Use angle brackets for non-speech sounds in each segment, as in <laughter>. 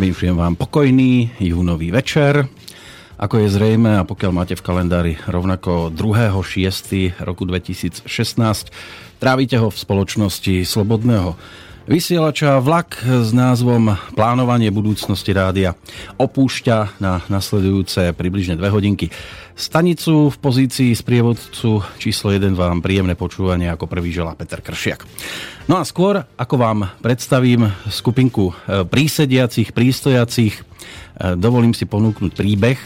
Vyšujem vám pokojný júnový večer. Ako je zrejme, a pokiaľ máte v kalendári rovnako 2.6. roku 2016, trávite ho v spoločnosti Slobodného vysielača vlak s názvom Plánovanie budúcnosti rádia opúšťa na nasledujúce približne 2 hodinky. Stanicu v pozícii sprievodcu číslo 1 vám príjemné počúvanie ako prvý želá Peter Kršiak. No a skôr, ako vám predstavím skupinku e, prísediacich, prístojacich, e, dovolím si ponúknuť príbeh,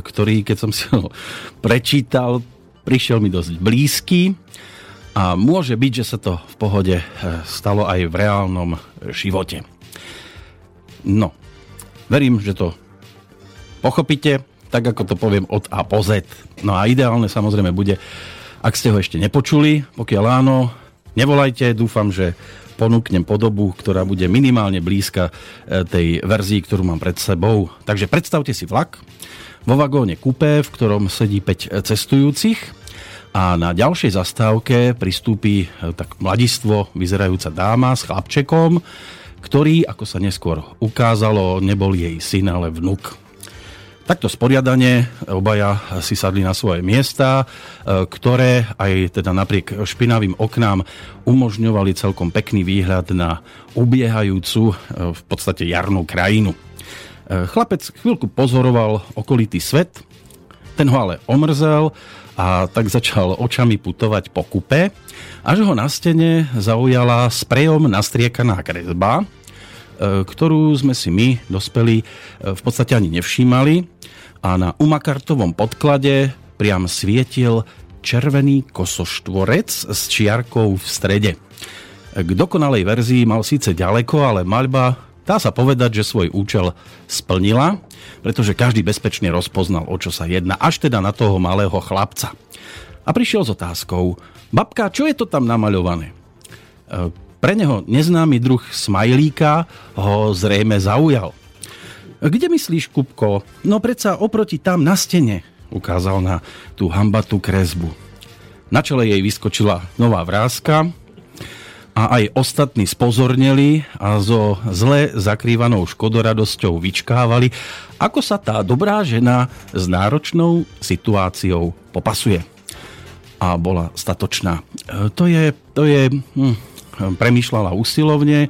ktorý, keď som si ho <laughs> prečítal, prišiel mi dosť blízky a môže byť, že sa to v pohode eh, stalo aj v reálnom živote. No, verím, že to pochopíte, tak ako to poviem od A po Z. No a ideálne samozrejme bude, ak ste ho ešte nepočuli, pokiaľ áno, nevolajte, dúfam, že ponúknem podobu, ktorá bude minimálne blízka eh, tej verzii, ktorú mám pred sebou. Takže predstavte si vlak, vo vagóne kupé, v ktorom sedí 5 cestujúcich a na ďalšej zastávke pristúpi e, tak mladistvo vyzerajúca dáma s chlapčekom, ktorý, ako sa neskôr ukázalo, nebol jej syn, ale vnuk. Takto sporiadanie obaja si sadli na svoje miesta, e, ktoré aj teda napriek špinavým oknám umožňovali celkom pekný výhľad na ubiehajúcu e, v podstate jarnú krajinu. Chlapec chvíľku pozoroval okolitý svet, ten ho ale omrzel a tak začal očami putovať po kupe, až ho na stene zaujala sprejom nastriekaná kresba, e, ktorú sme si my, dospeli, e, v podstate ani nevšímali a na umakartovom podklade priam svietil červený kosoštvorec s čiarkou v strede. K dokonalej verzii mal síce ďaleko, ale maľba Dá sa povedať, že svoj účel splnila, pretože každý bezpečne rozpoznal, o čo sa jedná, až teda na toho malého chlapca. A prišiel s otázkou, babka, čo je to tam namaľované? E, pre neho neznámy druh smajlíka ho zrejme zaujal. Kde myslíš, Kupko? No predsa oproti tam na stene, ukázal na tú hambatú kresbu. Na čele jej vyskočila nová vrázka, a aj ostatní spozornili a so zle zakrývanou škodoradosťou vyčkávali, ako sa tá dobrá žena s náročnou situáciou popasuje. A bola statočná. E, to je, to je hm, premýšľala usilovne,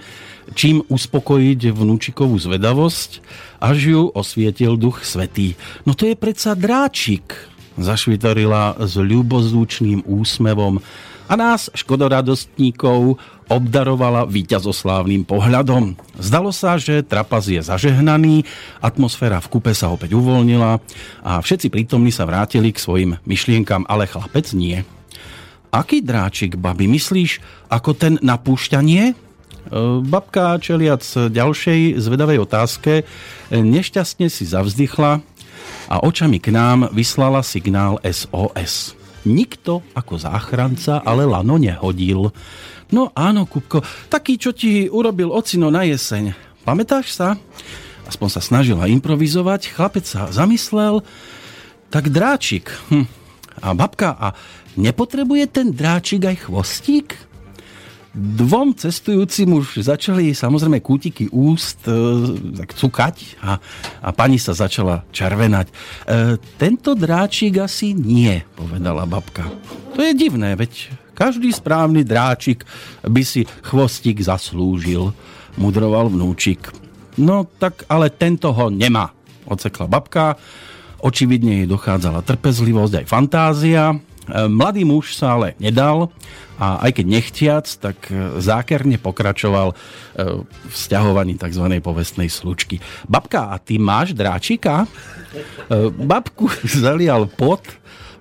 čím uspokojiť vnúčikovú zvedavosť, až ju osvietil duch svetý. No to je predsa dráčik, zašvitorila s ľubozúčným úsmevom a nás, škodoradostníkov, obdarovala víťazoslávnym pohľadom. Zdalo sa, že trapas je zažehnaný, atmosféra v kupe sa opäť uvoľnila a všetci prítomní sa vrátili k svojim myšlienkam, ale chlapec nie. Aký dráčik, babi, myslíš, ako ten na púšťanie? E, babka čeliac ďalšej zvedavej otázke nešťastne si zavzdychla a očami k nám vyslala signál SOS. Nikto ako záchranca ale lano nehodil. No áno, Kupko, taký, čo ti urobil ocino na jeseň. Pamätáš sa? Aspoň sa snažila improvizovať, chlapec sa zamyslel. Tak dráčik. Hm. A babka, a nepotrebuje ten dráčik aj chvostík? Dvom cestujúcim už začali samozrejme kútiky úst e, tak cukať a, a pani sa začala červenať. E, tento dráčik asi nie, povedala babka. To je divné, veď každý správny dráčik by si chvostík zaslúžil, mudroval vnúčik. No tak ale tento ho nemá, odsekla babka. Očividne jej dochádzala trpezlivosť aj fantázia. E, mladý muž sa ale nedal a aj keď nechtiac, tak e, zákerne pokračoval e, v stiahovaní tzv. povestnej slučky. Babka, a ty máš dráčika? Babku <laughs> zalial pot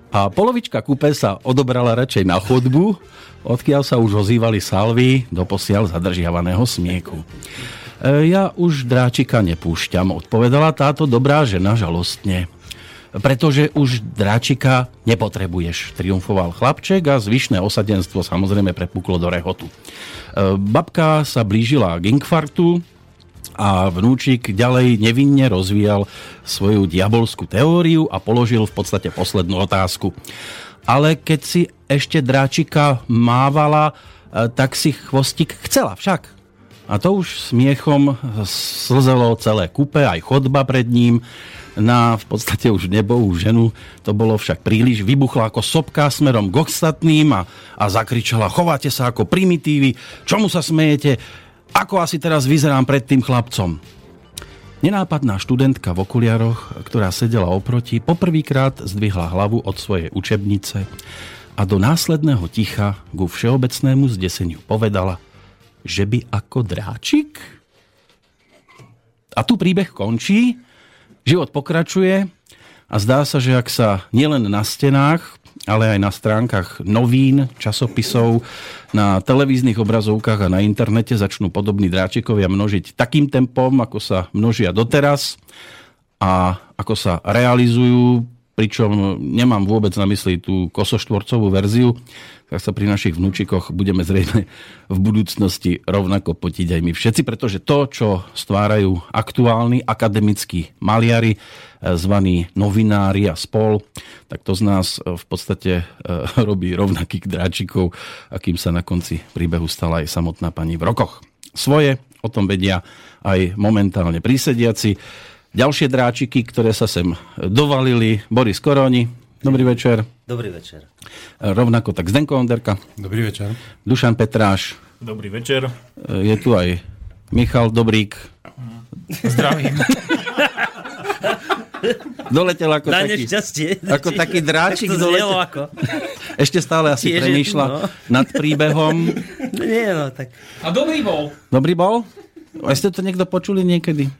a polovička kúpe sa odobrala radšej na chodbu, odkiaľ sa už ozývali salvy do posiaľ zadržiavaného smieku. Ja už dráčika nepúšťam, odpovedala táto dobrá žena žalostne pretože už dráčika nepotrebuješ, triumfoval chlapček a zvyšné osadenstvo samozrejme prepuklo do rehotu. E, babka sa blížila k infarktu a vnúčik ďalej nevinne rozvíjal svoju diabolskú teóriu a položil v podstate poslednú otázku. Ale keď si ešte dráčika mávala, e, tak si chvostík chcela však. A to už smiechom slzelo celé kupe, aj chodba pred ním. Na v podstate už nebohú ženu to bolo však príliš. Vybuchla ako sopka smerom k ostatným a, a zakričala chováte sa ako primitívy, čomu sa smejete, ako asi teraz vyzerám pred tým chlapcom. Nenápadná študentka v okuliaroch, ktorá sedela oproti, poprvýkrát zdvihla hlavu od svojej učebnice a do následného ticha ku všeobecnému zdeseniu povedala, že by ako dráčik? A tu príbeh končí, život pokračuje a zdá sa, že ak sa nielen na stenách, ale aj na stránkach novín, časopisov, na televíznych obrazovkách a na internete začnú podobní dráčikovia množiť takým tempom, ako sa množia doteraz a ako sa realizujú pričom nemám vôbec na mysli tú kosoštvorcovú verziu, tak sa pri našich vnúčikoch budeme zrejme v budúcnosti rovnako potiť aj my všetci, pretože to, čo stvárajú aktuálni akademickí maliari, eh, zvaní novinári a spol, tak to z nás eh, v podstate eh, <laughs> robí rovnakých dráčikov, akým sa na konci príbehu stala aj samotná pani v rokoch. Svoje o tom vedia aj momentálne prísediaci. Ďalšie dráčiky, ktoré sa sem dovalili, Boris Koroni, dobrý večer. Dobrý večer. Rovnako tak Zdenko Onderka. Dobrý večer. Dušan Petráš. Dobrý večer. Je tu aj Michal Dobrík. Zdravím. <laughs> Doletel ako Na taký, nešťastie. ako taký dráčik. <laughs> to doletel. ako. <laughs> Ešte stále asi Tiež premýšľa no. nad príbehom. Nie, no tak. A dobrý bol. Dobrý bol? A ste to niekto počuli niekedy?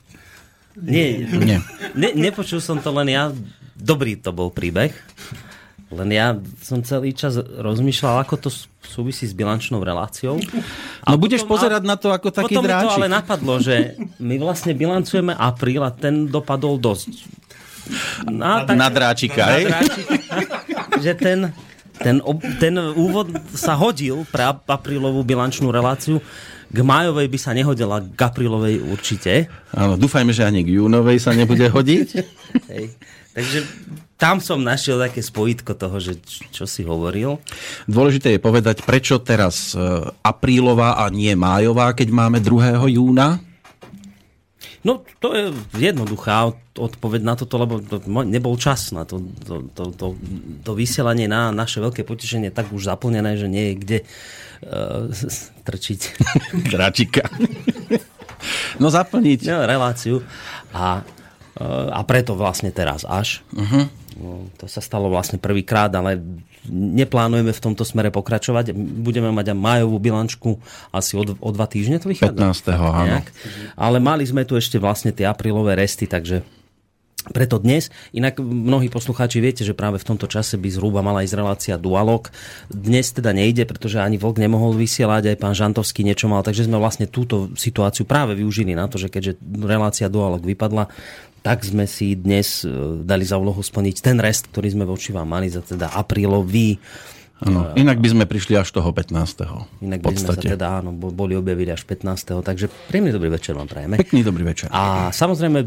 Nie, Nie. ne, nepočul som to len ja. Dobrý to bol príbeh. Len ja som celý čas rozmýšľal, ako to súvisí s bilančnou reláciou. No budeš pozerať na to ako taký potom dráčik. mi to ale napadlo, že my vlastne bilancujeme apríl a ten dopadol dosť. No, Na dráčika, na hej? dráčika, že ten, ten, ob, ten úvod sa hodil pre ap- aprílovú bilančnú reláciu. K májovej by sa nehodila, k aprílovej určite. Áno, dúfajme, že ani k júnovej sa nebude hodiť. <laughs> Hej. Takže tam som našiel také spojitko toho, že čo si hovoril. Dôležité je povedať, prečo teraz e, aprílová a nie májová, keď máme 2. júna. No, to je jednoduchá od- odpoveď na toto, lebo to, nebol čas na to, to, to, to, to vysielanie na naše veľké potešenie tak už zaplnené, že nie je kde trčiť <laughs> Dráčika. No zaplniť. no, reláciu. A, uh, a preto vlastne teraz až. Uh-huh. No, to sa stalo vlastne prvýkrát, ale neplánujeme v tomto smere pokračovať. Budeme mať aj májovú bilančku asi o, o dva týždne to vychádza. 15. áno. Ale mali sme tu ešte vlastne tie aprílové resty, takže preto dnes. Inak mnohí poslucháči viete, že práve v tomto čase by zhruba mala ísť relácia Dualog. Dnes teda nejde, pretože ani Vlk nemohol vysielať, aj pán Žantovský niečo mal, takže sme vlastne túto situáciu práve využili na to, že keďže relácia Dualog vypadla, tak sme si dnes e, dali za úlohu splniť ten rest, ktorý sme voči vám mali za teda aprílový. Áno. Inak by sme prišli až toho 15. Inak by sme sa teda áno, bo- boli objavili až 15. Takže príjemný dobrý večer vám prajeme. Pekný dobrý večer. A samozrejme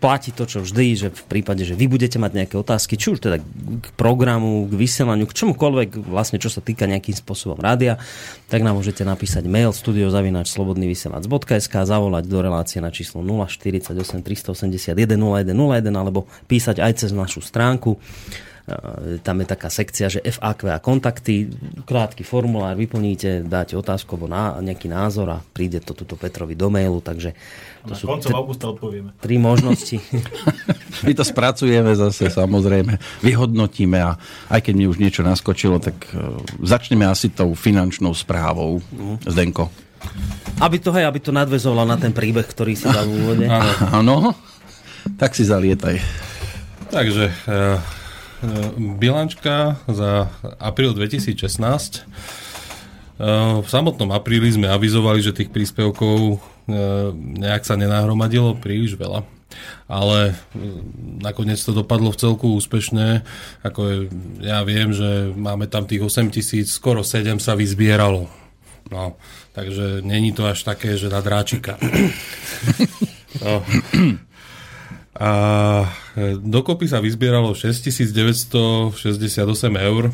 platí to, čo vždy, že v prípade, že vy budete mať nejaké otázky, či už teda k programu, k vysielaniu, k čomukoľvek, vlastne čo sa týka nejakým spôsobom rádia, tak nám môžete napísať mail studiozavináčslobodnyvysielac.sk zavolať do relácie na číslo 048 381 0101 alebo písať aj cez našu stránku. E, Tam je taká sekcia, že FAQ a kontakty, krátky formulár vyplníte, dáte otázku alebo ná, nejaký názor a príde to tuto Petrovi do mailu, takže to Na sú koncom augusta odpovieme. tri možnosti. <laughs> My to spracujeme zase, samozrejme, vyhodnotíme a aj keď mi už niečo naskočilo, tak e, začneme asi tou finančnou správou. Zdenko. aby to, hej, aby to nadvezovalo na ten príbeh, ktorý si dal v úvode. Áno, tak si zalietaj. Takže e, bilančka za apríl 2016. E, v samotnom apríli sme avizovali, že tých príspevkov e, nejak sa nenahromadilo príliš veľa. Ale nakoniec to dopadlo v celku úspešne. Ako je, ja viem, že máme tam tých 8 tisíc, skoro 7 sa vyzbieralo. No, takže není to až také, že na dráčika. <coughs> No. <coughs> A e, dokopy sa vyzbieralo 6968 eur.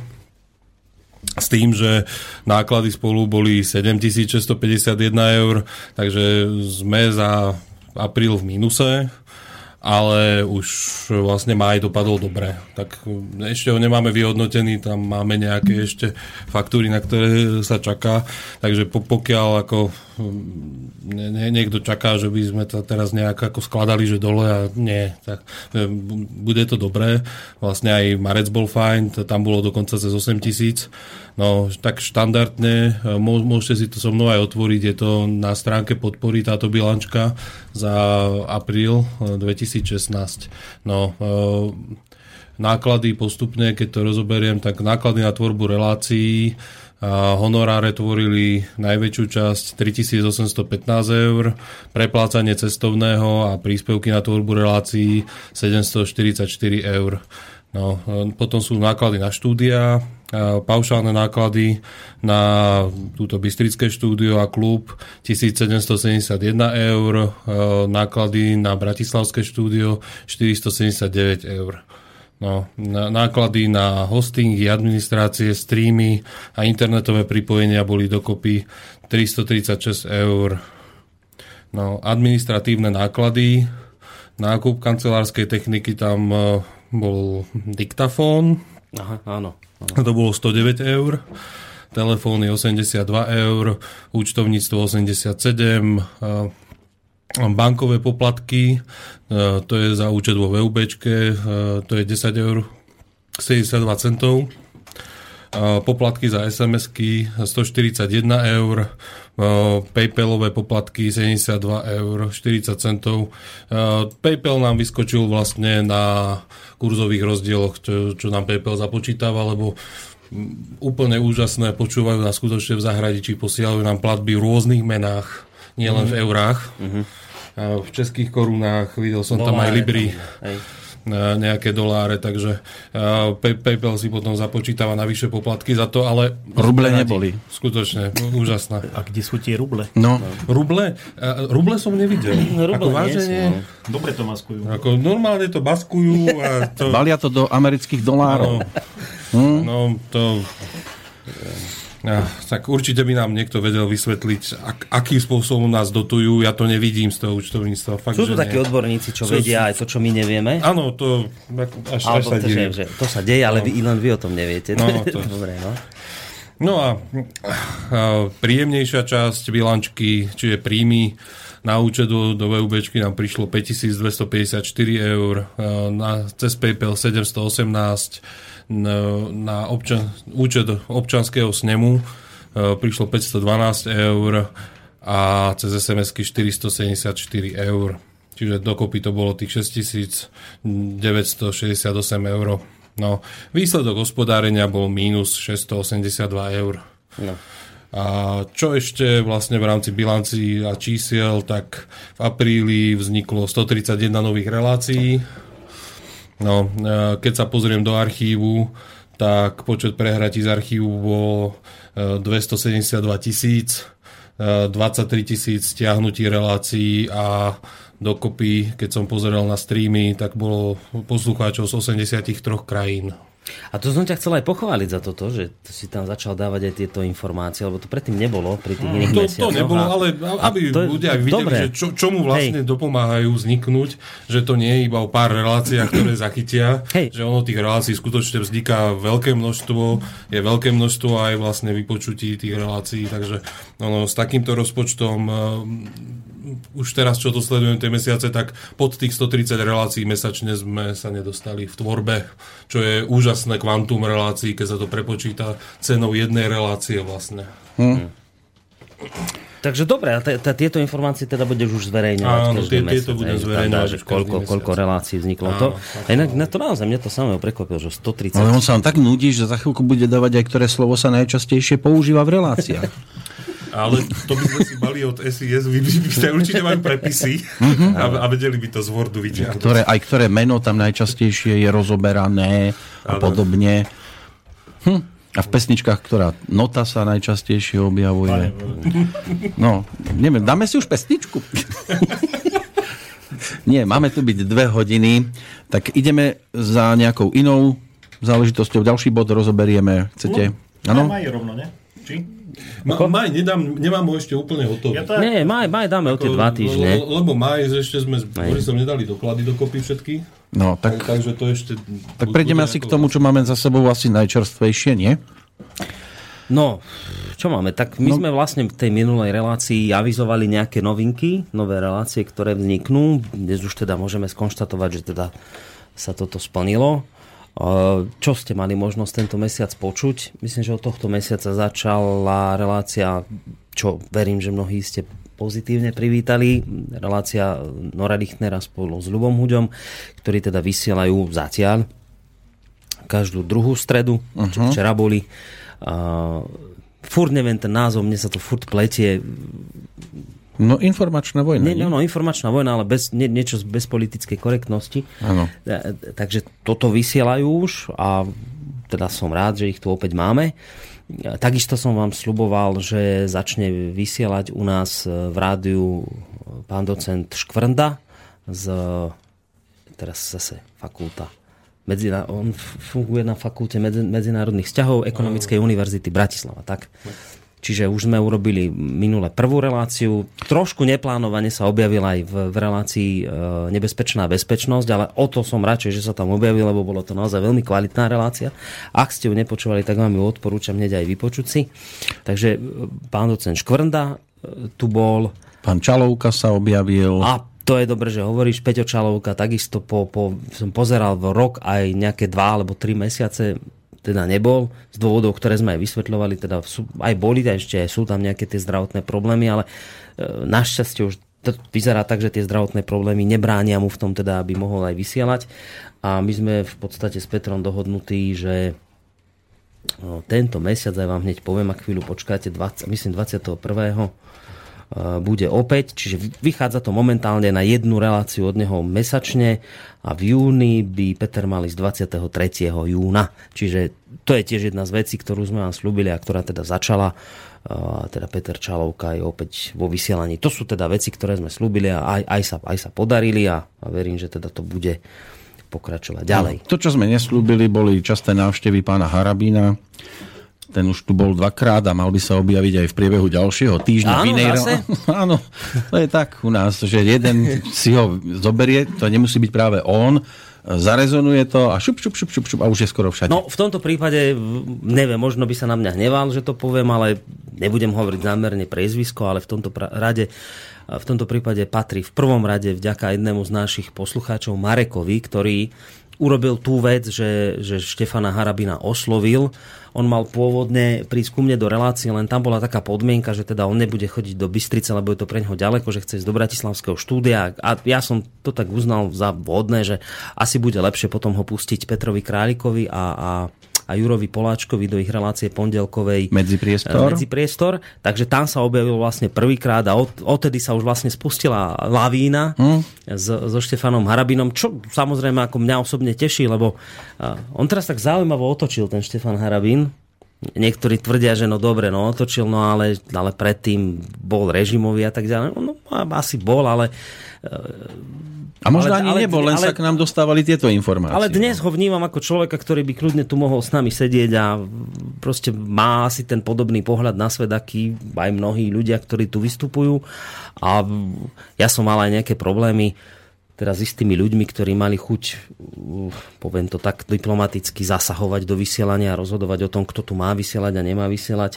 s tým, že náklady spolu boli 7651 eur, takže sme za apríl v mínuse ale už vlastne máj dopadol dobre. Tak ešte ho nemáme vyhodnotený, tam máme nejaké ešte faktúry, na ktoré sa čaká, takže pokiaľ ako nie, niekto čaká, že by sme to teraz nejak ako skladali, že dole a nie, tak e, bude to dobré. Vlastne aj Marec bol fajn, tam bolo dokonca cez 8 tisíc. No, tak štandardne, e, môžete si to so mnou aj otvoriť, je to na stránke podpory táto bilančka za apríl 2016. E, no, náklady postupne, keď to rozoberiem, tak náklady na tvorbu relácií Honoráre tvorili najväčšiu časť 3815 eur, preplácanie cestovného a príspevky na tvorbu relácií 744 eur. No, potom sú náklady na štúdia, paušálne náklady na túto Bystrické štúdio a klub 1771 eur, náklady na Bratislavské štúdio 479 eur. No, náklady na hostingy, administrácie, streamy a internetové pripojenia boli dokopy 336 eur. No, administratívne náklady, nákup kancelárskej techniky, tam uh, bol diktafón. Aha, áno, áno. To bolo 109 eur. Telefóny 82 eur, účtovníctvo 87, uh, bankové poplatky, to je za účet vo VUB, to je 10 eur 72 centov. Poplatky za SMS-ky 141 eur, PayPalové poplatky 72 eur 40 centov. PayPal nám vyskočil vlastne na kurzových rozdieloch, čo, čo nám PayPal započítava, lebo úplne úžasné, počúvajú nás skutočne v zahraničí, posielajú nám platby v rôznych menách, nielen mm-hmm. v eurách. Mm-hmm v českých korunách, videl som doláre, tam aj Libry. Hej nejaké doláre, takže PayPal si potom započítava navyše poplatky za to, ale... Ruble neboli. Skutočne, úžasná. A kde sú tie ruble? No. Ruble? Ruble som nevidel. No, ruble Ako váženie... No. Dobre to maskujú. Ako normálne to baskujú. A to... Balia to do amerických dolárov. No, hm? no to... Tak určite by nám niekto vedel vysvetliť, ak, akým spôsobom nás dotujú. Ja to nevidím z toho účtovníctva. Fakt, Sú tu takí odborníci, čo Sú, vedia aj to, čo my nevieme? Áno, to až, až sa to, deje. Že, to sa deje, ale no. vy, len vy o tom neviete. No, <laughs> to... Dobre, no. No a, a príjemnejšia časť bilančky, čiže príjmy na účet do, do VUB nám prišlo 5254 eur, na, cez PayPal 718 na občan, účet občanského snemu e, prišlo 512 eur a cez SMS-ky 474 eur. Čiže dokopy to bolo tých 6968 eur. No, výsledok hospodárenia bol mínus 682 eur. No. A čo ešte vlastne v rámci bilancí a čísiel, tak v apríli vzniklo 131 nových relácií, No, e, keď sa pozriem do archívu, tak počet prehratí z archívu bol 272 e, tisíc, 23 e, tisíc stiahnutí relácií a dokopy, keď som pozeral na streamy, tak bolo poslucháčov z 83 krajín. A to som ťa chcel aj pochváliť za toto, že si tam začal dávať aj tieto informácie, lebo to predtým nebolo pri tých iných to, mesiacoch. To nebolo, ale aby to ľudia videli, dobre. že čo, čomu vlastne Hej. dopomáhajú vzniknúť, že to nie je iba o pár reláciách, ktoré <clears throat> zachytia, Hej. že ono tých relácií skutočne vzniká veľké množstvo, je veľké množstvo aj vlastne vypočutí tých relácií, takže ono, s takýmto rozpočtom už teraz, čo to sledujem tie mesiace, tak pod tých 130 relácií mesačne sme sa nedostali v tvorbe, čo je úžasné kvantum relácií, keď sa to prepočíta cenou jednej relácie vlastne. Hm. Takže dobre, a t- t- tieto informácie teda budeš už zverejňovať Áno, tie, tieto budem zverejňovať. Koľko, koľko relácií vzniklo. Áno, to, a inak na to naozaj mňa to samého prekvapilo, že 130... Ale on sa vám tak nudí, že za chvíľku bude dávať aj ktoré slovo sa najčastejšie používa v reláciách. <laughs> Ale to by sme si mali od SIS, vy by ste určite mali prepisy mhm. a, a vedeli by to z Wordu vyťahnuť. Ktoré, aj ktoré meno tam najčastejšie je rozoberané a podobne. Hm. A v pesničkách, ktorá nota sa najčastejšie objavuje. No, neviem, dáme si už pesničku. Nie, máme tu byť dve hodiny, tak ideme za nejakou inou záležitosťou. Ďalší bod rozoberieme. Chcete? No Áno. Rovno, ne? Či? Ma, maj, nedám, nemám ho ešte úplne hotový. Ja to Nie, maj, maj dáme o tie dva týždne. Le- Lebo maj, ešte sme s Borisom nedali doklady dokopy všetky. No, Tak, tak, takže to ešte... tak prejdeme asi k tomu, čo máme za sebou asi najčerstvejšie, nie? No, čo máme? Tak my no. sme vlastne v tej minulej relácii avizovali nejaké novinky, nové relácie, ktoré vzniknú. Dnes už teda môžeme skonštatovať, že teda sa toto splnilo. Uh, Čo ste mali možnosť tento mesiac počuť? Myslím, že od tohto mesiaca začala relácia, čo verím, že mnohí ste pozitívne privítali. Relácia Nora Lichtnera spolu s Ľubom Huďom, ktorí teda vysielajú zatiaľ každú druhú stredu, čo včera boli. Uh, furt neviem ten názov, mne sa to furt pletie. No, informačná vojna. Nie, nie? no, no, informačná vojna, ale bez, nie, niečo bez politickej korektnosti. Áno. E, Takže toto vysielajú už a teda som rád, že ich tu opäť máme. E, Takisto som vám sluboval, že začne vysielať u nás e, v rádiu pán docent Škvrnda z teraz zase fakulta. Medzina, on funguje na fakulte medzi, medzinárodných vzťahov Ekonomickej univerzity Bratislava. Tak. Čiže už sme urobili minule prvú reláciu. Trošku neplánovane sa objavil aj v, v relácii e, Nebezpečná bezpečnosť, ale o to som radšej, že sa tam objavil, lebo bolo to naozaj veľmi kvalitná relácia. Ak ste ju nepočúvali, tak vám ju odporúčam hneď aj vypočuť si. Takže e, pán docent Škvrnda e, tu bol. Pán Čalovka sa objavil. A to je dobre, že hovoríš, Peťo Čalovka, takisto po, po, som pozeral v rok aj nejaké dva alebo tri mesiace teda nebol, z dôvodov, ktoré sme aj vysvetľovali, teda sú, aj boli, a ešte sú tam nejaké tie zdravotné problémy, ale e, našťastie už to vyzerá tak, že tie zdravotné problémy nebránia mu v tom teda, aby mohol aj vysielať. A my sme v podstate s Petrom dohodnutí, že no, tento mesiac, aj vám hneď poviem, ak chvíľu počkáte, 20, myslím 21 bude opäť, čiže vychádza to momentálne na jednu reláciu od neho mesačne a v júni by Peter mal ísť 23. júna. Čiže to je tiež jedna z vecí, ktorú sme vám slúbili a ktorá teda začala. Teda Peter Čalovka je opäť vo vysielaní. To sú teda veci, ktoré sme slúbili a aj, aj, sa, aj sa podarili a, a verím, že teda to bude pokračovať ďalej. No, to, čo sme neslúbili, boli časté návštevy pána Harabína. Ten už tu bol dvakrát a mal by sa objaviť aj v priebehu ďalšieho týždňa. Áno, v inej zase? <laughs> Áno, to je tak u nás, že jeden si ho zoberie, to nemusí byť práve on, zarezonuje to a šup, šup, šup, šup, šup a už je skoro všade. No v tomto prípade, neviem, možno by sa na mňa hneval, že to poviem, ale nebudem hovoriť zámerne priezvisko, ale v tomto rade v tomto prípade patrí v prvom rade vďaka jednému z našich poslucháčov Marekovi, ktorý urobil tú vec, že, že Štefana Harabina oslovil. On mal pôvodne prísť ku mne do relácie, len tam bola taká podmienka, že teda on nebude chodiť do Bystrice, lebo je to pre neho ďaleko, že chce ísť do Bratislavského štúdia. A ja som to tak uznal za vhodné, že asi bude lepšie potom ho pustiť Petrovi Králikovi a, a a Jurovi Poláčkovi do ich relácie pondelkovej Medzipriestor. Medzipriestor. Takže tam sa objavil vlastne prvýkrát a od, odtedy sa už vlastne spustila lavína Hm? s, so Štefanom Harabinom, čo samozrejme ako mňa osobne teší, lebo uh, on teraz tak zaujímavo otočil ten Štefan Harabín. Niektorí tvrdia, že no dobre, no otočil, no ale, ale predtým bol režimový a tak ďalej. No, asi bol, ale A možno Ale- ani ale- nebol, len ale- sa k nám dostávali tieto informácie. Ale dnes ho vnímam ako človeka, ktorý by kľudne tu mohol s nami sedieť a proste má asi ten podobný pohľad na svet, aký aj mnohí ľudia, ktorí tu vystupujú. A ja som mal aj nejaké problémy teraz s istými ľuďmi, ktorí mali chuť, uh, poviem to tak diplomaticky, zasahovať do vysielania a rozhodovať o tom, kto tu má vysielať a nemá vysielať.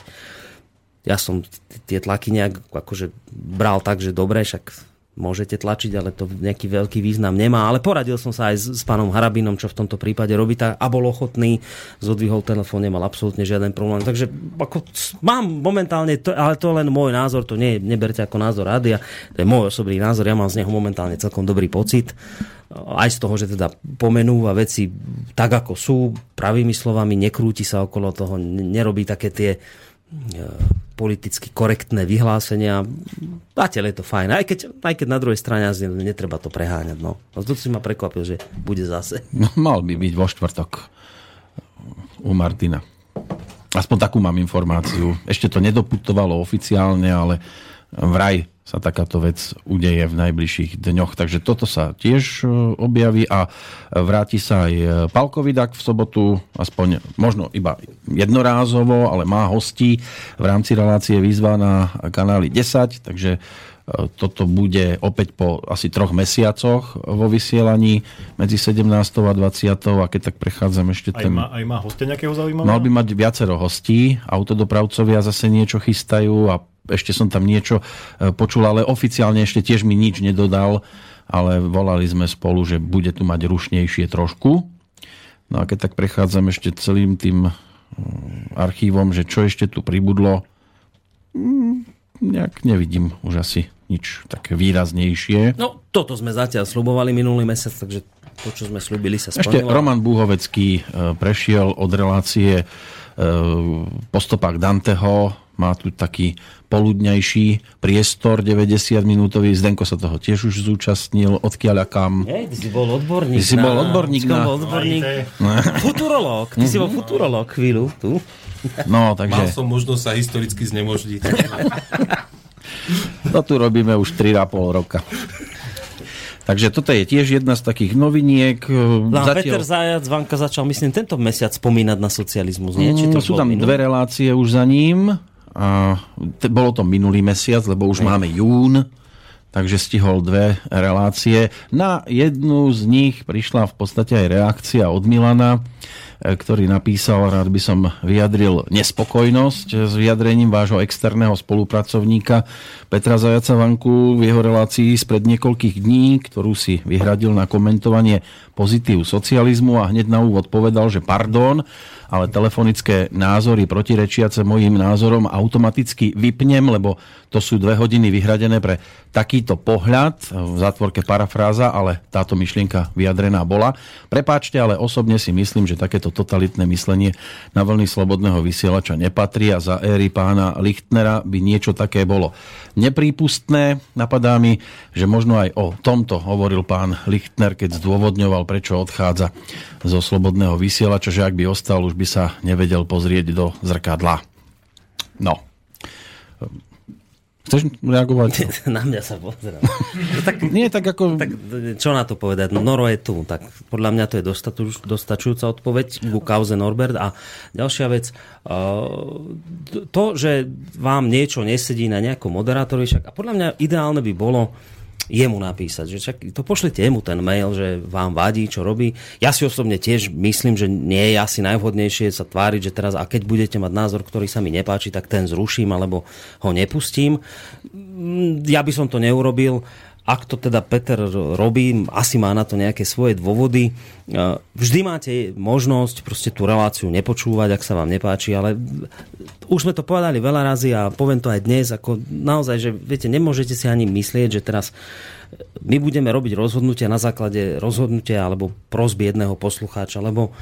Ja som tie tlaky nejak akože bral tak, že dobre, však môžete tlačiť, ale to nejaký veľký význam nemá. Ale poradil som sa aj s, s pánom Harabinom, čo v tomto prípade robí a bol ochotný, zodvihol telefón, nemal absolútne žiaden problém. Takže ako, mám momentálne, to, ale to je len môj názor, to nie, neberte ako názor rádia, to je môj osobný názor, ja mám z neho momentálne celkom dobrý pocit. Aj z toho, že teda pomenúva veci tak, ako sú, pravými slovami, nekrúti sa okolo toho, nerobí také tie politicky korektné vyhlásenia. Zatiaľ je to fajn. Aj keď, aj keď na druhej strane netreba to preháňať. No. A to si ma prekvapil, že bude zase. No, mal by byť vo štvrtok u Martina. Aspoň takú mám informáciu. Ešte to nedoputovalo oficiálne, ale vraj sa takáto vec udeje v najbližších dňoch. Takže toto sa tiež e, objaví a vráti sa aj Palkovidak v sobotu, aspoň možno iba jednorázovo, ale má hostí v rámci relácie výzva na kanáli 10, takže toto bude opäť po asi troch mesiacoch vo vysielaní medzi 17. a 20. A keď tak prechádzam ešte Aj ten... má, aj má hostia nejakého zaujímavého? Mal by mať viacero hostí, autodopravcovia zase niečo chystajú a ešte som tam niečo e, počul, ale oficiálne ešte tiež mi nič nedodal, ale volali sme spolu, že bude tu mať rušnejšie trošku. No a keď tak prechádzam ešte celým tým mm, archívom, že čo ešte tu pribudlo, mm, nejak nevidím už asi nič také výraznejšie. No, toto sme zatiaľ slubovali minulý mesiac, takže to, čo sme slúbili, sa splnilo. Ešte Roman Búhovecký e, prešiel od relácie e, po stopách Danteho, má tu taký poludňajší priestor 90 minútový. Zdenko sa toho tiež už zúčastnil. Odkiaľ a kam? Hej, ty si bol odborník Ty si bol odborník na- bol odborník... Futurolog. Ty si bol futurolog chvíľu tu. No, Mal takže som možnosť sa historicky znemožniť. <laughs> to tu robíme už 3,5 roka. Takže toto je tiež jedna z takých noviniek. No, a Peter Zatiaľ Zajac Vanka začal, myslím, tento mesiac spomínať na socializmus. Nie? Či to Mm, sú tam minulý? dve relácie už za ním. A t- bolo to minulý mesiac, lebo už máme jún, takže stihol dve relácie. Na jednu z nich prišla v podstate aj reakcia od Milana, ktorý napísal, rád by som vyjadril nespokojnosť s vyjadrením vášho externého spolupracovníka Petra Zajaca Vanku v jeho relácii spred niekoľkých dní, ktorú si vyhradil na komentovanie pozitív socializmu a hneď na úvod povedal, že pardon, ale telefonické názory protirečiace mojim názorom automaticky vypnem, lebo to sú dve hodiny vyhradené pre takýto pohľad. V zátvorke parafráza, ale táto myšlienka vyjadrená bola. Prepáčte, ale osobne si myslím, že takéto totalitné myslenie na vlny slobodného vysielača nepatrí a za éry pána Lichtnera by niečo také bolo neprípustné. Napadá mi, že možno aj o tomto hovoril pán Lichtner, keď zdôvodňoval, prečo odchádza zo slobodného vysielača, že ak by ostal, už by sa nevedel pozrieť do zrkadla. No. Chceš reagovať? <laughs> Na mňa sa pozerá. <laughs> Nie, tak ako... Tak čo na to povedať? No Noro je tu, tak podľa mňa to je dostačujúca odpoveď ku kauze Norbert. A ďalšia vec, uh, to, že vám niečo nesedí na nejakom moderátorovi, však a podľa mňa ideálne by bolo jemu napísať, že čak, to pošlite jemu ten mail, že vám vadí, čo robí. Ja si osobne tiež myslím, že nie je asi najvhodnejšie sa tváriť, že teraz a keď budete mať názor, ktorý sa mi nepáči, tak ten zruším alebo ho nepustím. Mm, Ja by som to neurobil. Ak to teda Peter robí, asi má na to nejaké svoje dôvody. E, Vždy máte možnosť proste tú reláciu nepočúvať, ak sa vám nepáči, ale už sme to povedali veľa razy a poviem to aj dnes, ako naozaj, že viete, nemôžete si ani myslieť, že teraz my budeme robiť rozhodnutia na základe rozhodnutia alebo prosby jedného poslucháča, lebo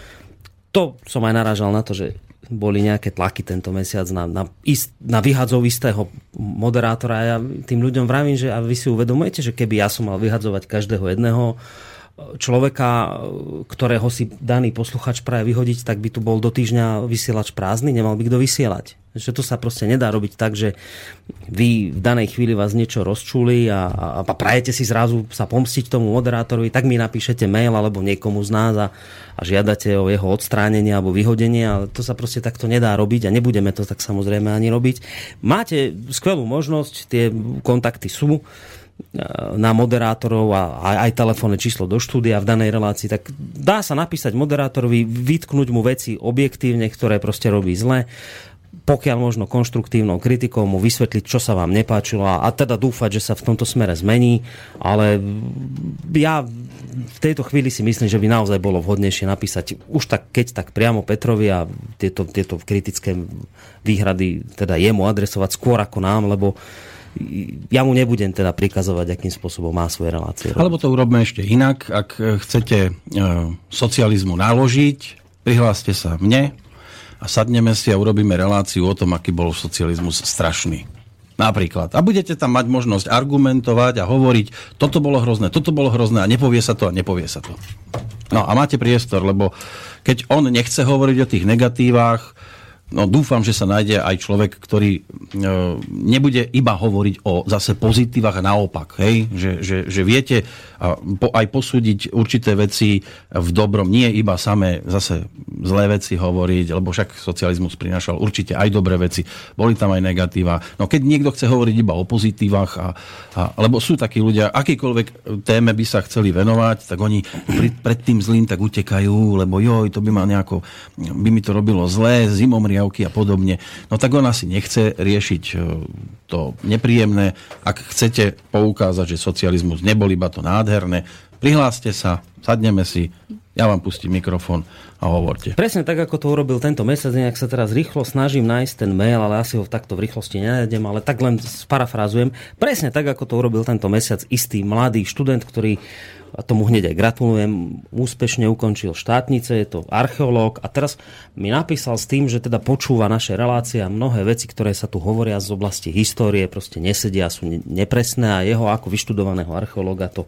to som aj narážal na to, že boli nejaké tlaky tento mesiac na, na, ist, na vyhadzov istého moderátora. A ja tým ľuďom vravím, že a vy si uvedomujete, že keby ja som mal vyhadzovať každého jedného človeka, ktorého si daný posluchač praje vyhodiť, tak by tu bol do týždňa vysielač prázdny, nemal by kto vysielať. Že to sa proste nedá robiť tak, že vy v danej chvíli vás niečo rozčuli a, a, a prajete si zrazu sa pomstiť tomu moderátorovi, tak mi napíšete mail alebo niekomu z nás a, a žiadate o jeho odstránenie alebo vyhodenie, ale to sa proste takto nedá robiť a nebudeme to tak samozrejme ani robiť. Máte skvelú možnosť, tie kontakty sú na moderátorov a aj, aj telefónne číslo do štúdia v danej relácii, tak dá sa napísať moderátorovi, vytknúť mu veci objektívne, ktoré proste robí zle, pokiaľ možno konštruktívnou kritikou mu vysvetliť, čo sa vám nepáčilo a, teda dúfať, že sa v tomto smere zmení, ale ja v tejto chvíli si myslím, že by naozaj bolo vhodnejšie napísať už tak, keď tak priamo Petrovi a tieto, tieto kritické výhrady teda jemu adresovať skôr ako nám, lebo ja mu nebudem teda prikazovať, akým spôsobom má svoje relácie. Alebo to urobme ešte inak. Ak chcete e, socializmu naložiť, prihláste sa mne a sadneme si a urobíme reláciu o tom, aký bol socializmus strašný. Napríklad. A budete tam mať možnosť argumentovať a hovoriť, toto bolo hrozné, toto bolo hrozné a nepovie sa to a nepovie sa to. No a máte priestor, lebo keď on nechce hovoriť o tých negatívach, no dúfam, že sa nájde aj človek, ktorý e, nebude iba hovoriť o zase pozitívach a naopak, hej? Že, že, že viete a po, aj posúdiť určité veci v dobrom, nie iba samé zase zlé veci hovoriť, lebo však socializmus prinášal určite aj dobré veci, boli tam aj negatíva. No keď niekto chce hovoriť iba o pozitívach, a, a, lebo sú takí ľudia, akýkoľvek téme by sa chceli venovať, tak oni pri, pred tým zlým tak utekajú, lebo joj, to by ma nejako, by mi to robilo zlé, zimom riavky a podobne. No tak on asi nechce riešiť e, to nepríjemné. Ak chcete poukázať, že socializmus nebol iba to nádherné, prihláste sa, sadneme si, ja vám pustím mikrofón a hovorte. Presne tak, ako to urobil tento mesiac, nejak sa teraz rýchlo snažím nájsť ten mail, ale asi ho takto v rýchlosti nenájdem, ale tak len sparafrázujem. Presne tak, ako to urobil tento mesiac istý mladý študent, ktorý a tomu hneď aj gratulujem, úspešne ukončil štátnice, je to archeológ. A teraz mi napísal s tým, že teda počúva naše relácie a mnohé veci, ktoré sa tu hovoria z oblasti histórie, proste nesedia, sú nepresné. A jeho ako vyštudovaného archeológa to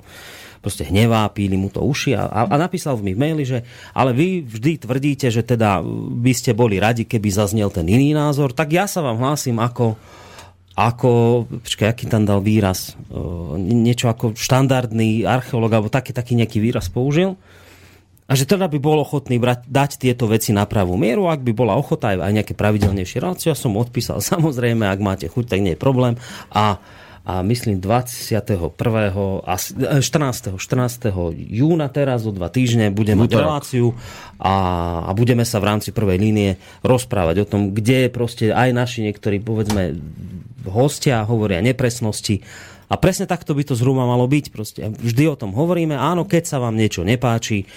proste hnevá, píli mu to uši. A, a napísal mi v maili, že ale vy vždy tvrdíte, že teda by ste boli radi, keby zaznel ten iný názor, tak ja sa vám hlásim ako ako, počkaj, aký tam dal výraz, niečo ako štandardný archeológ, alebo taký, taký nejaký výraz použil. A že teda by bol ochotný brať, dať tieto veci na pravú mieru, ak by bola ochota aj nejaké pravidelnejšie relácie. Ja som odpísal, <laughs> samozrejme, ak máte chuť, tak nie je problém. A a myslím 21. 14. 14. júna teraz o dva týždne budeme mať reláciu a, a budeme sa v rámci prvej línie rozprávať o tom, kde proste aj naši niektorí povedzme hostia hovoria nepresnosti a presne takto by to zhruba malo byť. Proste vždy o tom hovoríme. Áno, keď sa vám niečo nepáči,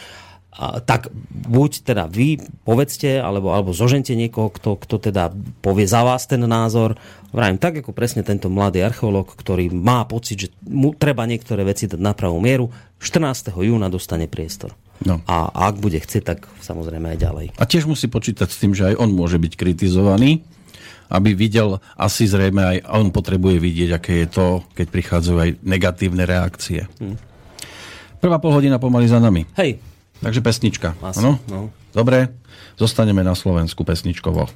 a, tak buď teda vy povedzte, alebo, alebo zožente niekoho, kto, kto teda povie za vás ten názor. Vrajím, tak ako presne tento mladý archeológ, ktorý má pocit, že mu treba niektoré veci dať na pravú mieru, 14. júna dostane priestor. No. A, a ak bude chcieť, tak samozrejme aj ďalej. A tiež musí počítať s tým, že aj on môže byť kritizovaný, aby videl, asi zrejme aj on potrebuje vidieť, aké je to, keď prichádzajú aj negatívne reakcie. Hm. Prvá polhodina pomaly za nami. Hej, Takže pesnička. Ano? No. Dobre, zostaneme na Slovensku pesničkovo.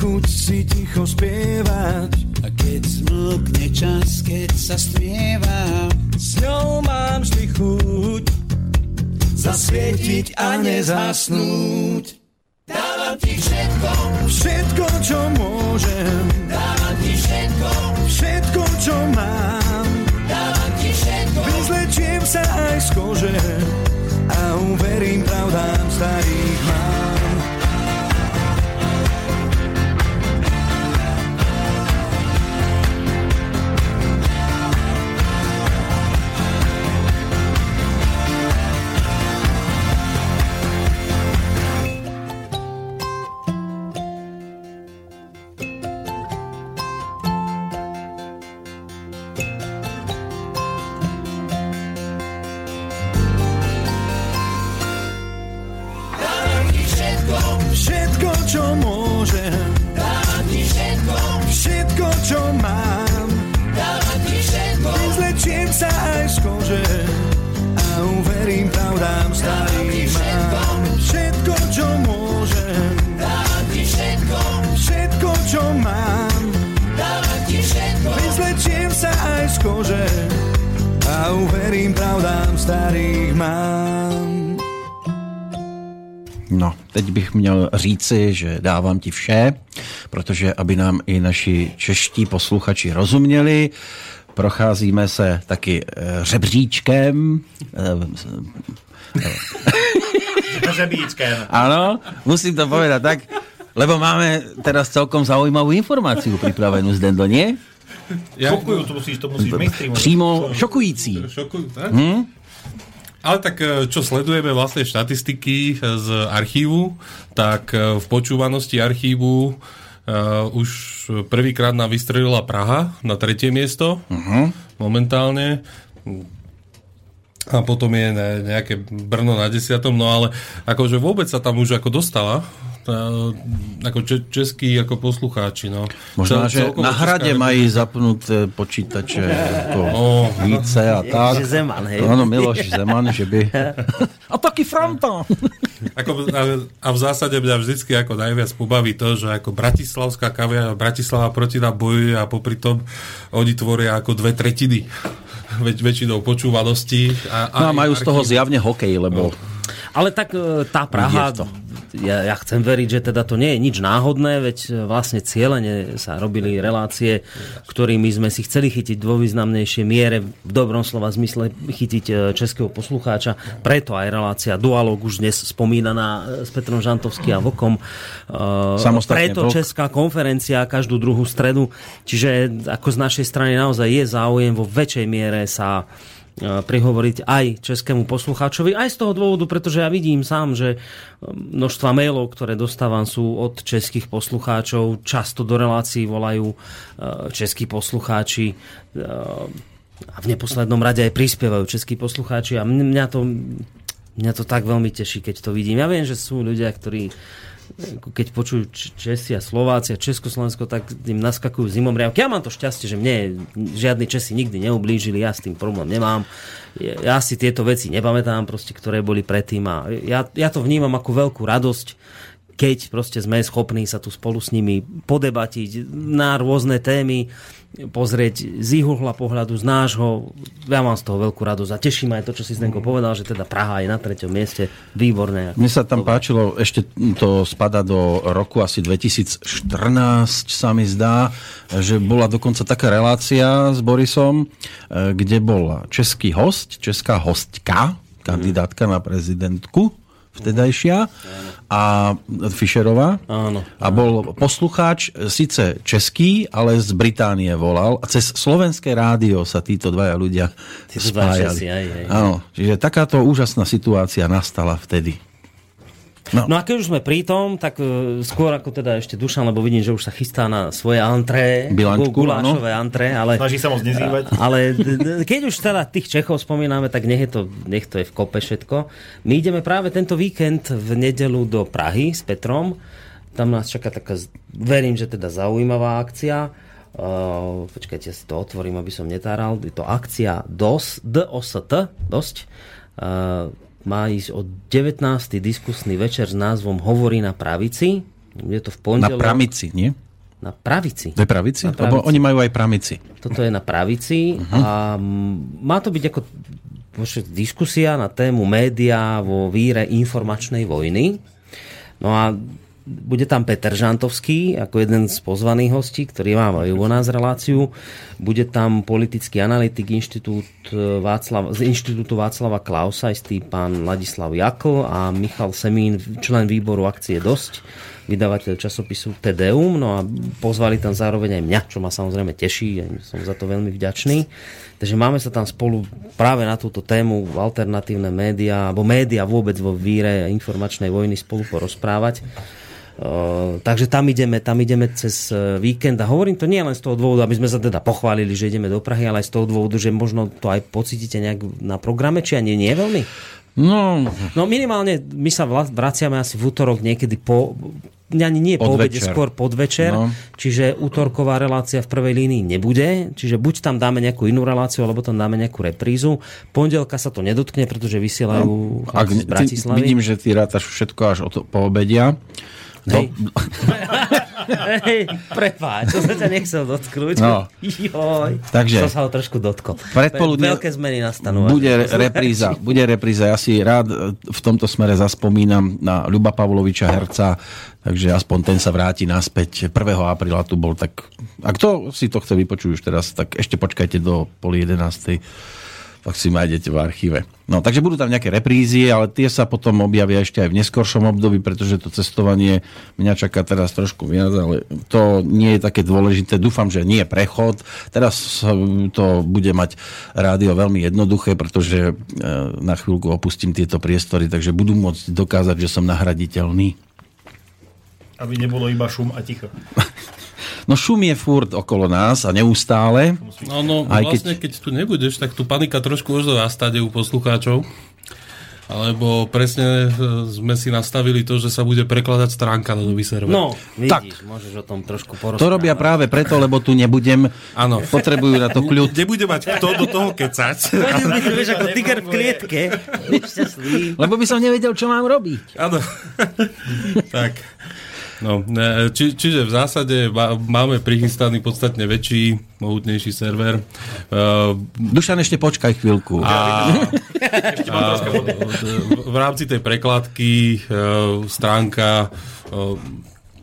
chuť si ticho spievať. A keď zmlkne čas, keď sa smieva, s ňou mám vždy chuť zasvietiť a nezhasnúť. Dávam ti všetko, všetko, čo môžem. Dávam ti všetko, všetko, čo mám. Dávam ti všetko, vyzlečiem sa aj z kože a uverím pravdám starých mám. Teď bych měl říci, že dávám ti vše, protože aby nám i naši čeští posluchači rozuměli, procházíme se taky eh, řebříčkem. eh, Žebíčkem. Áno, musím to povedať tak, lebo máme teraz celkom zaujímavú informáciu pripravenú z Dendo, nie? Ja, Šokujú, to musíš, to musíš mainstreamovať. Přímo šokující. Šokujú, tak? Hm? Ale tak e, čo sledujeme vlastne štatistiky z archívu, tak e, v počúvanosti archívu uh, už prvýkrát nám vystrelila Praha na tretie miesto uh-huh. momentálne. A potom je ne- nejaké Brno na desiatom, no ale akože vôbec sa tam už ako dostala ako če- českí ako poslucháči, no. Možná, Cel- že na hrade Česká mají zapnuté počítače ako No. více a tak. Že Zeman, hej. Áno, Miloš Zeman, že by... A taký Franta! Ako, a, a v zásade mňa vždycky ako najviac pobaví to, že ako bratislavská kavia, Bratislava proti nám bojuje a popri tom oni tvoria ako dve tretiny <laughs> väč, väčšinou počúvanosti. A, No a majú z toho zjavne hokej, lebo Ale tak e, tá Praha, to. Ja, ja chcem veriť, že teda to nie je nič náhodné, veď e, vlastne cieľene sa robili relácie, ktorými sme si chceli chytiť vo významnejšej miere, v dobrom slova zmysle chytiť e, českého poslucháča. Preto aj relácia Dualog už dnes spomínaná e, s Petrom Žantovským a Vokom. Samostatne Preto Vlk. Česká konferencia každú druhú stredu. Čiže ako z našej strany naozaj je záujem vo väčšej miere sa prihovoriť aj českému poslucháčovi. Aj z toho dôvodu, pretože ja vidím sám, že e, množstva mailov, ktoré dostávam, sú od českých poslucháčov. Často do relácií volajú e, českí poslucháči e, a v neposlednom rade aj prispievajú českí poslucháči a mň- mňa to, mňa to tak veľmi teší, keď to vidím. Ja viem, že sú ľudia, ktorí keď počujú Česi a Slováci a Československo, tak im naskakujú zimomriavky. Ja mám to šťastie, že mne žiadni Česi nikdy neublížili, ja s tým problém nemám. Ja si tieto veci nepamätám, proste, ktoré boli predtým a ja, ja to vnímam ako veľkú radosť, keď proste sme schopní sa tu spolu s nimi podebatiť na rôzne témy, pozrieť z ich uhla pohľadu, z nášho. Ja mám z toho veľkú radosť a teším aj to, čo si Zdenko povedal, že teda Praha je na treťom mieste. Výborné. Mne sa tam páčilo, ešte to spada do roku asi 2014 sa mi zdá, že bola dokonca taká relácia s Borisom, e, kde bol český host, česká hostka, kandidátka na prezidentku vtedajšia a Fischerová. Áno. A bol poslucháč, síce český, ale z Británie volal a cez slovenské rádio sa títo dvaja ľudia Títo dvaja spájali. Česi, aj, aj. Áno, čiže takáto úžasná situácia nastala vtedy. No a keď už sme pri tom, tak e, skôr ako teda ešte Dušan, lebo vidím, že už sa chystá na svoje antré, Bilančku, gulášové antré, ale, Snaží sa moc nezývať. ale keď už teda tých Čechov spomíname, tak nech, je to, nech to je v kope všetko. My ideme práve tento víkend v nedelu do Prahy s Petrom. Tam nás čaká taká, verím, že teda zaujímavá akcia. Uh, počkajte, ja si to otvorím, aby som netáral. Je to akcia DOS, DOST, dosť. Uh, má ísť o 19. diskusný večer s názvom Hovorí na pravici. Je to v Na pondelok. pramici, nie? Na pravici. To je pravici? Na Lebo pravici. oni majú aj pramici. Toto je na pravici uh-huh. a má to byť ako diskusia na tému média vo víre informačnej vojny. No a bude tam Peter Žantovský ako jeden z pozvaných hostí, ktorý má aj u nás reláciu. Bude tam politický analytik inštitút e, Václav, z Inštitútu Václava Klausa, istý pán Ladislav Jakl a Michal Semín, člen výboru akcie Dosť vydavateľ časopisu Tedeum, no a pozvali tam zároveň aj mňa, čo ma samozrejme teší, som za to veľmi vďačný. Takže máme sa tam spolu práve na túto tému alternatívne médiá, alebo médiá vôbec vo víre informačnej vojny spolu porozprávať. Uh, takže tam ideme, tam ideme cez uh, víkend a hovorím to nie len z toho dôvodu, aby sme sa teda pochválili, že ideme do Prahy, ale aj z toho dôvodu, že možno to aj pocítite nejak na programe, či ani nie veľmi. No, No minimálne my sa vraciame asi v útorok niekedy po ani nie po obede, skôr podvečer, No. čiže útorková relácia v prvej línii nebude, čiže buď tam dáme nejakú inú reláciu, alebo tam dáme nejakú reprízu. Pondelka sa to nedotkne, pretože vysielajú ak, chlapci z Bratislavy. vidím, že ty rátaš všetko až od, po obedia. Hej. <laughs> Hej, prepáč, to sa ťa nechcel dotknúť. No. Joj. Takže- To sa ho trošku dotkol. Predpoludne- Veľké zmeny nastanú. Bude repríza, bude repríza. Ja si rád e, v tomto smere zaspomínam na Ľuba Pavloviča herca, takže aspoň ten sa vráti naspäť. 1. apríla tu bol, tak ak to si to chce vypočuť už teraz, tak ešte počkajte do pol 11. Tak si nájdete v archíve. No, takže budú tam nejaké reprízy, ale tie sa potom objavia ešte aj v neskoršom období, pretože to cestovanie mňa čaká teraz trošku viac, ale to nie je také dôležité. Dúfam, že nie je prechod. Teraz to bude mať rádio veľmi jednoduché, pretože eh, na chvíľku opustím tieto priestory, takže budú môcť dokázať, že som nahraditeľný. Aby nebolo iba šum a ticho. <laughs> No šum je furt okolo nás a neustále. No, no Aj vlastne keď... tu nebudeš, tak tu panika trošku už nastade u poslucháčov. Alebo presne e, sme si nastavili to, že sa bude prekladať stránka na nový server. No, vidíš, môžeš o tom trošku porozprávať. To robia práve preto, lebo tu nebudem. Áno. Potrebujú na to kľud. Nebude mať kto do toho kecať. <laughs> Vieš, ako tiger v klietke. Lebo by som nevedel, čo mám robiť. Áno. <laughs> tak. No, ne, či, čiže v zásade má- máme prichystaný podstatne väčší, mohutnejší server. Uh, Dušan, ešte počkaj chvíľku. a, <laughs> a v rámci tej prekladky uh, stránka uh,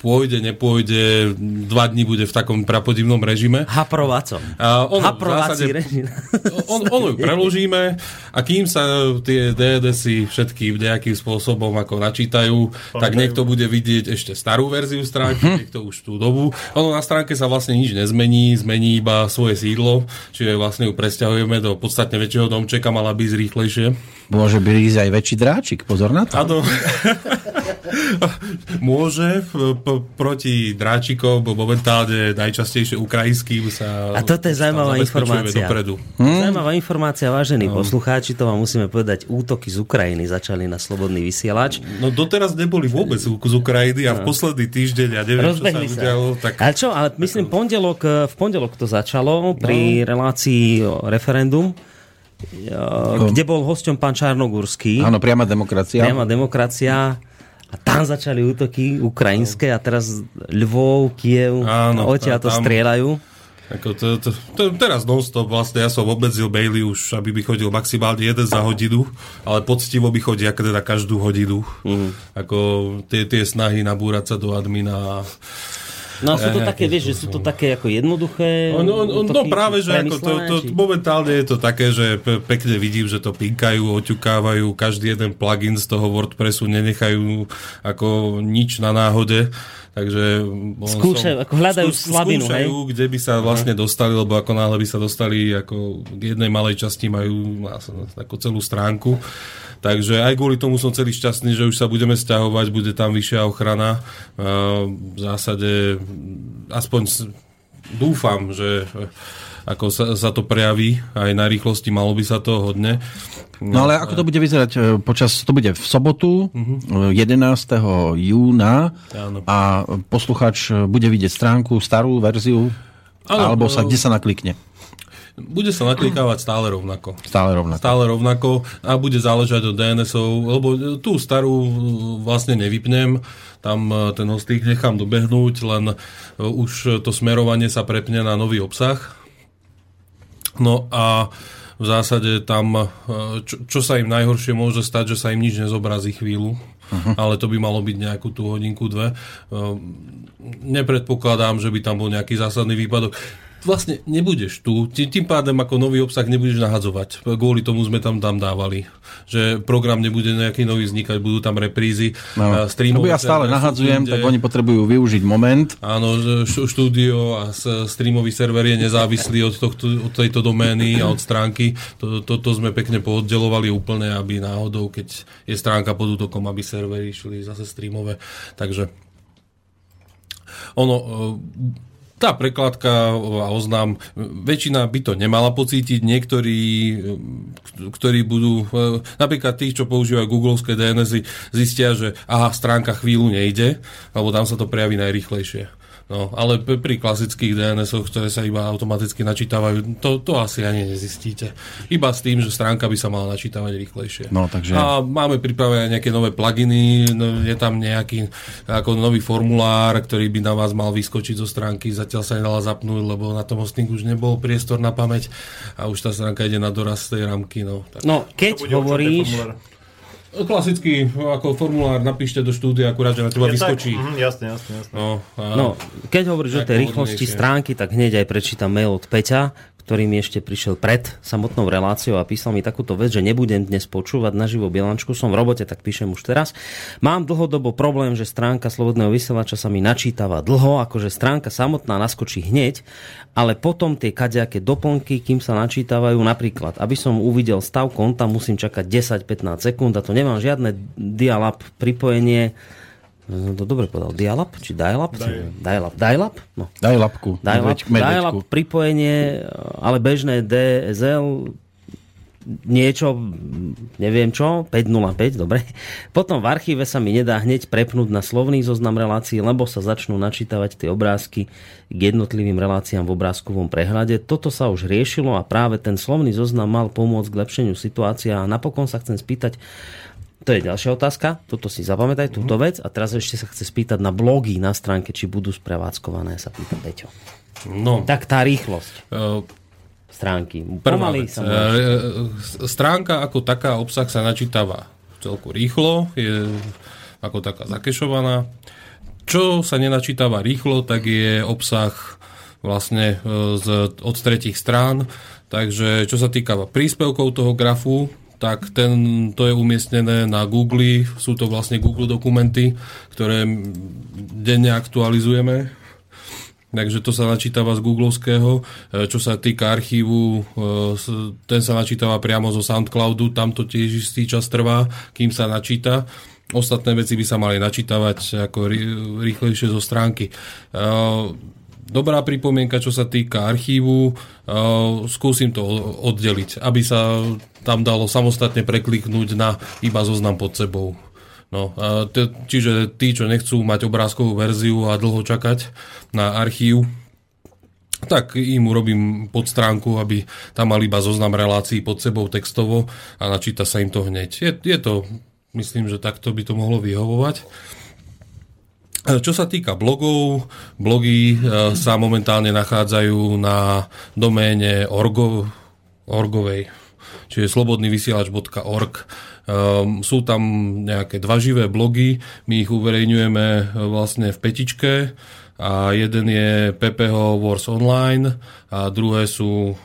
pôjde, nepôjde, dva dní bude v takom prapodivnom režime. Haprovacom. A ono, Haprovací zásade- režim. <laughs> on, ono ju preložíme a kým sa tie DDSy všetky nejakým spôsobom ako načítajú, tak niekto bude vidieť ešte starú verziu stránky, niekto už tú dobu. Ono na stránke sa vlastne nič nezmení, zmení iba svoje sídlo, čiže vlastne ju presťahujeme do podstatne väčšieho domčeka, mala byť rýchlejšie. Môže byť ísť aj väčší dráčik, pozor na to. Áno. <laughs> Môže p- p- proti dráčikom, bo momentálne najčastejšie ukrajinským sa A toto je zaujímavá informácia. Dopredu. Zaujímavá informácia, vážení poslucháči, to vám musíme povedať, útoky z Ukrajiny začali na Slobodný vysielač. No doteraz neboli vôbec z z Ukrajiny a v posledný týždeň, ja neviem, Rozbehli čo sa sa. udialo, tak Ale čo, ale myslím, pondelok, eh, v pondelok to začalo pri relácii o referendum, eh, kde bol hosťom pán Čarnogurský. Áno, priama demokracia. Priama demokracia. A tam začali útoky ukrajinské a teraz Lvov, Kiev, Áno, odtiaľ to a tam- strieľajú. ako to, to, to, teraz non-stop vlastne, ja som obmedzil Bailey už, aby by chodil maximálne jeden za hodinu, ale poctivo by chodil ako teda každú hodinu. Mhm. Ako tie, tie snahy nabúrať sa do admina. No sú to Eh, také, vieš, že sú to také ako jednoduché On, on, on, no práve, že ako to, to, či- momentálne je to také, že pe- pekne vidím, že to pinkajú, oťukávajú, každý jeden plugin z toho WordPressu nenechajú ako nič na náhode. Takže Skúšajú, ako hľadajú slabinu, skúšajú, kde by sa vlastne dostali, lebo ako náhle by sa dostali ako k jednej malej časti majú ako celú stránku. Takže aj kvôli tomu som celý šťastný, že už sa budeme stiahovať, bude tam vyššia ochrana. A V zásade aspoň dúfam, že ako sa, sa to prejaví aj na rýchlosti, malo by sa to hodne. No ale ako to bude vyzerať e, počas, to bude v sobotu, e, 11. júna Áno. a posluchač e, bude vidieť stránku, starú verziu, Áno, alebo sa, kde sa naklikne. Bude sa naklikávať stále rovnako. Stále rovnako. Stále rovnako a bude záležať od DNS-ov, lebo tú starú e, vlastne nevypnem, tam e, ten hostlík nechám dobehnúť, len e, už to smerovanie sa prepne na nový obsah. No a v zásade tam, e, čo, čo sa im najhoršie môže stať, že sa im nič nezobrazí chvíľu, uh-huh. ale to by malo byť nejakú tú hodinku, dve. E, Nepredpokladám, že by tam bol nejaký zásadný výpadok. Vlastne nebudeš tu, tým, pádem ako nový obsah nebudeš nahadzovať. Kvôli tomu sme tam tam dávali. Že program nebude nejaký nový vznikať, budú tam reprízy. No. Lebo ja stále nahadzujem, tak oni potrebujú využiť moment. Áno, štúdio a streamový server je nezávislý od, tohto, od tejto domény a od stránky. To, toto sme pekne pooddelovali úplne, aby náhodou, keď je stránka pod útokom, aby servery išli zase streamové. Takže ono, e, tá prekladka a oznám, väčšina by to nemala pocítiť, niektorí, ktorí budú, e, napríklad tí, čo používajú googlovské DNS, zistia, že aha, stránka chvíľu nejde, lebo tam sa to prejaví najrychlejšie. No, ale pri klasických DNS-och, ktoré sa iba automaticky načítavajú, to, to asi ani nezistíte. Iba s tým, že stránka by sa mala načítavať rýchlejšie. No, takže... A máme pripravené nejaké nové pluginy, no, je tam nejaký ako nový formulár, ktorý by na vás mal vyskočiť zo stránky, zatiaľ sa nedala zapnúť, lebo na tom hostingu už nebol priestor na pamäť a už tá stránka ide na doraz tej ramky. No, tak. No, keď hovoríš... Klasický ako formulár napíšte do štúdia, akurát, že na teba vyskočí. Mhm, jasne, jasne, jasne. No, a... No, keď hovoríš o tej Tak rýchlosti stránky, tak hneď aj prečítam mail od Peťa, ktorý mi ešte prišiel pred samotnou reláciou a písal mi takúto vec, že nebudem dnes počúvať naživo bilančku, som v robote, tak píšem už teraz. Mám dlhodobo problém, že stránka Slobodného vysielača sa mi načítava dlho, akože stránka samotná naskočí hneď, ale potom tie kadejaké doplnky, kým sa načítavajú, napríklad, aby som uvidel stav konta, musím čakať 10-15 sekúnd a to nemám žiadne dial-up pripojenie, No, to dobre povedal. Dial-up? Či dial-up? Dial-up. Dial-up? No. Medveď- medveďku. dial-up pripojenie, ale bežné DSL niečo, neviem čo, 505, dobre. Potom v archíve sa mi nedá hneď prepnúť na slovný zoznam relácií, lebo sa začnú načítavať tie obrázky k jednotlivým reláciám v obrázkovom prehľade. Toto sa už riešilo a práve ten slovný zoznam mal pomôcť k lepšeniu situácie a napokon sa chcem spýtať, to je ďalšia otázka, toto si zapamätaj, túto vec. A teraz ešte sa chce spýtať na blogy na stránke, či budú sprevádzkované, sa pýta Peťo. no. Tak tá rýchlosť Uh, stránky. Prvá Pomaly vec. sa E, môžeš. e, Stránka ako taká, obsah sa načítava celku rýchlo, je ako taká zakešovaná. Čo sa nenačítava rýchlo, tak je obsah vlastne z, od tretich strán. Takže čo sa týka príspevkov toho grafu, tak ten, to je umiestnené na Google, sú to vlastne Google dokumenty, ktoré denne aktualizujeme Takže to sa načítava z googlovského. E, Čo sa týka archívu, e, ten sa načítava priamo zo Soundcloudu, tam to tiež istý čas trvá, kým sa načíta. Ostatné veci by sa mali načítavať ako rý- rýchlejšie zo stránky. Dobrá pripomienka, čo sa týka archívu, e, skúsim to oddeliť, aby sa tam dalo samostatne prekliknúť na iba zoznam pod sebou. No, čiže tí, čo nechcú mať obrázkovú verziu a dlho čakať na archív, tak im urobím pod stránku, aby tam mali iba zoznam relácií pod sebou textovo a načíta sa im to hneď. Je, je to, myslím, že takto by to mohlo vyhovovať. Čo sa týka blogov, blogy e, sa momentálne nachádzajú na doméne orgo, orgovej, čiže slobodnyvysielač.org. Um, sú tam nejaké dva živé blogy, my ich uverejňujeme e, vlastne v petičke a jeden je PPH Wars Online a druhé sú e,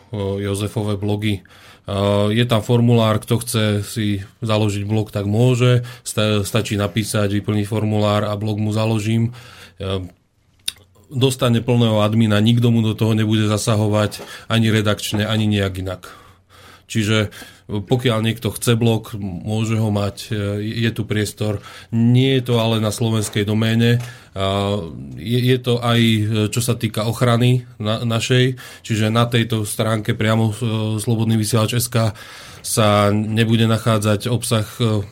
Jozefové blogy. Uh, je tam formulár, kto chce si založiť blog, tak môže. Sta- stačí napísať, vyplniť formulár a blog mu založím. Uh, dostane plného admina, nikto mu do toho nebude zasahovať ani redakčne, ani nejak inak. Čiže pokiaľ niekto chce blog, môže ho mať, e, je tu priestor. Nie je to ale na slovenskej doméne. Je, to aj e, čo sa týka ochrany na, našej, čiže na tejto stránke priamo e, Slobodný vysielač SK sa nebude nachádzať obsah e,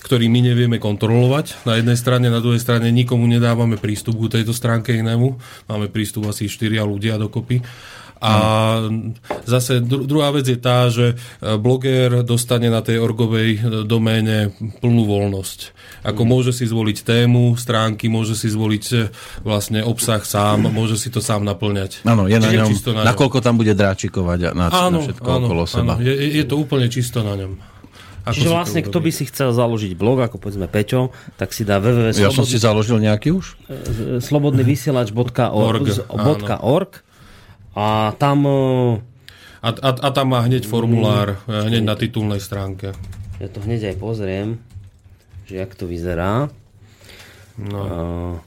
ktorý my nevieme kontrolovať. Na jednej strane, na druhej strane nikomu nedávame prístup k tejto stránke inému. Máme prístup asi 4 ľudia dokopy. A zase dru- druhá vec je tá, že e, bloger dostane na tej orgovej e, doméne plnú voľnosť. Ako môže si zvoliť tému stránky, môže si zvoliť e, vlastne obsah sám, môže si to sám naplňať. Áno, je na Čiže ňom, čisto na ňom. nakoľko tam bude dráčikovať na, na všetko okolo seba. Áno, je, je to úplne čisto na ňom. Ako Čiže vlastne, kto by si chcel založiť blog, ako povedzme Peťo, tak si dá www. Ja som si založil nejaký už? slobodnyvysielač.org Org, .org a tam e, A, a, a tam má hneď formulár, e, hneď na titulnej stránke. ja to hneď aj pozriem, že jak to vyzerá. No.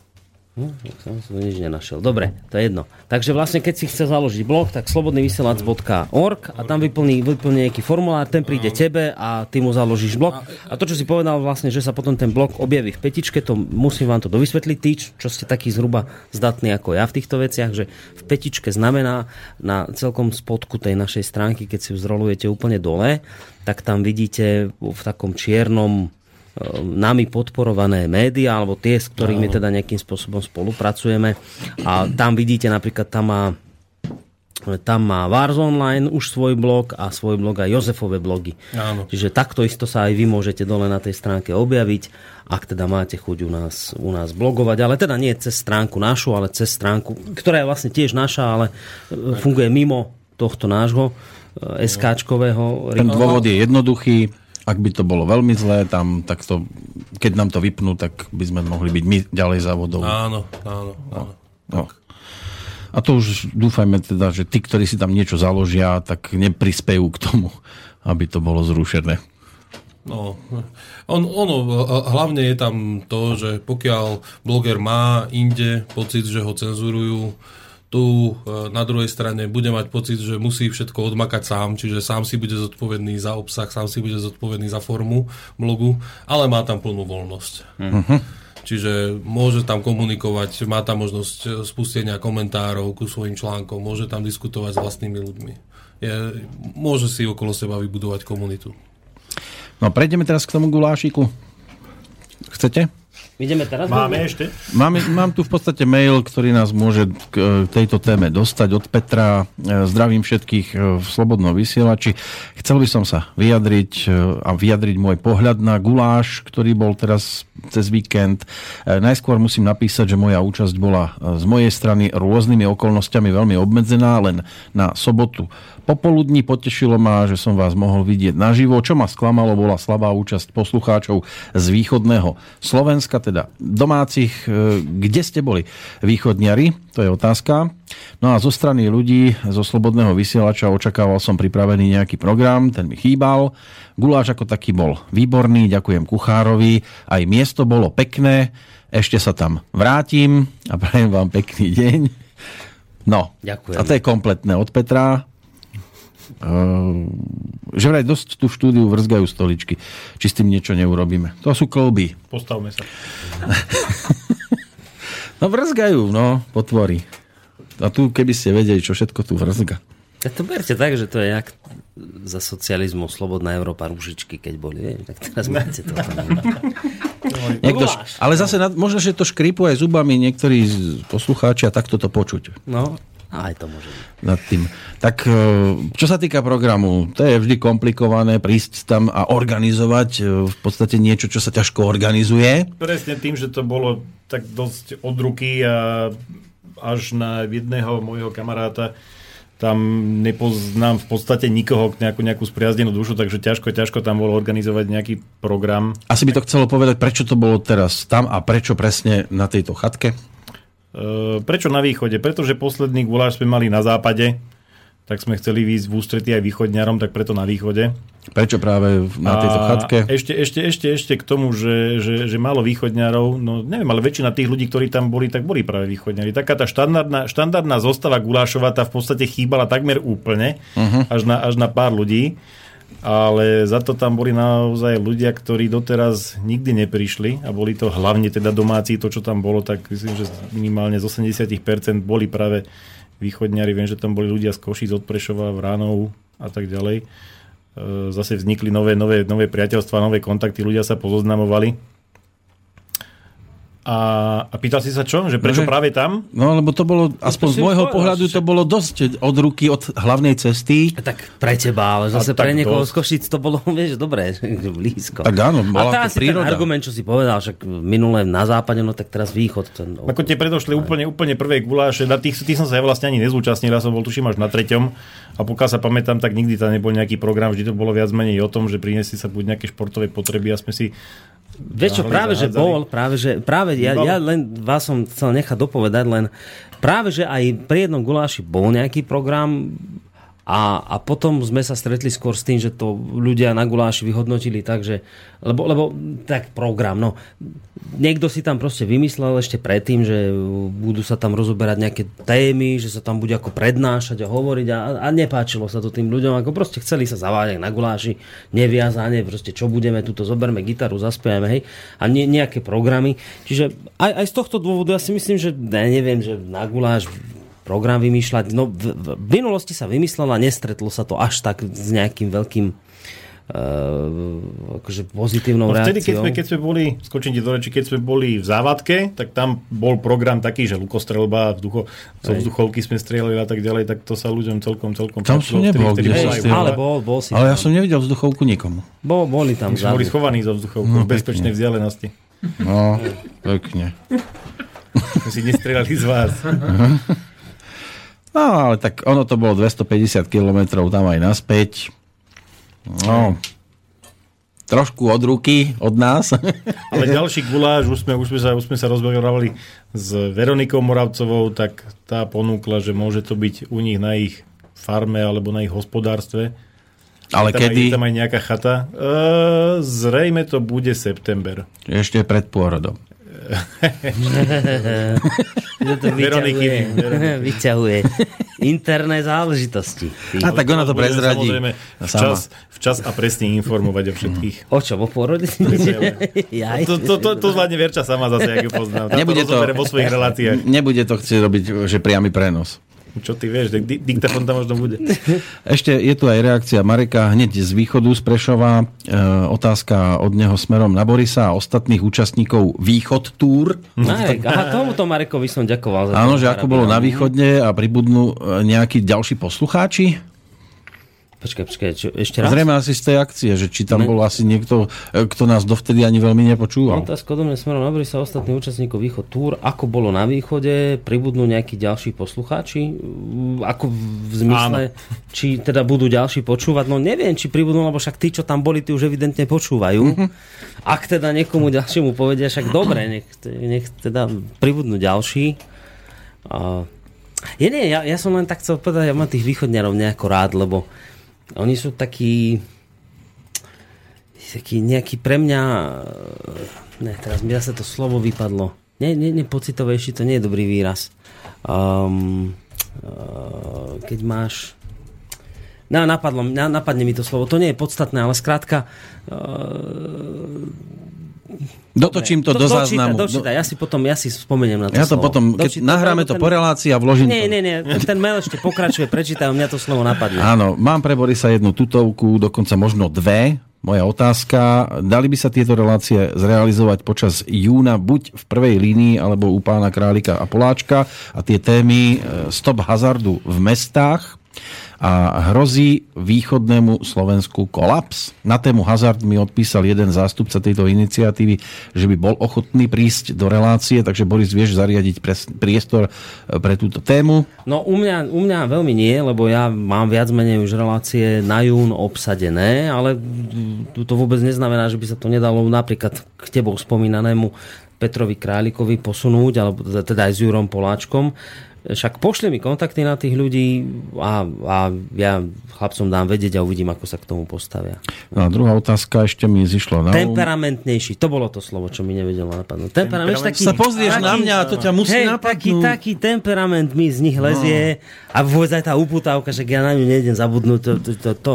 Uh, no, som nič nenašiel. Dobre, to je jedno. Takže vlastne, keď si chce založiť blog, tak slobodnyvysielac.org a tam vyplní, vyplní nejaký formulár, ten príde tebe a ty mu založíš blog. A to, čo si povedal vlastne, že sa potom ten blog objaví v petičke, to musím vám to dovysvetliť, tí, čo ste takí zhruba zdatní ako ja v týchto veciach, že v petičke znamená na celkom spodku tej našej stránky, keď si ju zrolujete úplne dole, tak tam vidíte v takom čiernom nami podporované médiá, alebo tie, s ktorými teda nejakým spôsobom spolupracujeme. A tam vidíte napríklad, tam má tam má Wars Online už svoj blog a svoj blog aj Jozefové blogy. Áno. Čiže takto isto sa aj vy môžete dole na tej stránke objaviť, ak teda máte chuť u nás, u nás blogovať, ale teda nie cez stránku našu, ale cez stránku, ktorá je vlastne tiež naša, ale e, funguje mimo tohto nášho e, SKčkového. Ten dôvod je jednoduchý. Ak by to bolo veľmi zlé, tam, tak to, keď nám to vypnú, tak by sme mohli byť my ďalej závodov. Áno, áno, áno. No. A to už dúfajme teda, že tí, ktorí si tam niečo založia, tak neprispejú k tomu, aby to bolo zrušené. No, on, ono, hlavne je tam to, že pokiaľ bloger má inde pocit, že ho cenzurujú, tu e, na druhej strane bude mať pocit, že musí všetko odmakať sám, čiže sám si bude zodpovedný za obsah, sám si bude zodpovedný za formu blogu, ale má tam plnú voľnosť. Uh-huh. Čiže môže tam komunikovať, má tam možnosť e, spustenia komentárov ku svojim článkom, môže tam diskutovať s vlastnými ľuďmi. Je, môže si okolo seba vybudovať komunitu. No prejdeme teraz k tomu gulášiku. Chcete? Ideme teraz? Máme ešte? Mám, mám tu v podstate mail, ktorý nás môže k tejto téme dostať od Petra. E, Zdravím všetkých e, v Slobodnom vysielači. Chcel by som sa vyjadriť e, a vyjadriť môj pohľad na guláš, ktorý bol teraz cez víkend. Najskôr musím napísať, že moja účasť bola z mojej strany rôznymi okolnostiami veľmi obmedzená, len na sobotu Popoludní potešilo ma, že som vás mohol vidieť naživo. Čo ma sklamalo, bola slabá účasť poslucháčov z východného Slovenska, teda domácich. E, kde ste boli? Východniari? To je otázka. No a zo strany ľudí zo Slobodného vysielača očakával som pripravený nejaký program, ten mi chýbal. Guláš ako taký bol výborný, ďakujem kuchárovi. Aj miesto bolo pekné, ešte sa tam vrátim a prajem vám pekný deň. No, Ďakujem. a to je kompletné od Petra. Uh, že vraj dosť tu v štúdiu vrzgajú stoličky. Či s tým niečo neurobíme. To sú kolby. Postavme sa. <laughs> no vrzgajú, no, potvory. A tu, keby ste vedeli, čo všetko tu vrzga. Tak to berte tak, že to je jak za socializmu Slobodná Európa ružičky, keď boli. Vie? Tak teraz máte to. <laughs> Niekto, ale zase, možno, že to škripu aj zubami niektorí poslucháči a takto to počuť. No, aj to môže byť. Nad tým. Tak e, čo sa týka programu, to je vždy komplikované prísť tam a organizovať e, v podstate niečo, čo sa ťažko organizuje. Presne tým, že to bolo tak dosť od ruky a až na jedného môjho kamaráta tam nepoznám v podstate nikoho, nejakú, nejakú spriazdenú dušu, takže ťažko, ťažko tam bolo organizovať nejaký program. Asi by to chcelo povedať, prečo to bolo teraz tam a prečo presne na tejto chatke? E, prečo na východe? Pretože posledný guláš sme mali na západe, tak sme chceli výjsť v ústretí aj východňarom, tak preto na východe. Prečo práve na tejto chatke? A ešte, ešte, ešte, ešte k tomu, že, že, že málo východňarov, no neviem, ale väčšina tých ľudí, ktorí tam boli, tak boli práve východňari. Taká tá štandardná, štandardná zostava gulášová, tá v podstate chýbala takmer úplne, uh-huh. až, na, až na pár ľudí ale za to tam boli naozaj ľudia, ktorí doteraz nikdy neprišli a boli to hlavne teda domáci, to čo tam bolo, tak myslím, že minimálne z 80% boli práve východňari, viem, že tam boli ľudia z Košic, od Prešova, Vránov a tak ďalej. E, zase vznikli nové, nové, nové priateľstva, nové kontakty, ľudia sa pozoznamovali a, a pýtal si sa čo? Že prečo no, že, práve tam? No, lebo to bolo, aspoň z môjho pohľadu, to bolo dosť od ruky, od hlavnej cesty. Tak pre teba, ale zase a pre niekoho z Košic to bolo, <laughs> vieš, dobré, blízko. Tak áno, bola a to príroda. ten argument, čo si povedal, však minulé na západe, no tak teraz východ. Ten... Ako tie predošli úplne, úplne prvé guláše, na tých, tých som sa ja vlastne ani nezúčastnil, ja som bol tuším až na treťom a pokiaľ sa pamätám, tak nikdy tam nebol nejaký program, vždy to bolo viac menej o tom, že priniesli sa buď nejaké športové potreby a sme si Vieš čo, práve že bol, práve že, práve ja, ja len vás som chcel nechať dopovedať, len práve že aj pri jednom guláši bol nejaký program, a, a potom sme sa stretli skôr s tým, že to ľudia na guláši vyhodnotili tak, že, lebo, lebo tak program, no niekto si tam proste vymyslel ešte predtým, že budú sa tam rozoberať nejaké témy, že sa tam bude ako prednášať a hovoriť a, a nepáčilo sa to tým ľuďom, ako proste chceli sa zaváňať na guláši, neviazanie, proste čo budeme, tuto zoberme gitaru, zaspievame, hej, a nie, nejaké programy. Čiže aj, aj z tohto dôvodu ja si myslím, že ne, neviem, že na guláš program vymýšľať. No, v, v minulosti sa vymyslelo a nestretlo sa to až tak s nejakým veľkým e, akože pozitívnou No vtedy, keď reakciou. sme, keď sme boli, skočím do reči, keď sme boli v závadke, tak tam bol program taký, že lukostrelba, vzducho, zo vzduchovky sme strieľali a tak ďalej, tak to sa ľuďom celkom, celkom Tam som nebol, Vtedy- vtedy strieľa. Ale bol, bol si Ale ja tam. som nevidel vzduchovku nikomu. Bol, boli tam sme boli schovaní zo vzduchovkou v bezpečnej vzdialenosti. No, pekne. <laughs> My si nestrieľali z vás. <laughs> No, ale tak ono to bolo 250 km tam aj naspäť. No, trošku od ruky, od nás. <laughs> Ale ďalší guláš, už sme, už sme, sa, už sme sa rozberovali s Veronikou Moravcovou, tak tá ponúkla, že môže to byť u nich na ich farme alebo na ich hospodárstve. Ale je tam, kedy? je tam aj nejaká chata. E, zrejme to bude september. Ešte pred pôrodom. Že to vyťahuje, vyťahuje interné záležitosti. A tak ona to prezradí. Samozrejme včas, včas a presne informovať o všetkých. O čo, o pôrode? <laughs> Jaj. To, to, to, to zvládne Verča sama zase, jak ju poznám. Nebude to vo svojich reláciách. Nebude to chcieť robiť, že priamy prenos. Čo ty vieš, tak di- diktafon tam možno bude. <laughs> Ešte je tu aj reakcia Mareka hneď z východu z Prešova. E, otázka od neho smerom na Borisa a ostatných účastníkov Východ Túr. Marek, aha, tomuto Marekovi som ďakoval. Za Áno, že ako bolo na východne a pribudnú e, nejakí ďalší poslucháči. Počkaj, počkaj, čo, ešte raz? Zrejme asi z tej akcie, že či tam Ne. bol asi niekto, e, kto nás dovtedy ani veľmi nepočúval. Otázka odo mňa smerom na sa ostatní účastníkov Východ Túr. Ako bolo na východe? Pribudnú nejakí ďalší poslucháči? Mm, Ako v zmysle, či teda budú ďalší počúvať? No neviem, či pribudnú, lebo však tí, čo tam boli, tí už evidentne počúvajú. Ak teda niekomu ďalšiemu povedia, však dobre, nech, nech teda pribudnú ďalší. A... Je, nie, ja, ja som len tak chcel povedať, ja mám tých východňarov nejako rád, lebo oni sú takí taký nejaký pre mňa ne, teraz mi zase to slovo vypadlo ne, ne, nepocitovejší, to nie je dobrý výraz um, uh, keď máš No, napadlo, na, napadne mi to slovo. To nie je podstatné, ale skrátka... Uh, Dotočím to do záznamu. Dočítaj, ja si potom, ja si spomeniem na to Ja to slovo. potom, keď Dočítaj, nahráme to po relácii a vložím Nie, to. nie, nie, ten mail ešte pokračuje, prečítaj, mňa to slovo napadne. Áno, mám pre Borisa jednu tutovku, dokonca možno dve. Moja otázka, dali by sa tieto relácie zrealizovať počas júna buď v prvej línii, alebo u pána Králika a Poláčka a tie témy e, stop hazardu v mestách a hrozí východnému Slovensku kolaps. Na tému hazard mi odpísal jeden zástupca tejto iniciatívy, že by bol ochotný prísť do relácie, takže Boris, vieš zariadiť priestor e, pre túto tému. No u mňa, u mňa veľmi nie, lebo ja mám viac menej už relácie na jún obsadené, ale to vôbec neznamená, že by sa to nedalo napríklad k tebou spomínanému Petrovi Králikovi posunúť, alebo teda- teda aj s Jurom Poláčkom. Však pošli mi kontakty na tých ľudí a, a ja chlapcom dám vedieť a uvidím, ako sa k tomu postavia. No a druhá otázka ešte mi zišla na. Temperamentnejší, to bolo to slovo, čo mi nevedelo napadnúť. Temperament, vieš, taký, Sa pozrieš na mňa a to ťa musí hej, napadnúť. taký, taký temperament mi z nich lezie a vôbec aj tá uputávka, že ja na ňu nejdem zabudnúť. To, to, to, to,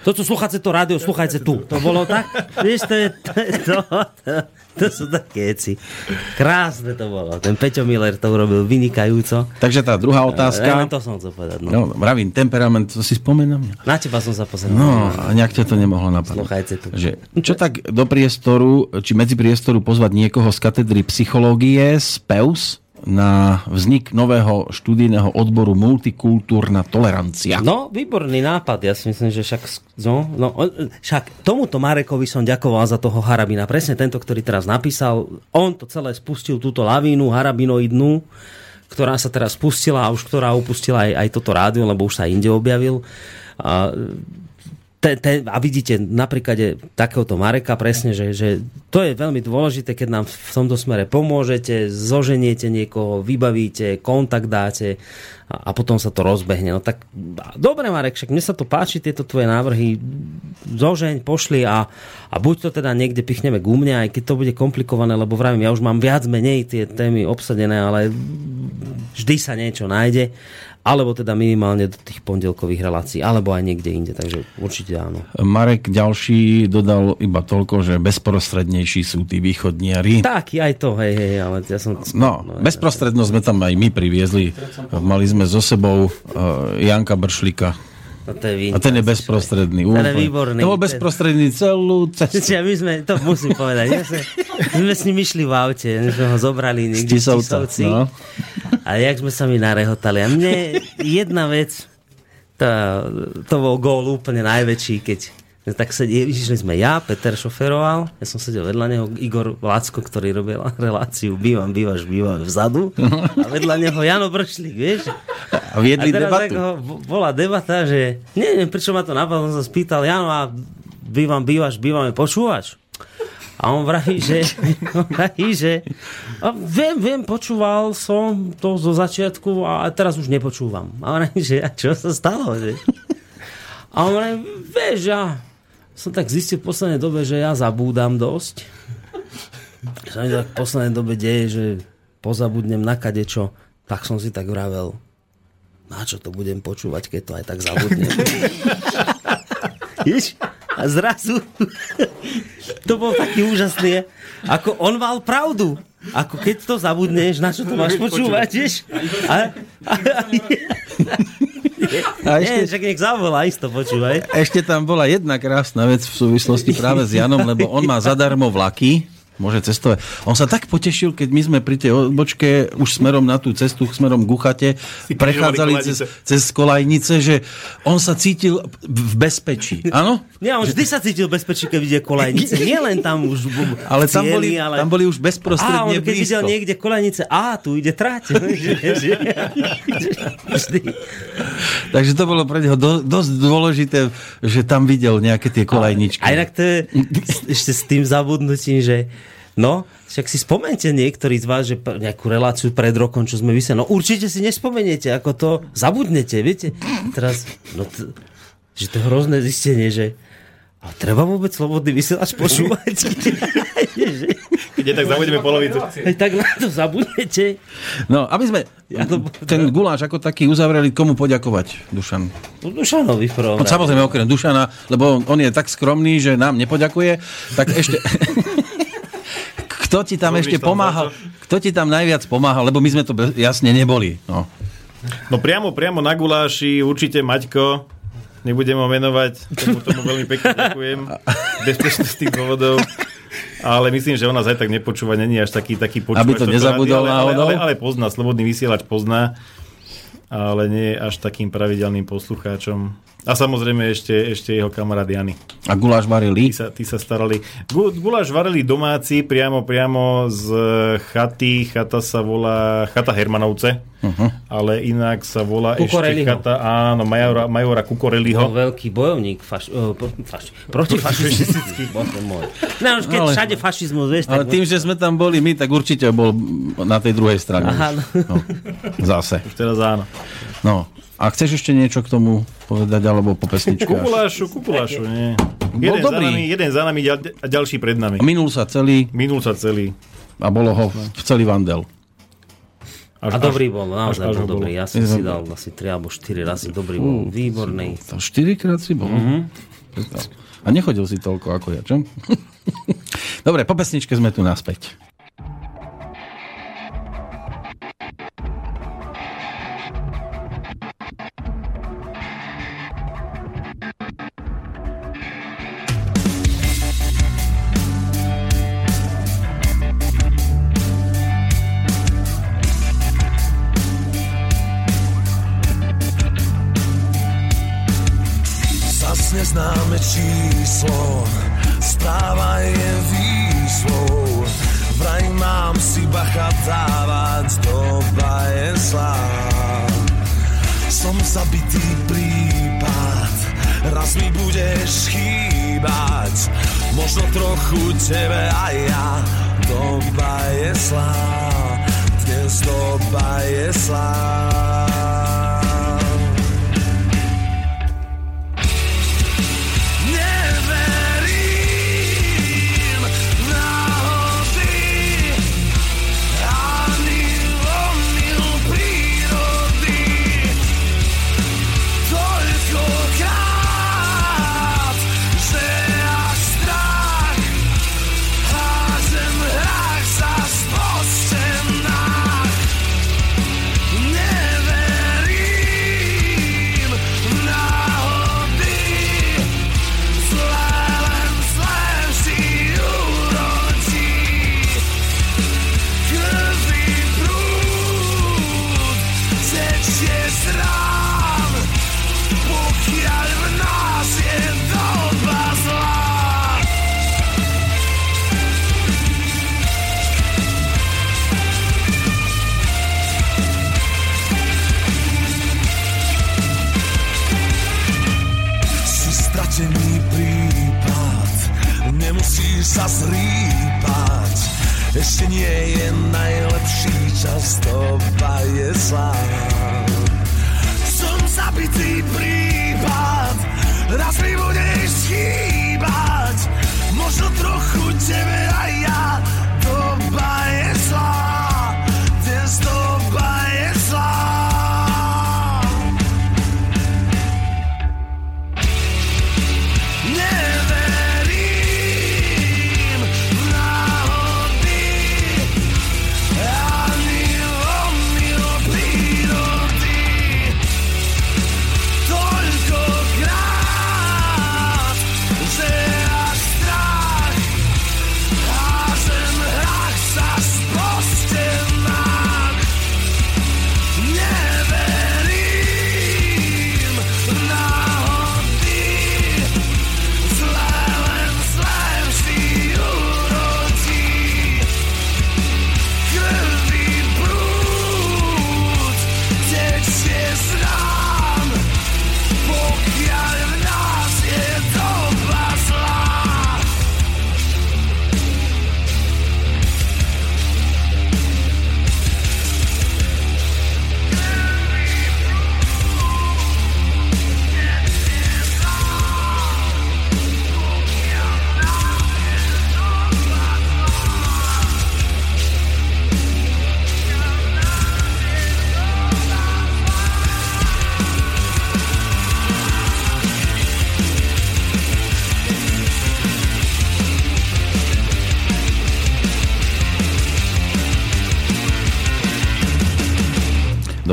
to, čo slucháte to rádio, sluchajte tu. To bolo tak? Vieš, to je to, to, to, to sú také veci. Krásne to bolo. Ten Peťo Miller to urobil vynikajúco. Takže tá druhá Ja, otázka. len to som chcel povedať. No. No, vravím, temperament, to si spomenám. Na teba som sa pozeral. No, a nejak ťa to nemohlo napadnúť. Sluchajte tu. Že, čo tak do priestoru, či medzi priestoru pozvať niekoho z katedry psychológie, z PEUS, na vznik nového študijného odboru multikultúrna tolerancia. No, výborný nápad. Ja si myslím, že však, no, no, však tomuto Marekovi som ďakoval za toho Harabina. Presne tento, ktorý teraz napísal. On to celé spustil, túto lavínu harabinoidnú, ktorá sa teraz spustila a už ktorá upustila aj, aj toto rádio, lebo už sa inde objavil. A, te, te, a vidíte napríklad takéhoto Mareka presne, že, že to je veľmi dôležité, keď nám v tomto smere pomôžete, zoženiete niekoho, vybavíte, kontakt dáte a, a potom sa to rozbehne. No tak dobre Marek, však mne sa to páči, tieto tvoje návrhy zožeň, pošli a, a buď to teda niekde pichneme ku mne, aj keď to bude komplikované, lebo vravím, ja už mám viac menej tie témy obsadené, ale vždy sa niečo nájde alebo teda minimálne do tých pondelkových relácií, alebo aj niekde inde, takže určite áno. Marek ďalší dodal iba toľko, že bezprostrednejší sú tí východniari. Tak, aj to, hej, hej, ale ja som... No, bezprostredno sme tam aj my priviezli. Mali sme so sebou uh, Janka Bršlika. No to je A ten je bezprostredný. Ten je výborný. To bol bezprostredný celú cestu. Čiže my sme, to musím povedať, my sme, my sme s ním išli v aute, my sme ho zobrali niekde v Tisovci. no. A jak sme sa mi narehotali. A mne jedna vec, to, to bol gól úplne najväčší, keď tak sedí, išli sme ja, Peter šoferoval, ja som sedel vedľa neho, Igor Vlácko, ktorý robil <laughs> reláciu Bývam, bývaš, bývam vzadu a vedľa neho Jano Bršlík, vieš? A A viedli teraz debatu. bo- bola debata, že neviem, prečo ma to napadlo, som sa spýtal, Jano, a bývam, bývaš, bývame, počúvaš? A on vraví, že, <laughs> on vraví, že a viem, viem, počúval som to zo začiatku a teraz už nepočúvam. A on vraví, že a čo sa stalo? Že? A on vraví, vieš, ja som tak zistil v poslednej dobe, že ja zabúdam dosť. Sa mi tak v poslednej dobe deje, že pozabudnem na kadečo, tak som si tak vravel, na čo to budem počúvať, keď to aj tak zabudnem. <laughs> Víš? A zrazu <laughs> to bol taký úžasný, ako on mal pravdu. Ako keď to zabudneš, na čo to máš počúvať, vieš? <laughs> A, a, a, A nie, ešte, však nech zavolá, isto počúvaj. ešte tam bola jedna krásna vec v súvislosti práve s Janom, lebo on má zadarmo vlaky, môže cestovať. On sa tak potešil, keď my sme pri tej odbočke už smerom na tú cestu, smerom k Uchate, prechádzali cez, cez Kolajnice, že on sa cítil v bezpečí. Áno? <laughs> Nie, on vždy sa cítil bezpečí, keď vidie kolajnice. <laughs> Nie len tam už v Ale tam cieli, boli, ale... tam boli už Á, on bezprostredne keď videl blízko. niekde kolajnice, á, tu ide trať. Vždy. <laughs> Takže to bolo pre neho do, dosť dôležité, že tam videl nejaké tie kolajničky. A inak to je ešte s tým zabudnutím, že no, však si spomente niektorí z vás, že nejakú reláciu pred rokom, čo sme vysielali, no určite si nespomeniete, ako to zabudnete, viete? Teraz, no t- že to je hrozné zistenie, že a treba vôbec slobodný vysielač počúvať? <laughs> Keď tak zavodíme polovicu. Aj tak na to zabudnete. No, aby sme Ja to- ten guláš ako taký uzavreli, komu poďakovať, Dušan? No, Dušanovi v prvom No, samozrejme okrem Dušana, lebo on je tak skromný, že nám nepoďakuje, tak ešte... <laughs> Kto ti tam ešte tam pomáhal? Kto ti tam najviac pomáhal? Lebo my sme to be- jasne neboli. No. No priamo, priamo na guláši určite Maťko, nebudem ho menovať, tomu, tomu veľmi pekne ďakujem, <laughs> bezpečnostných dôvodov. Ale myslím, že ona aj tak nepočúva, není až taký, taký počúvač. Aby to nezabudol ale, ale, ale, ale pozná, slobodný vysielač pozná, ale nie je až takým pravidelným poslucháčom. A samozrejme ešte, ešte jeho kamarát Jany. A guláš varili? Tí sa, tí sa starali. Gu, guláš varili domáci priamo, priamo z chaty. Chata sa volá Chata Hermanovce. Uh-huh. Ale inak sa volá Kukoreliho. ešte chata, áno, Majora, Majora Bol Kukoreliho. veľký bojovník faš, uh, faš, protifašistický. <laughs> Môj. No už keď Ale- všade fašizmus, vieš, Ale tak... tým, že sme tam boli my, tak určite bol na tej druhej strane. Aha, už. no. No, zase. Teraz áno. No. A chceš ešte niečo k tomu povedať, alebo po pesničke? až? Kukulášu, kukulášu, nie. Bol Jeden dobrý. za nami, jeden za nami ďal, a ďalší pred nami. Minul sa celý Minul sa celý. a bolo ho v celý vandel. Až, A dobrý bol, naozaj až ho bol bolo. dobrý. Ja som si dal asi 3 alebo 4 razy. Dobrý bol, výborný. To štyrikrát si bol. Mhm. A nechodil si toľko ako ja, čo? <laughs> Dobre, po pesničke sme tu naspäť. sebelaia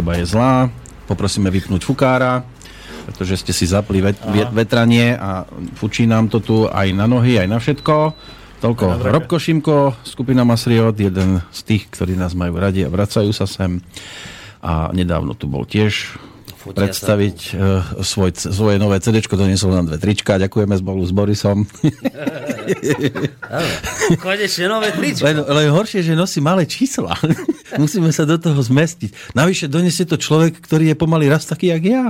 Doba je zlá, poprosíme vypnúť fukára, pretože ste si zapli vet, vet, vetranie a fučí nám to tu aj na nohy, aj na všetko. Toľko Robko Šimko, skupina Masriot, jeden z tých, ktorí nás majú radi a vracajú sa sem. A nedávno tu bol tiež Fotia predstaviť uh, svoj, svoje nové CD, doniesol nám dve trička, ďakujeme spolu s Borisom. <laughs> Konečne nové tričko. Len, len horšie, že nosí malé čísla. Musíme sa do toho zmestiť. Navyše donesie to človek, ktorý je pomaly raz taký, jak ja.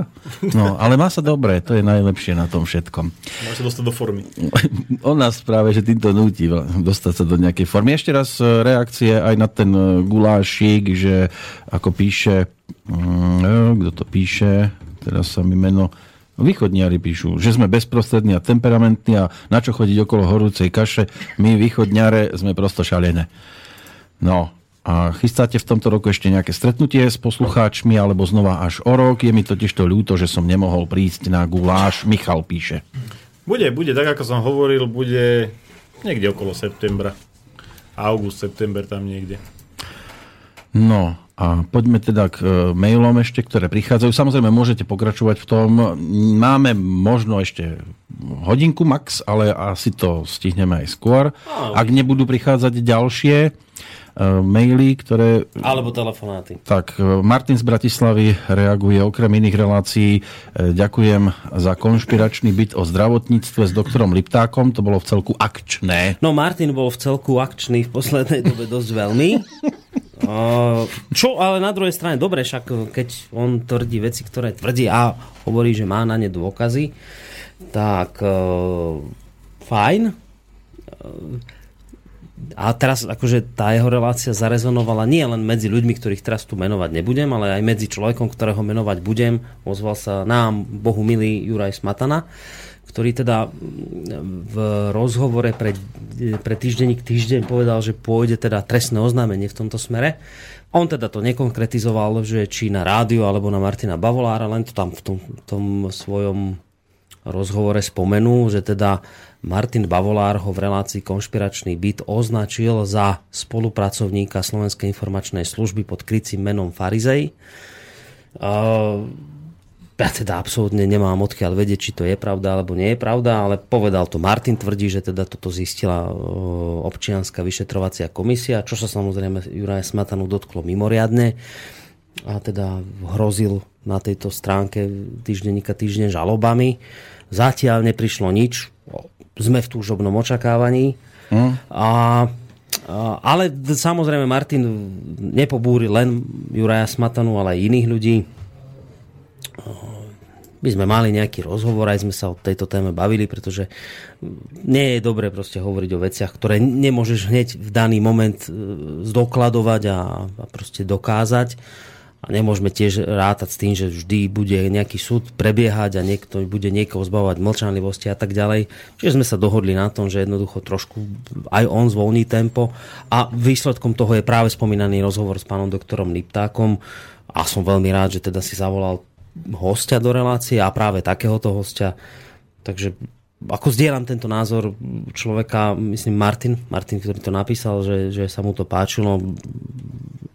No, ale má sa dobre, to je najlepšie na tom všetkom. Môže sa dostať do formy. <laughs> On nás práve, že týmto nutí dostať sa do nejakej formy. Ešte raz e, reakcie aj na ten e, gulášik, že ako píše, mm, e, kto to píše, teraz sa mi meno, Východniari píšu, že sme bezprostrední a temperamentní a na čo chodiť okolo horúcej kaše, my východniare sme prosto šalené. No, a chystáte v tomto roku ešte nejaké stretnutie s poslucháčmi alebo znova až o rok? Je mi totiž to ľúto, že som nemohol prísť na guláš. Michal píše. Bude, bude, tak ako som hovoril, bude niekde okolo septembra. August, september tam niekde. No a poďme teda k e, mailom ešte, ktoré prichádzajú. Samozrejme, môžete pokračovať v tom. Máme možno ešte hodinku max, ale asi to stihneme aj skôr. Ak nebudú prichádzať ďalšie maily, ktoré Alebo telefonáty. Tak, e, Martin z Bratislavy reaguje okrem iných relácií. E, Ďakujem za konšpiračný byt o zdravotníctve s doktorom Liptákom. To bolo v celku akčné. No Martin bol v celku akčný v poslednej dobe dosť veľmi. <laughs> Čo ale na druhej strane dobre, však keď on tvrdí veci, ktoré tvrdí a hovorí, že má na ne dôkazy, tak fajn. A teraz akože tá jeho relácia zarezonovala nie len medzi ľuďmi, ktorých teraz tu menovať nebudem, ale aj medzi človekom, ktorého menovať budem. Ozval sa nám Bohu milý Juraj Smatana, ktorý teda v rozhovore pre, pre týždenník týždeň povedal, že pôjde teda trestné oznámenie v tomto smere. On teda to nekonkretizoval, že či na rádiu alebo na Martina Bavolára, len to tam v tom, tom svojom rozhovore spomenul, že teda Martin Bavolár ho v relácii Konšpiračný byt označil za spolupracovníka Slovenskej informačnej služby pod krycím menom Farizej. Ja teda absolútne nemám odkiaľ vedieť, či to je pravda alebo nie je pravda, ale povedal to Martin, tvrdí, že teda toto zistila občianská vyšetrovacia komisia, čo sa samozrejme Juraja Smatanu dotklo mimoriadne a teda hrozil na tejto stránke týždenníka týždeň žalobami. Zatiaľ neprišlo nič, sme v túžobnom očakávaní. Hm? A, a, ale samozrejme Martin nepobúri len Juraja Smatanu, ale aj iných ľudí. My sme mali nejaký rozhovor, aj sme sa o tejto téme bavili, pretože nie je dobré proste hovoriť o veciach, ktoré nemôžeš hneď v daný moment e, zdokladovať a, a proste dokázať. A nemôžeme tiež rátať s tým, že vždy bude nejaký súd prebiehať a niekto bude niekoho zbavovať mlčanlivosti a tak ďalej. Čiže sme sa dohodli na tom, že jednoducho trošku aj on zvolní tempo a výsledkom toho je práve spomínaný rozhovor s pánom doktorom Liptákom a som veľmi rád, že teda si zavolal hostia do relácie a práve takéhoto hostia. Takže ako zdieľam tento názor človeka, myslím Martin, Martin, ktorý to napísal, že, že sa mu to páčilo.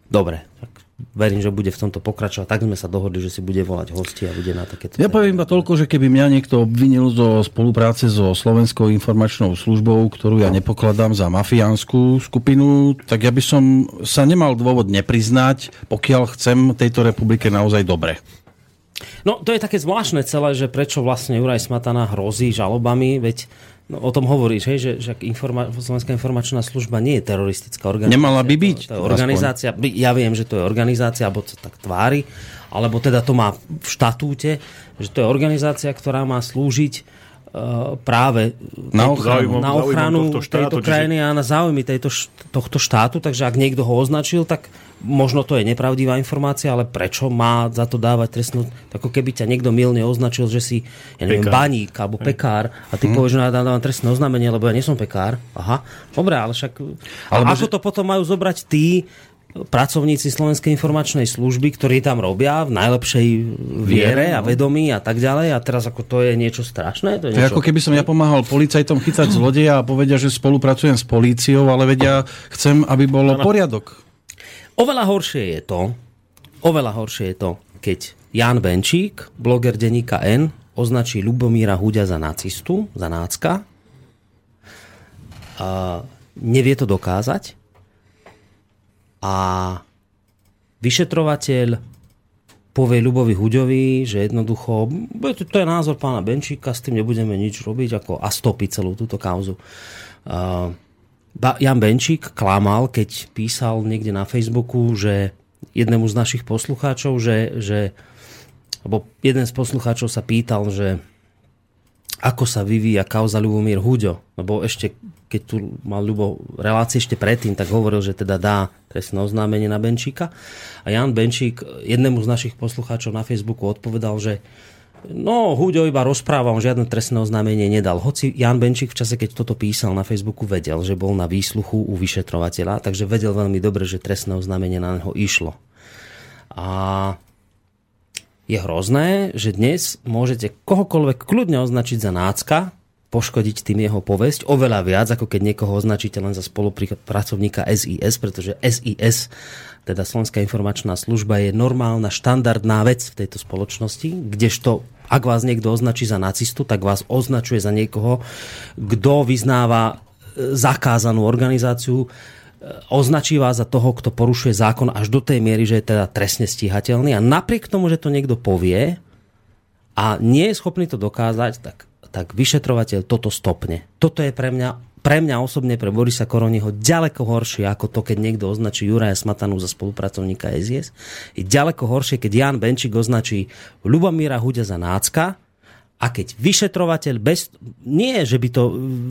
Dobre, tak verím, že bude v tomto pokračovať. Tak sme sa dohodli, že si bude volať hosti a bude na takéto... Ja poviem iba toľko, že keby mňa niekto obvinil zo spolupráce so Slovenskou informačnou službou, ktorú ja nepokladám za mafiánskú skupinu, tak ja by som sa nemal dôvod nepriznať, pokiaľ chcem tejto republike naozaj dobre. No to je také zvláštne celé, že prečo vlastne Juraj Smatana hrozí žalobami, veď no, o tom hovoríš, hej, že, že informa- Slovenská informačná služba nie je teroristická organizácia. Nemala by byť, To, to je organizácia, ja viem, že to je organizácia, alebo to tak tvári, alebo teda to má v štatúte, že to je organizácia, ktorá má slúžiť práve Na ochranu. na ochranu tohto štátu, tejto čiže- krajiny a na záujmy tejto, tohto štátu, takže ak niekto ho označil, tak možno to je nepravdivá informácia, ale prečo má za to dávať trestnú, ako keby ťa niekto milne označil, že si, ja neviem, Pekár. baník alebo pekár a ty povieš, že ja dávam trestné oznámenie, lebo ja nie som pekár. Aha, dobre, ale však... Ale Ale môže- ako to potom majú zobrať tí pracovníci Slovenskej informačnej služby, ktorí tam robia v najlepšej viere a vedomí a tak ďalej a teraz ako to je niečo strašné? To je To je niečo... ako keby som ja pomáhal policajtom chytať zlodeja a povedia, že spolupracujem s políciou, ale vedia, chcem, aby bolo poriadok. Oveľa horšie je to, oveľa horšie je to, keď Jan Benčík, bloger denníka N, označí Lubomíra Huďa za nacistu, za nácka. A nevie to dokázať. A vyšetrovateľ povie Ľubovi Huďovi, že jednoducho, to, je názor pána Benčíka, s tým nebudeme nič robiť, ako a stopiť celú túto kauzu. Jan Benčík klamal, keď písal niekde na Facebooku, že jednému z našich poslucháčov, že, že lebo jeden z poslucháčov sa pýtal, že ako sa vyvíja kauza Ľubomír Huďo, lebo ešte keď tu mal Ľubo relácie ešte predtým, tak hovoril, že teda dá trestné oznámenie na Benčíka. A Jan Benčík jednému z našich poslucháčov na Facebooku odpovedal, že No, Huďo iba rozpráva, on žiadne trestné oznámenie nedal. Hoci Jan Benčík v čase, keď toto písal na Facebooku, vedel, že bol na výsluchu u vyšetrovateľa, takže vedel veľmi dobre, že trestné oznámenie na neho išlo. A je hrozné, že dnes môžete kohokoľvek kľudne označiť za nácka, poškodiť tým jeho povesť oveľa viac, ako keď niekoho označíte len za spolupracovníka SIS, pretože SIS, teda Slovenská informačná služba, je normálna, štandardná vec v tejto spoločnosti, kdežto ak vás niekto označí za nacistu, tak vás označuje za niekoho, kto vyznáva e, zakázanú organizáciu, označí vás za toho, kto porušuje zákon až do tej miery, že je teda trestne stíhateľný a napriek tomu, že to niekto povie a nie je schopný to dokázať, tak, tak vyšetrovateľ toto stopne. Toto je pre mňa pre mňa osobne, pre Borisa Koroniho, ďaleko horšie ako to, keď niekto označí Juraja Smatanu za spolupracovníka SIS. Je ďaleko horšie, keď Jan Benčík označí Lubomíra Huďa za nácka a keď vyšetrovateľ bez... Nie, že by to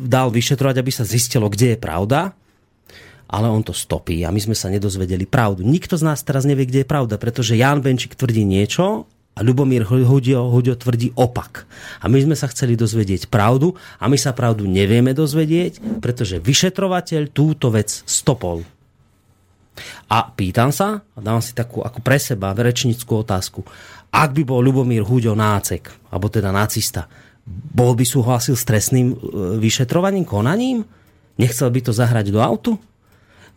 dal vyšetrovať, aby sa zistilo, kde je pravda, ale on to stopí a my sme sa nedozvedeli pravdu. Nikto z nás teraz nevie, kde je pravda, pretože Jan Benčík tvrdí niečo a Ľubomír Hudio, Hudio tvrdí opak. A my sme sa chceli dozvedieť pravdu a my sa pravdu nevieme dozvedieť, pretože vyšetrovateľ túto vec stopol. A pýtam sa, a dávam si takú ako pre seba verečnickú otázku. Ak by bol Ľubomír Huďo nácek, alebo teda nacista, bol by súhlasil s trestným e, vyšetrovaním, konaním? Nechcel by to zahrať do autu?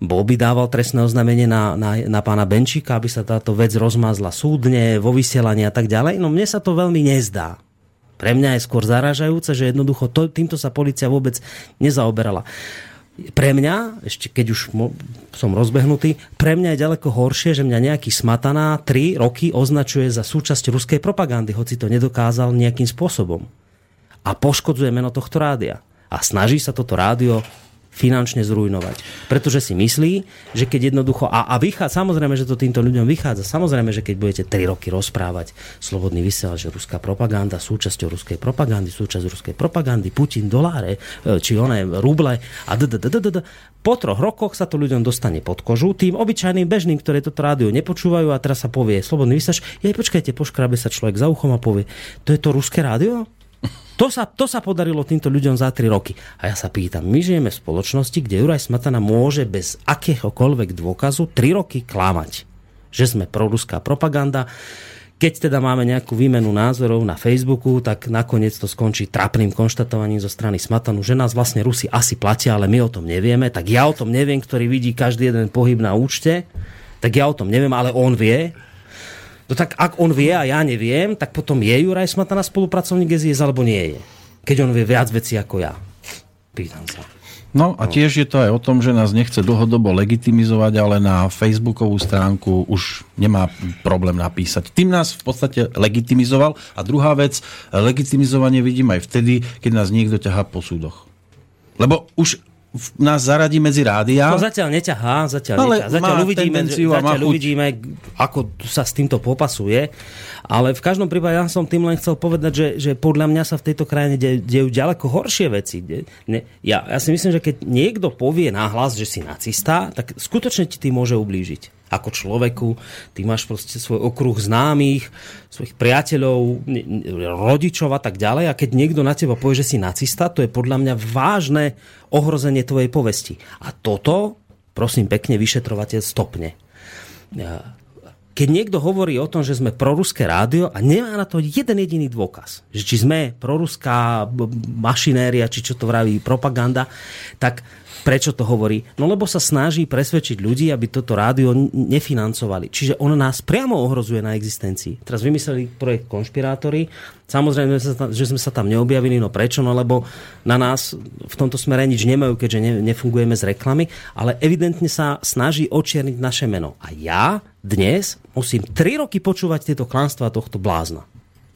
Bol by dával trestné oznámenie na, na, na pána Benčíka, aby sa táto vec rozmazla súdne, vo vysielaní a tak ďalej? No mne sa to veľmi nezdá. Pre mňa je skôr zaražajúce, že jednoducho to, týmto sa policia vôbec nezaoberala. Pre mňa, ešte keď už som rozbehnutý, pre mňa je ďaleko horšie, že mňa nejaký smataná 3 roky označuje za súčasť ruskej propagandy, hoci to nedokázal nejakým spôsobom. A poškodzuje meno tohto rádia. A snaží sa toto rádio finančne zrujnovať. Pretože si myslí, že keď jednoducho... A, a vychádza, samozrejme, že to týmto ľuďom vychádza. Samozrejme, že keď budete 3 roky rozprávať slobodný vysielač, že ruská propaganda, súčasťou ruskej propagandy, súčasť ruskej propagandy, Putin, doláre, e, či oné ruble a d. Po troch rokoch sa to ľuďom dostane pod kožu, tým obyčajným bežným, ktoré toto rádio nepočúvajú a teraz sa povie slobodný vysielač, jej počkajte, poškrabe sa človek za uchom a povie, to je to ruské rádio? To sa, to sa podarilo týmto ľuďom za 3 roky. A ja sa pýtam, my žijeme v spoločnosti, kde Juraj Smatana môže bez akéhokoľvek dôkazu 3 roky klamať, že sme proruská propaganda. Keď teda máme nejakú výmenu názorov na Facebooku, tak nakoniec to skončí trapným konštatovaním zo strany Smatanu, že nás vlastne Rusi asi platia, ale my o tom nevieme. Tak ja o tom neviem, ktorý vidí každý jeden pohyb na účte. Tak ja o tom neviem, ale on vie. No tak ak on vie a ja neviem, tak potom je Juraj Smatana spolupracovník SIS alebo nie je? Keď on vie viac vecí ako ja. Pýtam sa. No a tiež je to aj o tom, že nás nechce dlhodobo legitimizovať, ale na facebookovú stránku už nemá problém napísať. Tým nás v podstate legitimizoval. A druhá vec, legitimizovanie vidím aj vtedy, keď nás niekto ťahá po súdoch. Lebo už nás zaradí medzi rádia. To zatiaľ neťahá, zatiaľ, Ale neťahá. zatiaľ, uvidíme, zatiaľ chuť. uvidíme, ako sa s týmto popasuje. Ale v každom prípade ja som tým len chcel povedať, že, že podľa mňa sa v tejto krajine de, dejú ďaleko horšie veci. De, ne, ja, ja si myslím, že keď niekto povie nahlas, že si nacista, tak skutočne ti tým môže ublížiť. Ako človeku, ty máš proste svoj okruh známych, svojich priateľov, rodičov a tak ďalej. A keď niekto na teba povie, že si nacista, to je podľa mňa vážne ohrozenie tvojej povesti. A toto, prosím pekne, vyšetrovateľ stopne. Keď niekto hovorí o tom, že sme proruské rádio a nemá na to jeden jediný dôkaz, že či sme proruská mašinéria, či čo to vraví propaganda, tak prečo to hovorí? No lebo sa snaží presvedčiť ľudí, aby toto rádio nefinancovali. Čiže on nás priamo ohrozuje na existencii. Teraz vymysleli projekt Konšpirátory. Samozrejme, že sme sa tam neobjavili. No prečo? No lebo na nás v tomto smere nič nemajú, keďže ne, nefungujeme z reklamy, ale evidentne sa snaží očierniť naše meno. A ja dnes musím 3 roky počúvať tieto klamstvá tohto blázna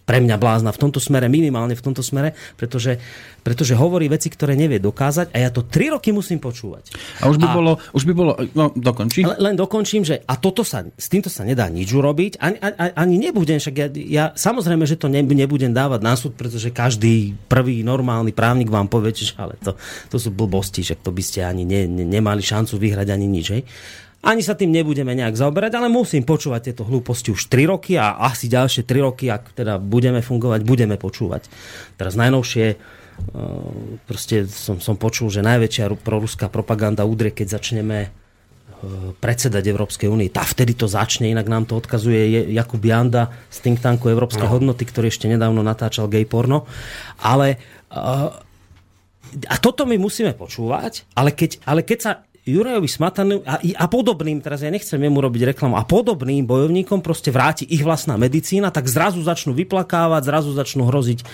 pre mňa blázna v tomto smere, minimálne v tomto smere, pretože, pretože hovorí veci, ktoré nevie dokázať a ja to 3 roky musím počúvať. A už by A- bolo, už by bolo, no dokončí. Le, len dokončím, že a toto sa, s týmto sa nedá nič urobiť, ani, ani, ani nebudem, však ja, ja samozrejme, že to ne, nebudem dávať na súd, pretože každý prvý normálny právnik vám povie, že ale to, to sú blbosti, že to by ste ani ne, ne, nemali šancu vyhrať ani nič, hej. Ani sa tým nebudeme nejak zaoberať, ale musím počúvať tieto hlúposti už 3 roky a asi ďalšie 3 roky, ak teda budeme fungovať, budeme počúvať. Teraz najnovšie e, proste som, som počul, že najväčšia ru- proruská propaganda udrie, keď začneme e, predsedať Európskej únii. Tá vtedy to začne, inak nám to odkazuje Je- Jakub Janda z think tanku Európske no. hodnoty, ktorý ešte nedávno natáčal gay porno. Ale uh, a toto my musíme počúvať, ale keď, ale keď sa Jurajovi Smatanu a, a podobným, teraz ja nechcem jemu robiť reklamu, a podobným bojovníkom proste vráti ich vlastná medicína, tak zrazu začnú vyplakávať, zrazu začnú hroziť e,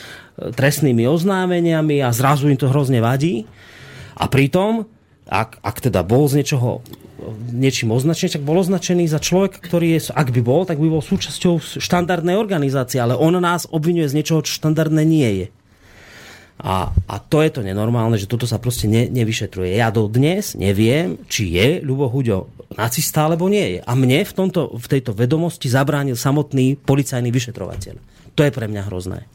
trestnými oznámeniami a zrazu im to hrozne vadí. A pritom, ak, ak teda bol z niečoho niečím označený, tak bol označený za človeka, ktorý je, ak by bol, tak by bol súčasťou štandardnej organizácie, ale on nás obvinuje z niečoho, čo štandardné nie je. A, a to je to nenormálne, že toto sa proste ne, nevyšetruje. Ja dodnes neviem, či je Ľubo Huďo nacista, alebo nie je. A mne v, tomto, v tejto vedomosti zabránil samotný policajný vyšetrovateľ. To je pre mňa hrozné.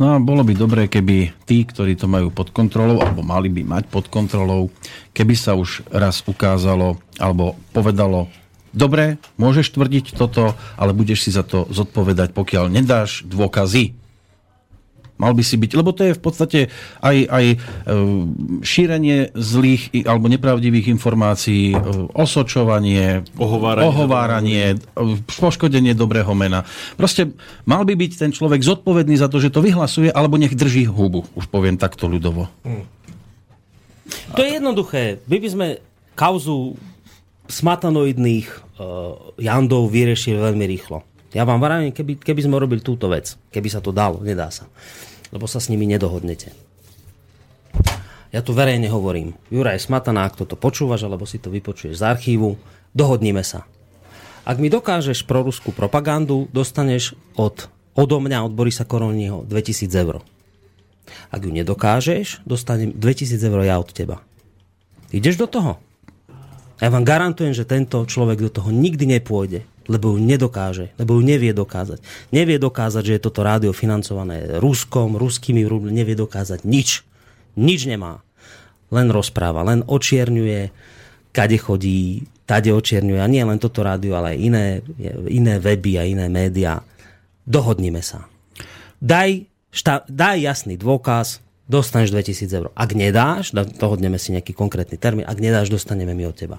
No a bolo by dobré, keby tí, ktorí to majú pod kontrolou, alebo mali by mať pod kontrolou, keby sa už raz ukázalo, alebo povedalo, dobre, môžeš tvrdiť toto, ale budeš si za to zodpovedať, pokiaľ nedáš dôkazy. Mal by si byť, lebo to je v podstate aj, aj e, šírenie zlých i- alebo nepravdivých informácií, e, osočovanie, Ohováranie ohováranie e, poškodenie dobrého mena. Proste mal by byť ten človek zodpovedný za to, že to vyhlasuje, alebo nech drží hubu. Už poviem takto ľudovo. To je jednoduché. My by sme kauzu smatanoidných uh, jandov vyriešili veľmi rýchlo. Ja vám vravím, keby, keby sme robili túto vec, keby sa to dalo, nedá sa. Lebo sa s nimi nedohodnete. Ja tu verejne hovorím, Juraj Smatana, ak toto počúvaš, alebo si to vypočuješ z archívu, dohodnime sa. Ak mi dokážeš proruskú propagandu, dostaneš od, odo mňa, od Borisa Koroniho 2000 eur. Ak ju nedokážeš, dostanem 2000 eur ja od teba. Ideš do toho? Ja vám garantujem, že tento človek do toho nikdy nepôjde, lebo ju nedokáže, lebo ju nevie dokázať. Nevie dokázať, že je toto rádio financované Ruskom, ruskými rubli, nevie dokázať nič. Nič nemá. Len rozpráva, len očierňuje, kade chodí, tade očierňuje. A nie len toto rádio, ale aj iné, iné weby a iné médiá. Dohodnime sa. Daj, šta, daj jasný dôkaz, dostaneš 2000 eur. Ak nedáš, dohodneme si nejaký konkrétny termín, ak nedáš, dostaneme my od teba.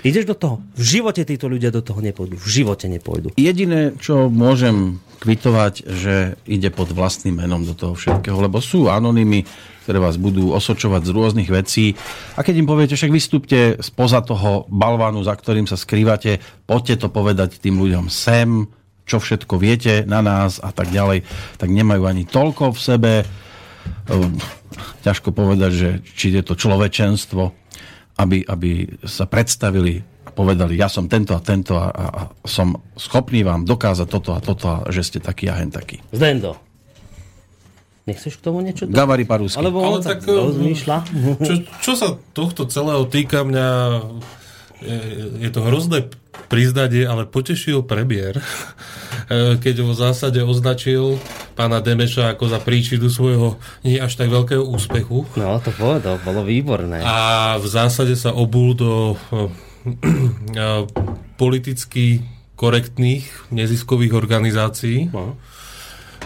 Ideš do toho? V živote títo ľudia do toho nepôjdu. V živote nepôjdu. Jediné, čo môžem kvitovať, že ide pod vlastným menom do toho všetkého, lebo sú anonymy, ktoré vás budú osočovať z rôznych vecí. A keď im poviete, však vystúpte spoza toho balvánu, za ktorým sa skrývate, poďte to povedať tým ľuďom sem, čo všetko viete na nás a tak ďalej, tak nemajú ani toľko v sebe. Ehm, Ťažko povedať, že či je to človečenstvo, aby, aby sa predstavili a povedali, ja som tento a tento a, a, a som schopný vám dokázať toto a toto a že ste taký a hen taký. Zdendo. Nechceš k tomu niečo? dodať? Gavari Parusky. Alebo Ale tak, tak, rozmýšľa. Čo, čo sa tohto celého týka mňa, je, to hrozné priznanie, ale potešil premiér, <laughs> eh, keď ho v zásade označil pána Demeša ako za príčinu svojho nie až tak veľkého úspechu. No, to to bolo výborné. A v zásade sa obul do eh, <clears throat> eh, politicky korektných neziskových organizácií. No.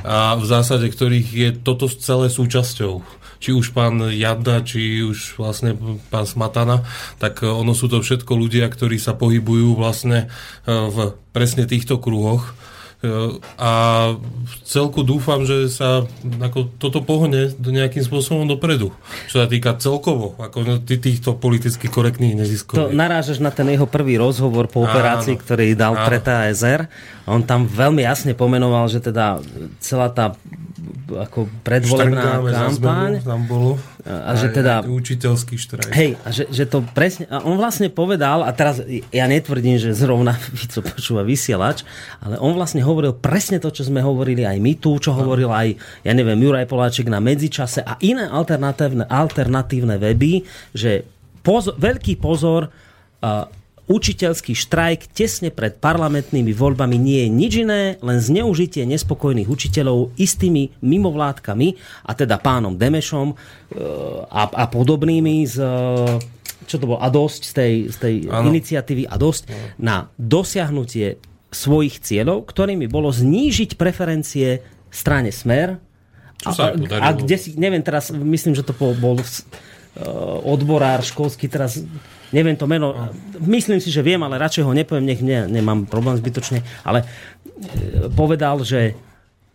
a v zásade ktorých je toto celé súčasťou. Či už pán Jadda, či už vlastne pán Smatana, tak e, ono sú to všetko ľudia, ktorí sa pohybujú vlastne e, v presne týchto kruhoch. E, A v celku dúfam, že sa ako toto pohne nejakým spôsobom dopredu. Čo sa týka celkovo ako týchto politicky korektných To neziskových. narážaš na ten jeho prvý rozhovor po operácii, Áno. ktorý dal Áno. pre TASR. On tam veľmi jasne pomenoval, že teda celá tá ako predvolebná kampaň zmenu, tam bolo. a že teda- učiteľský štrajk. Hej, a že, že to presne, a on vlastne povedal, a teraz ja netvrdím, že zrovna <laughs> Fico počúva vysielač, ale on vlastne hovoril presne to, čo sme hovorili aj my tu, čo hovoril aj, ja neviem, Juraj Poláček na medzičase a iné alternatívne, alternatívne weby, že pozor, veľký pozor, uh, učiteľský štrajk tesne pred parlamentnými voľbami nie je nič iné, len zneužitie nespokojných učiteľov istými mimovládkami, a teda pánom Demešom e, a, a podobnými z e, čo to bolo, a dosť z tej, z tej iniciatívy a dosť na dosiahnutie svojich cieľov, ktorými bolo znížiť preferencie strane Smer. Čo sa aj podarilo. a kde si, neviem teraz, myslím, že to bol, bol uh, odborár školský, teraz neviem to meno, myslím si, že viem, ale radšej ho nepoviem, nech ne, nemám problém zbytočne, ale e, povedal, že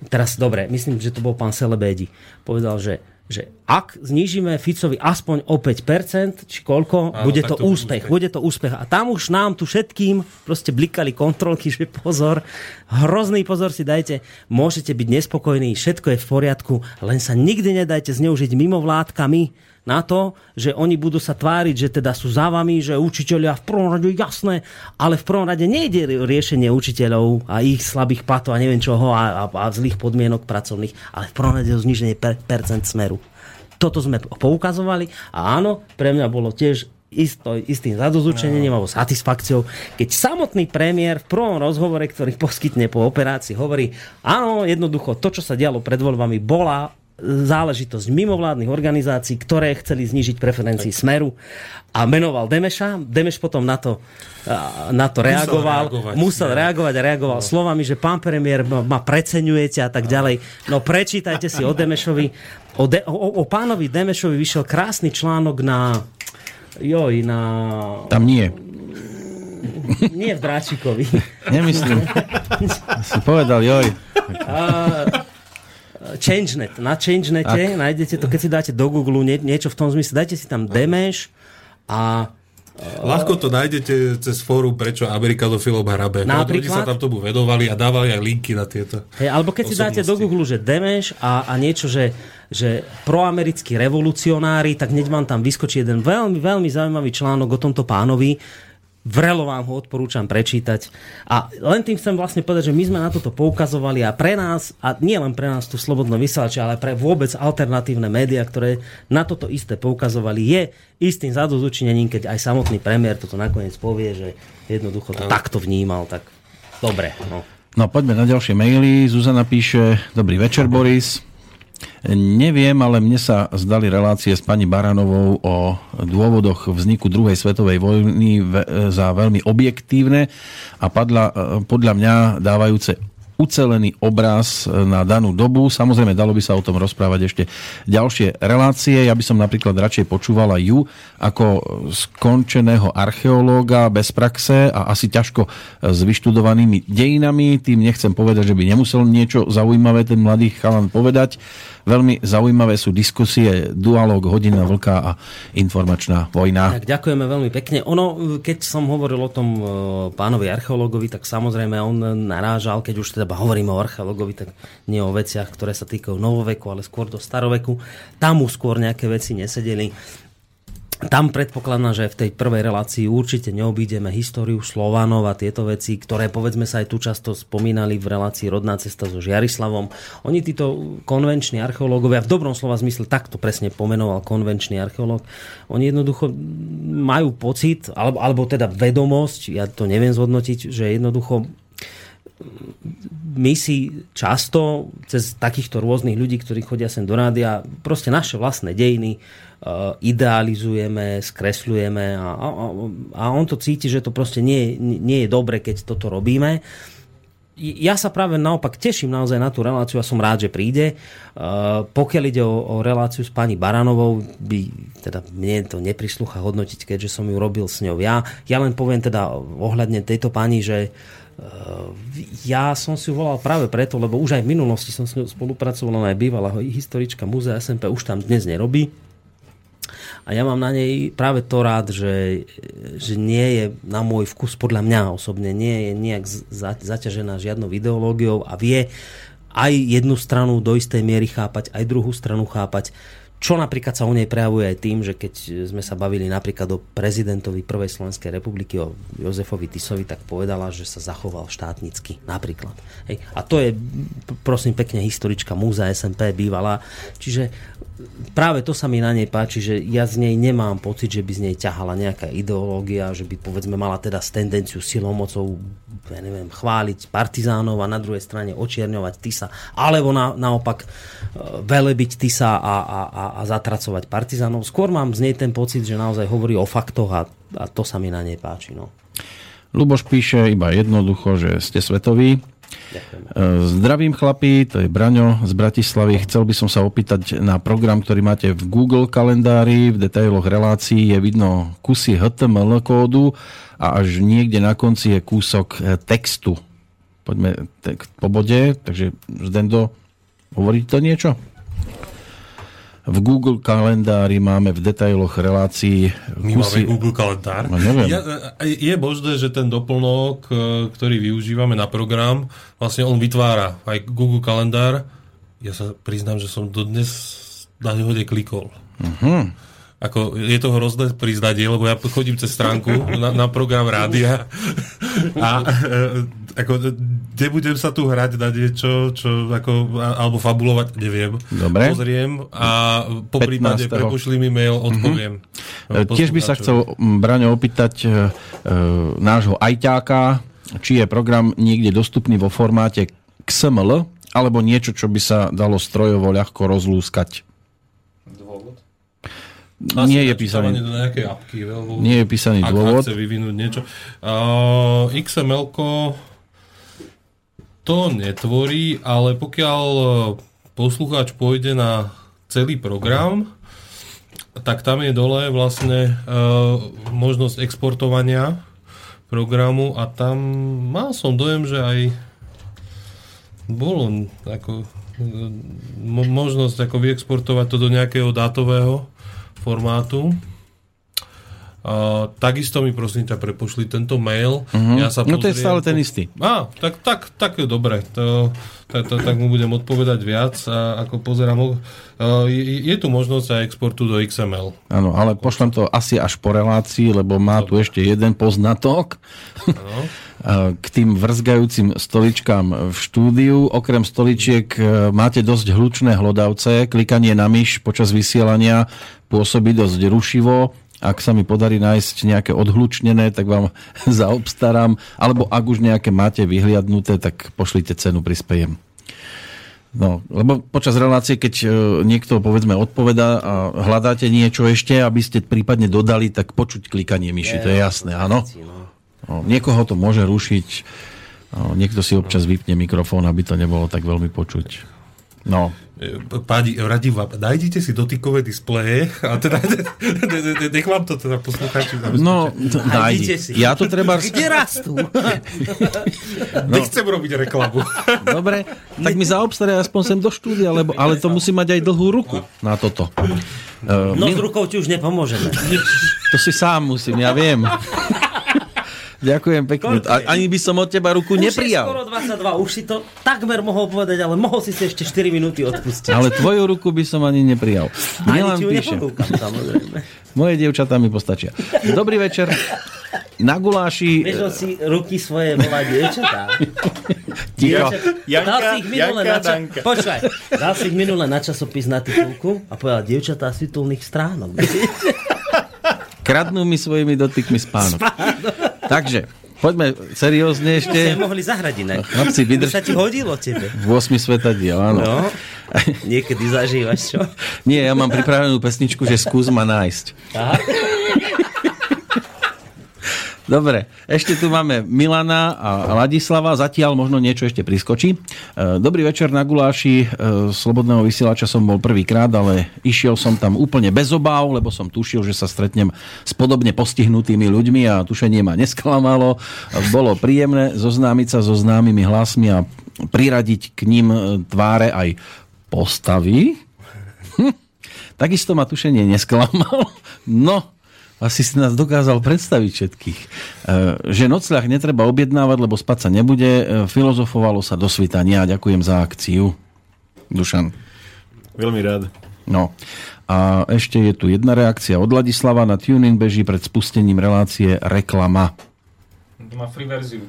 teraz dobre, myslím, že to bol pán Selebédi, povedal, že že ak znížime Ficovi aspoň o 5%, či koľko, Áno, bude to, to úspech, úspech. bude to úspech. A tam už nám tu všetkým proste blikali kontrolky, že pozor, hrozný pozor si dajte, môžete byť nespokojní, všetko je v poriadku, len sa nikdy nedajte zneužiť mimovládkami na to, že oni budú sa tváriť, že teda sú za vami, že učiteľia v prvom rade jasné, ale v prvom rade nejde riešenie učiteľov a ich slabých platov a neviem čoho a, a, a zlých podmienok pracovných, ale v prvom rade o zniženie per, percent smeru. Toto sme poukazovali a áno, pre mňa bolo tiež isto, istým zadozučením alebo satisfakciou, keď samotný premiér v prvom rozhovore, ktorý poskytne po operácii, hovorí, áno, jednoducho to, čo sa dialo pred voľbami, bola záležitosť mimovládnych organizácií, ktoré chceli znižiť preferencii Smeru a menoval Demeša. Demeš potom na to, na to reagoval. reagovať. Musel Ne. reagovať a reagoval slovami, že pán premiér ma, preceňujete a tak ďalej. No prečítajte si o Demešovi. O, de, o, o pánovi Demešovi vyšiel krásny článok na joj, na... Tam nie. Nie v Dráčikovi. Nemyslím. <laughs> si povedal, joj. ChangeNet. Na ChangeNete nájdete to, keď si dáte do Google nie, niečo v tom zmysle, dajte si tam Demeš a Ľahko to nájdete cez fórum, prečo Amerika do filmov hrabe. Napríklad? sa tam tomu vedovali a dávali aj linky na tieto. Hej, alebo keď si dáte do osobnosti. Google, že Demeš a, a niečo, že, že proamerickí revolucionári, tak hneď vám tam vyskočí jeden veľmi, veľmi zaujímavý článok o tomto pánovi, Vrelo vám ho odporúčam prečítať. A len tým chcem vlastne povedať, že my sme na toto poukazovali a pre nás, a nie len pre nás tu Slobodno vysielače, ale pre vôbec alternatívne médiá, ktoré na toto isté poukazovali, je istým zadozučinením, keď aj samotný premiér toto nakoniec povie, že jednoducho to takto vnímal, tak dobre. No. No poďme na ďalšie maily. Zuzana píše, dobrý večer Boris. Neviem, ale mne sa zdali relácie s pani Baranovou o dôvodoch vzniku druhej svetovej vojny za veľmi objektívne a padla, podľa mňa dávajúce ucelený obraz na danú dobu. Samozrejme, dalo by sa o tom rozprávať ešte ďalšie relácie. Ja by som napríklad radšej počúvala ju ako skončeného archeológa bez praxe a asi ťažko s vyštudovanými dejinami. Tým nechcem povedať, že by nemusel niečo zaujímavé ten mladý chalan povedať. Veľmi zaujímavé sú diskusie, dualog, hodina vlka a informačná vojna. Tak ďakujeme veľmi pekne. Ono, keď som hovoril o tom e, pánovi archeológovi, tak samozrejme on narážal, keď už teda hovoríme o archeológovi, tak nie o veciach, ktoré sa týkajú novoveku, ale skôr do staroveku. Tam mu skôr nejaké veci nesedeli. Tam predpokladám, že v tej prvej relácii určite neobídeme históriu Slovanov a tieto veci, ktoré povedzme sa aj tu často spomínali v relácii Rodná cesta so Žiarislavom. Oni títo konvenční archeológovia, v dobrom slova zmysle takto presne pomenoval konvenčný archeológ, oni jednoducho majú pocit, alebo, alebo teda vedomosť, ja to neviem zhodnotiť, že jednoducho my si často cez takýchto rôznych ľudí, ktorí chodia sem do rádia, proste naše vlastné dejiny uh, idealizujeme, skresľujeme a, a, a on to cíti, že to proste nie, nie je dobre, keď toto robíme. Ja sa práve naopak teším naozaj na tú reláciu a som rád, že príde. Uh, pokiaľ ide o, o reláciu s pani Baranovou, by teda mne to neprislúcha hodnotiť, keďže som ju robil s ňou ja. Ja len poviem teda ohľadne tejto pani, že uh, ja som si volal práve preto, lebo už aj v minulosti som s ňou spolupracoval, ona aj bývalá historička múzea SMP, už tam dnes nerobí. A ja mám na nej práve to rád, že, že nie je na môj vkus, podľa mňa osobne, nie je nejak zaťažená žiadnou ideológiou a vie aj jednu stranu do istej miery chápať, aj druhú stranu chápať. Čo napríklad sa u nej prejavuje aj tým, že keď sme sa bavili napríklad o prezidentovi Prvej Slovenskej republiky, o Jozefovi Tisovi, tak povedala, že sa zachoval štátnicky napríklad. Hej. A to je, prosím pekne, historička múza SMP bývala. Čiže práve to sa mi na nej páči, že ja z nej nemám pocit, že by z nej ťahala nejaká ideológia, že by povedzme mala teda tendenciu silou mocou ja neviem, chváliť partizánov a na druhej strane očierňovať Tisa, alebo na, naopak e, velebiť Tisa a, a, a, a zatracovať partizánov. Skôr mám z nej ten pocit, že naozaj hovorí o faktoch a, a to sa mi na nej páči. No. Luboš píše iba jednoducho, že ste svetoví. Ďakujem. Zdravím chlapí, to je Braňo z Bratislavy. Chcel by som sa opýtať na program, ktorý máte v Google kalendári. V detailoch relácií je vidno kusy HTML kódu a až niekde na konci je kúsok e, textu. Poďme po bode, takže Zdendo, hovorí to niečo? V Google kalendári máme v detailoch relácií My kusy... máme Google kalendár. No, neviem. Ja, je možné, že ten doplnok, e, ktorý využívame na program, vlastne on vytvára aj Google kalendár. Ja sa priznám, že som dodnes na neho neklikol. Uh-huh. Ako, je to hrozné priznanie, lebo ja chodím cez stránku na, na program rádia a e, ako, nebudem sa tu hrať na niečo, čo, ako, alebo fabulovať, neviem. Dobre. Pozriem a po prípade 15.. prepošli mi mail, odpoviem. E, Tiež by sa chcel Braňo opýtať e, e, nášho ajťáka, či je program niekde dostupný vo formáte XML, alebo niečo, čo by sa dalo strojovo ľahko rozlúskať. Asi Nie je písaný, do nejakej apky, veľmi, nie je písaný ak dôvod. chce vyvinúť niečo. Uh, XML to netvorí, ale pokiaľ e, poslucháč pôjde na celý program, tak tam je dole vlastne uh, možnosť exportovania programu a tam mal som dojem, že aj bolo ako, e, mo- možnosť ako vyexportovať to do nejakého dátového formátu. Uh, takisto mi prosím ťa prepošli tento mail. Ja sa No to je pozriem. stále ten istý. Á, tak, tak, tak je dobre. To, tak, to, tak mu budem odpovedať viac. A ako pozerám, uh, je, je tu možnosť aj exportu do XML. Áno, ale pošlem to asi až po relácii, lebo má tu ešte jeden poznatok <laughs> k tým vrzgajúcim stoličkám v štúdiu. Okrem stoličiek e, máte dosť hlučné hlodavce. Klikanie na myš počas vysielania pôsobí dosť rušivo. Ak sa mi podarí nájsť nejaké odhlučnené, tak vám <laughs> zaobstarám. Alebo ak už nejaké máte vyhliadnuté, tak pošlite cenu, prispejem. No, lebo počas relácie, keď e, niekto povedzme odpoveda a hľadáte niečo ešte, aby ste prípadne dodali, tak počuť klikanie myši, to je jasné, áno. No, niekoho to môže rušiť, no, niekto si občas vypne mikrofón, aby to nebolo tak veľmi počuť. No, Páni, radím vám, nájdite si dotykové displeje a teda, <laughs> nech vám to teda poslucháči no. Nájdite si. Ja to treba... Kde rastú? <laughs> Nechcem robiť reklamu. <laughs> Dobre, tak mi zaobstaraj aspoň sem do štúdia, lebo, ale to musí mať aj dlhú ruku na toto. Uh, No s rukou ti už nepomôžeme. To si sám musím, ja viem. Ďakujem pekne. A, ani by som od teba ruku Už neprijal. skoro 22, už si to takmer mohol povedať, ale mohol si si ešte 4 minúty odpustiť. Ale tvoju ruku by som ani neprijal. Ani Milan píše, samozrejme. moje dievčatá mi postačia. Dobrý večer. Na guláši... Vieš, on si ruky svoje volá dievčatá. <laughs> Ticho. Janka, dal si ich minule Janka, na ča- Danka. Počkaj, dal si ich minule na časopis na titulku a povedal, dievčatá z titulných stránok. Kradnú mi svojimi dotykmi spánok. Takže, poďme seriózne Ste ešte. mohli zahrať inak. Chlapci, To vydrž... sa ti hodilo tebe. 8 svetadiel, áno. No, niekedy zažívaš čo? Nie, ja mám pripravenú pesničku, že skús ma nájsť. Aha. Dobre, ešte tu máme Milana a Ladislava, zatiaľ možno niečo ešte priskočí. E, Dobrý večer na guláši, e, Slobodného vysielača som bol prvýkrát, ale išiel som tam úplne bez obáv, lebo som tušil, že sa stretnem s podobne postihnutými ľuďmi a tušenie ma nesklamalo. Bolo príjemné zoznámiť sa so známymi hlasmi a priradiť k ním e, tváre aj postavy. Hm. Takisto ma tušenie nesklamal. No, asi si nás dokázal predstaviť všetkých. E, Že nocľah netreba objednávať, lebo spať sa nebude. E, Filozofovalo sa do svitania. Ďakujem za akciu. Dušan. Veľmi rád. No. A ešte je tu jedna reakcia od Ladislava. Na TuneIn beží pred spustením relácie reklama. To má free verziu.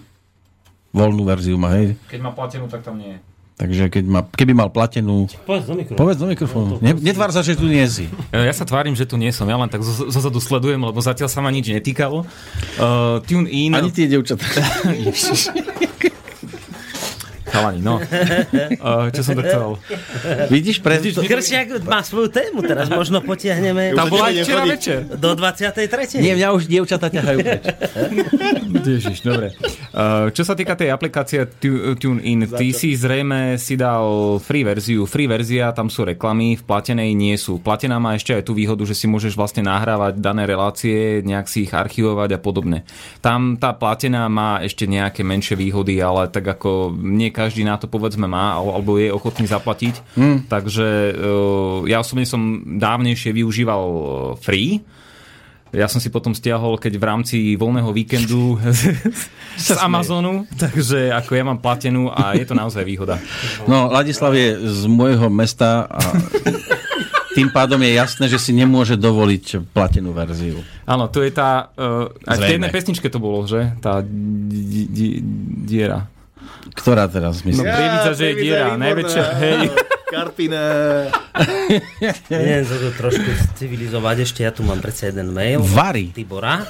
Voľnú verziu má, hej. Keď má platenú, tak tam nie je. Takže keď má, keby mal platenú... Povedz do mikrofónu. Povedz do mikrofónu. Ne, netvár sa, že tu nie si. Ja sa tvárim, že tu nie som, ja len tak zo- zozadu sledujem, lebo zatiaľ sa ma nič netýkalo. Uh, tune in... Ani tie devčatá. <laughs> Chalani, no. Uh, čo som to chcel? Vidíš, pre... Kršiak má svoju tému, teraz možno potiahneme Tam bola aj včera večer. do 23. Nie, mňa už dievčatá ťahajú preč. Ježiš, dobre. Uh, čo sa týka tej aplikácie Tu- TuneIn, ty si zrejme si dal free verziu. Free verzia, tam sú reklamy, v platenej nie sú. Platená má ešte aj tú výhodu, že si môžeš vlastne nahrávať dané relácie, nejak si ich archivovať a podobne. Tam tá platená má ešte nejaké menšie výhody, ale tak ako nie každý na to povedzme má, al- alebo je ochotný zaplatiť. Hmm. Takže uh, ja osobne som dávnejšie využíval uh, free, ja som si potom stiahol, keď v rámci voľného víkendu <laughs> z Amazonu, takže ako ja mám platenú a je to naozaj výhoda. No, Ladislav je z môjho mesta a tým pádom je jasné, že si nemôže dovoliť platenú verziu. Áno, to je tá, uh, aj v Zrejme. tej jednej pesničke to bolo, že? Tá di- di- diera. Ktorá teraz No, myslíš? prievidza, že je diera, najväčšia, hej. <laughs> Karpina. Neviem sa to trošku civilizovať ešte, ja tu mám predsa jeden mail. Vary. Tibora.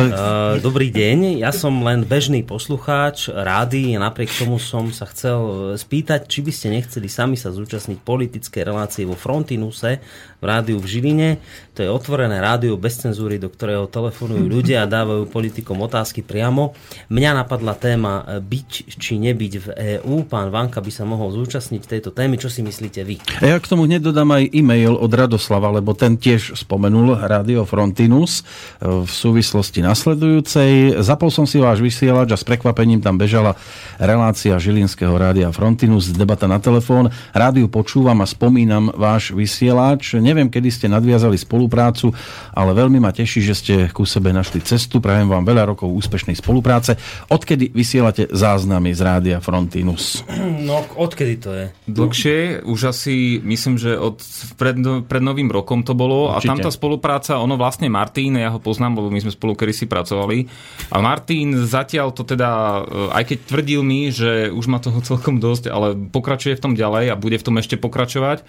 To Uh, dobrý deň, ja som len bežný poslucháč rády, napriek tomu som sa chcel eh, spýtať, či by ste nechceli sami sa zúčastniť politickej relácie vo Frontinuse v rádiu v Žiline. To je otvorené rádio bez cenzúry, do ktorého telefonujú <laughs> ľudia a dávajú politikom otázky priamo. Mňa napadla téma eh, byť či nebyť v EÚ. Pán Vanka by sa mohol zúčastniť tejto témy. Čo si myslíte? vy. A ja k tomu hneď dodám aj e-mail od Radoslava, lebo ten tiež spomenul Radio Frontinus e, v súvislosti nasledujúcej. Zapol som si váš vysielač a s prekvapením tam bežala relácia Žilinského Rádia Frontinus, debata na telefón. Rádiu počúvam a spomínam váš vysielač. Neviem, kedy ste nadviazali spoluprácu, ale veľmi ma teší, že ste ku sebe našli cestu. Prajem vám veľa rokov úspešnej spolupráce. Odkedy vysielate záznamy z Rádia Frontinus? No, odkedy to je? Dlhšie, už asi myslím, že od pred, pred novým rokom to bolo Určite. a tam tá spolupráca, ono vlastne Martin, ja ho poznám, lebo my sme spolu kedysi pracovali a Martin zatiaľ to teda, eh, aj keď tvrdil mi, že už má toho celkom dosť, ale pokračuje v tom ďalej a bude v tom ešte pokračovať.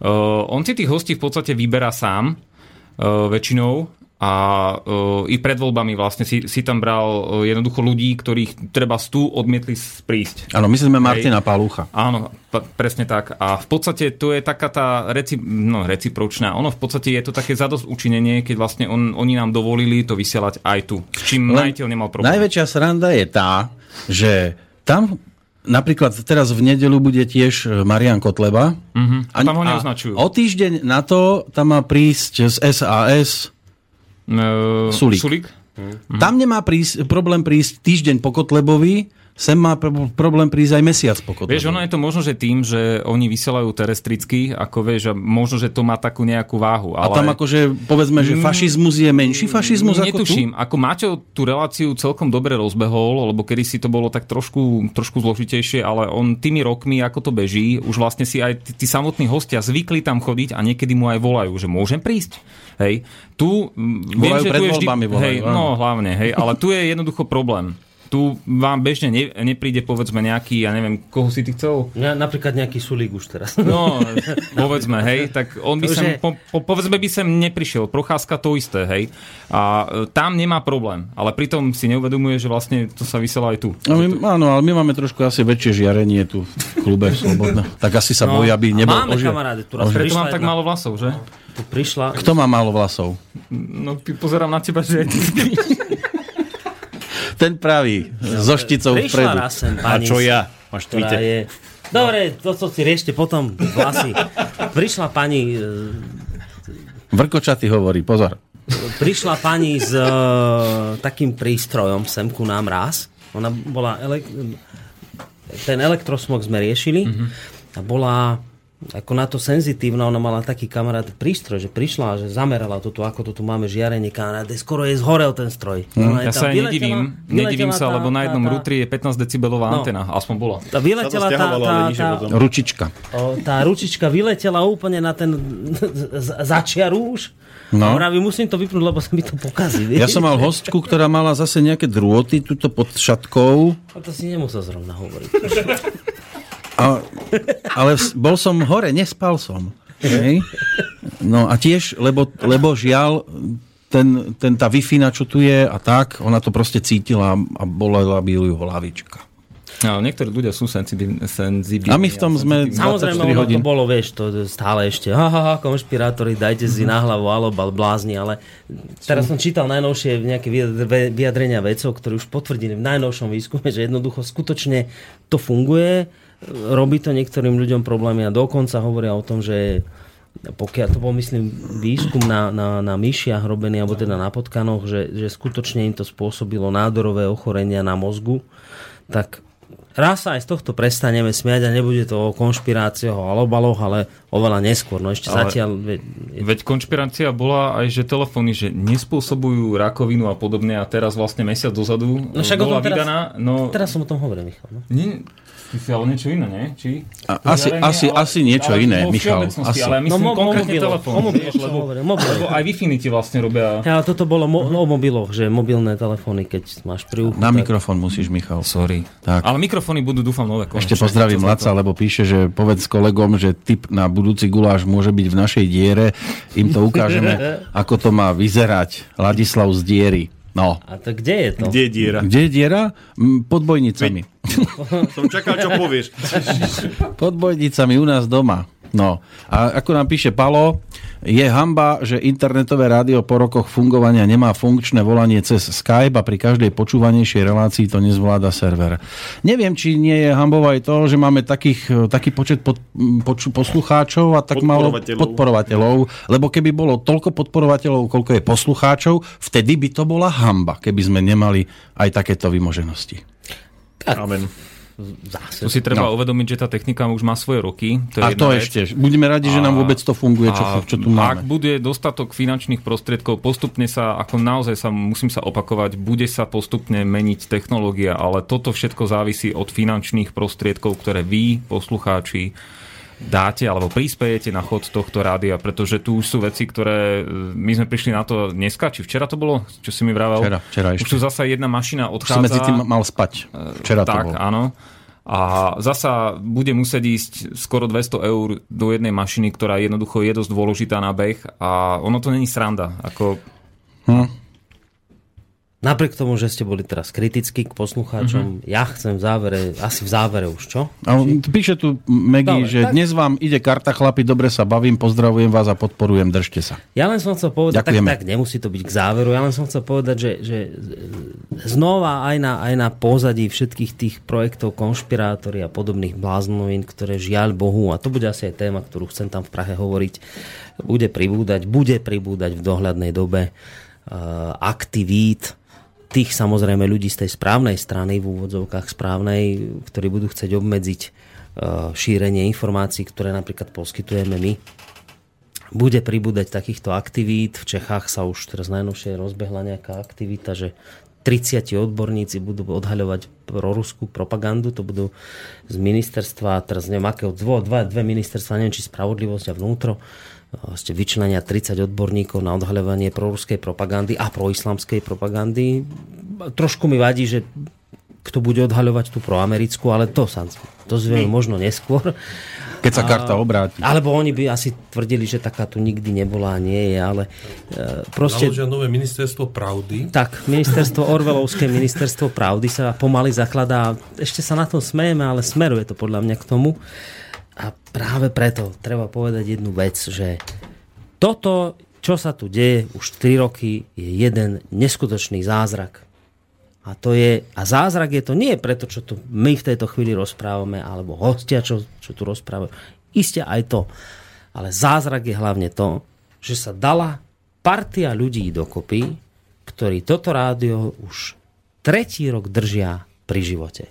Eh, On si tých hostí v podstate vyberá sám, eh, väčšinou a uh, i pred voľbami vlastne si, si tam bral jednoducho ľudí, ktorých treba tu odmietli prísť. Áno, my sme Martina Palúcha. Áno, p- presne tak. A v podstate to je taká tá reci, no, recipročná. Ono v podstate je to také zadosť učinenie, keď vlastne on, oni nám dovolili to vysielať aj tu. S čím majiteľ nemal problém. Najväčšia sranda je tá, že tam napríklad teraz v nedelu bude tiež e, Marian Kotleba. Mhm. A tam ho neoznačujú. O týždeň na to tam má prísť z SAS. Uh, Sulík. Sulík? Mhm. Tam nemá prísť, problém prísť týždeň po Kotlebovi, sem má pr- problém prísť aj mesiac po Kotlebovi. Vieš, ono je to možno, že tým, že oni vysielajú terestricky, ako vieš, a možno, že to má takú nejakú váhu. A Ale... tam akože, povedzme, že fašizmus je menší fašizmus ako tu? Netuším. Ako Maťo tú reláciu celkom dobre rozbehol, lebo kedy si to bolo tak trošku, trošku zložitejšie, ale on tými rokmi, ako to beží, už vlastne si aj tí, tí samotní hostia zvykli tam chodiť a niekedy mu aj volajú, že môžem prísť. Hej. Tu, mm, viem, Volajú že pred tu je vždy, voľbami, volajú, hej, no hlavne, hej, ale tu je jednoducho problém. Tu vám bežne ne, nepríde povedzme nejaký, ja neviem, koho si ty chcel? Ja, napríklad nejaký sulík už teraz. <laughs> No, povedzme, hej, tak on by To, sem, že- po, po, povedzme by sem neprišiel, Procházka to isté, hej, a e, tam nemá problém, ale pritom si neuvedomuje, že vlastne to sa vysiela aj tu. No, my, áno, ale my máme trošku asi väčšie žiarenie tu v klube Slobodná. Tak asi sa bojí, aby nebol No, Máme ožia- kamaráde, tu raz Preto mám tak málo vlasov, že? Tu prišla, Kto má málo vlasov? No, ty pozerám na teba, že <laughs> Ten pravý, so šticou vpredu. sem A pani, čo ja? Máš ktorá je... Dobre, to, co si riešte potom, vlasy. Prišla pani, e, Vrkočatý hovorí, pozor. prišla pani s e, takým prístrojom sem ku nám raz. Ona bola... Elek- ten elektrosmog sme riešili a bola ako na to senzitívna, ona mala taký kamarát prístroj, že prišla a že zamerala toto, ako to tu máme žiarenie kamaráde, skoro jej zhorel ten stroj. Je Ja sa aj nedivím, nedivím sa, tá- lebo na jednom tá- rútri je 15 decibelová No. antena, aspoň bola. Tá vyletela tá, tá. Ručička. o, tá ručička vyletela úplne na ten začiaru už. No. A vravím, musím to vypnúť, lebo sa mi to pokazí. Ja som mal hostku, ktorá mala zase nejaké drôty tuto pod šatkou, A to si nemusel zrovna hovoriť. <laughs> a, ale bol som hore, nespal som. Hej? No a tiež, lebo, lebo žiaľ, ten, ten, tá wi čo tu je a tak, ona to proste cítila a bolela by ju hlavička. No, niektorí ľudia sú senzibilní. A my v tom sme Samozrejme, 24 ono hodín. to bolo, vieš, to stále ešte, ha, ha, ha, konšpirátori, dajte si na hlavu, alebo blázni, ale teraz som čítal najnovšie nejaké vyjadr- vyjadrenia vedcov, ktorí už potvrdili v najnovšom výskume, že jednoducho skutočne to funguje, robí to niektorým ľuďom problémy a dokonca hovoria o tom, že pokiaľ to bol, myslím, výskum na, na, na myšiach robený, alebo teda na potkanoch, že, že skutočne im to spôsobilo nádorové ochorenia na mozgu, tak raz sa aj z tohto prestaneme smiať a nebude to o konšpiráciách, o alobaloch, ale oveľa neskôr. No ešte Ale- zatiaľ... ve- Veď konšpirácia bola aj, že telefóny, že nespôsobujú rakovinu a podobne a teraz vlastne mesiac dozadu No však o bola tom teraz- vydaná. No, Teraz som o tom hovoril, Michal. No. nie, ty si ale niečo iné, nie? Či? A- asi- asi- asi niečo iné, vo Michal, asi. Ale myslím mo- konkrétne telefón. lebo, lebo aj Wi-Fi ti vlastne robia... Ja, ale toto bolo mo- no, o mobiloch, že mobilné telefóny, keď máš pri uchu. Na tak- mikrofón musíš, Michal. Sorry. Tak. Ale mikrofóny budú, dúfam, nové. Ešte konečne. pozdravím Čo za Laca, lebo píše, že povedz kolegom, že tip na budúci guláš môže byť v našej diere. Im to ukážeme, <laughs> ako to má vyzerať. Ladislav z diery. No. A to kde je to? Kde je diera? Kde je diera? Pod bojnicami. <laughs> Som čakal, čo povieš. Pod bojnicami u nás doma. No. A ako nám píše Palo, Je hamba, že internetové rádio po rokoch fungovania nemá funkčné volanie cez Skype a pri každej počúvanejšej relácii to nezvláda server. Neviem, či nie je hambou aj to, že máme takých, taký počet pod, poču, poslucháčov a tak málo Podporovateľov. podporovateľov, lebo keby bolo toľko podporovateľov, koľko je poslucháčov, vtedy by to bola hamba, keby sme nemali aj takéto vymoženosti. Amen. Zase. Tu si treba No. uvedomiť, že tá technika už má svoje roky. To je A to vec. ešte. Budeme radi, že nám A- vôbec to funguje, čo, čo tu Ak máme. bude dostatok finančných prostriedkov, postupne sa, ako naozaj sa, musím sa opakovať, bude sa postupne meniť technológia, ale toto všetko závisí od finančných prostriedkov, ktoré vy, poslucháči, dáte alebo prispejete na chod tohto rádia, pretože tu už sú veci, ktoré e, my sme prišli na to dneska, či včera to bolo, čo si mi vravel? Včera, včera Už ešte. tu zasa jedna mašina Už odchádza. si medzi tým mal spať. Včera to tak, bolo. áno. A zasa bude musieť ísť skoro 200 eur do jednej mašiny, ktorá jednoducho je dosť dôležitá na beh a ono to není sranda. Ako, Napriek tomu, že ste boli teraz kritickí k poslucháčom, mm-hmm. ja chcem v závere, asi v závere už, čo? A on, píše tu Megy, že tak- dnes vám ide karta, chlapi, dobre sa bavím, pozdravujem vás a podporujem, držte sa. Ja len som chcel povedať, tak, tak nemusí to byť k záveru, ja len som chcel povedať, že, že znova aj na, aj na pozadí všetkých tých projektov konšpirátory a podobných bláznovín, ktoré žiaľ Bohu, a to bude asi aj téma, ktorú chcem tam v Prahe hovoriť, bude pribúdať, bude pribúdať v dohľadnej dobe uh, aktivít, tých samozrejme ľudí z tej správnej strany, v úvodzovkách správnej, ktorí budú chcieť obmedziť uh, šírenie informácií, ktoré napríklad poskytujeme my. Bude pribúdať takýchto aktivít. V Čechách sa už teraz najnovšie rozbehla nejaká aktivita, že 30 odborníci budú odhaľovať proruskú propagandu, to budú z ministerstva, teraz neviem akého, dvo, dva, dve ministerstva, neviem či spravodlivosť a vnútro, ste vyčlenia 30 odborníkov na odhaľovanie proruskej propagandy a proislamskej propagandy. Trošku mi vadí, že kto bude odhaľovať tú proamerickú, ale to sa dozvieme možno neskôr. Keď sa karta obráti. Alebo oni by asi tvrdili, že taká tu nikdy nebola a nie je, ale e, proste... Založia nové ministerstvo pravdy. Tak, ministerstvo Orvelovské, ministerstvo pravdy sa pomaly zakladá. Ešte sa na tom smejeme, ale smeruje to podľa mňa k tomu. A práve preto treba povedať jednu vec, že toto, čo sa tu deje už 3 roky, je jeden neskutočný zázrak. A to je, a zázrak je to nie preto, čo tu my v tejto chvíli rozprávame, alebo hostia, čo, čo tu rozprávajú. Isté aj to. Ale zázrak je hlavne to, že sa dala partia ľudí dokopy, ktorí toto rádio už tretí rok držia pri živote.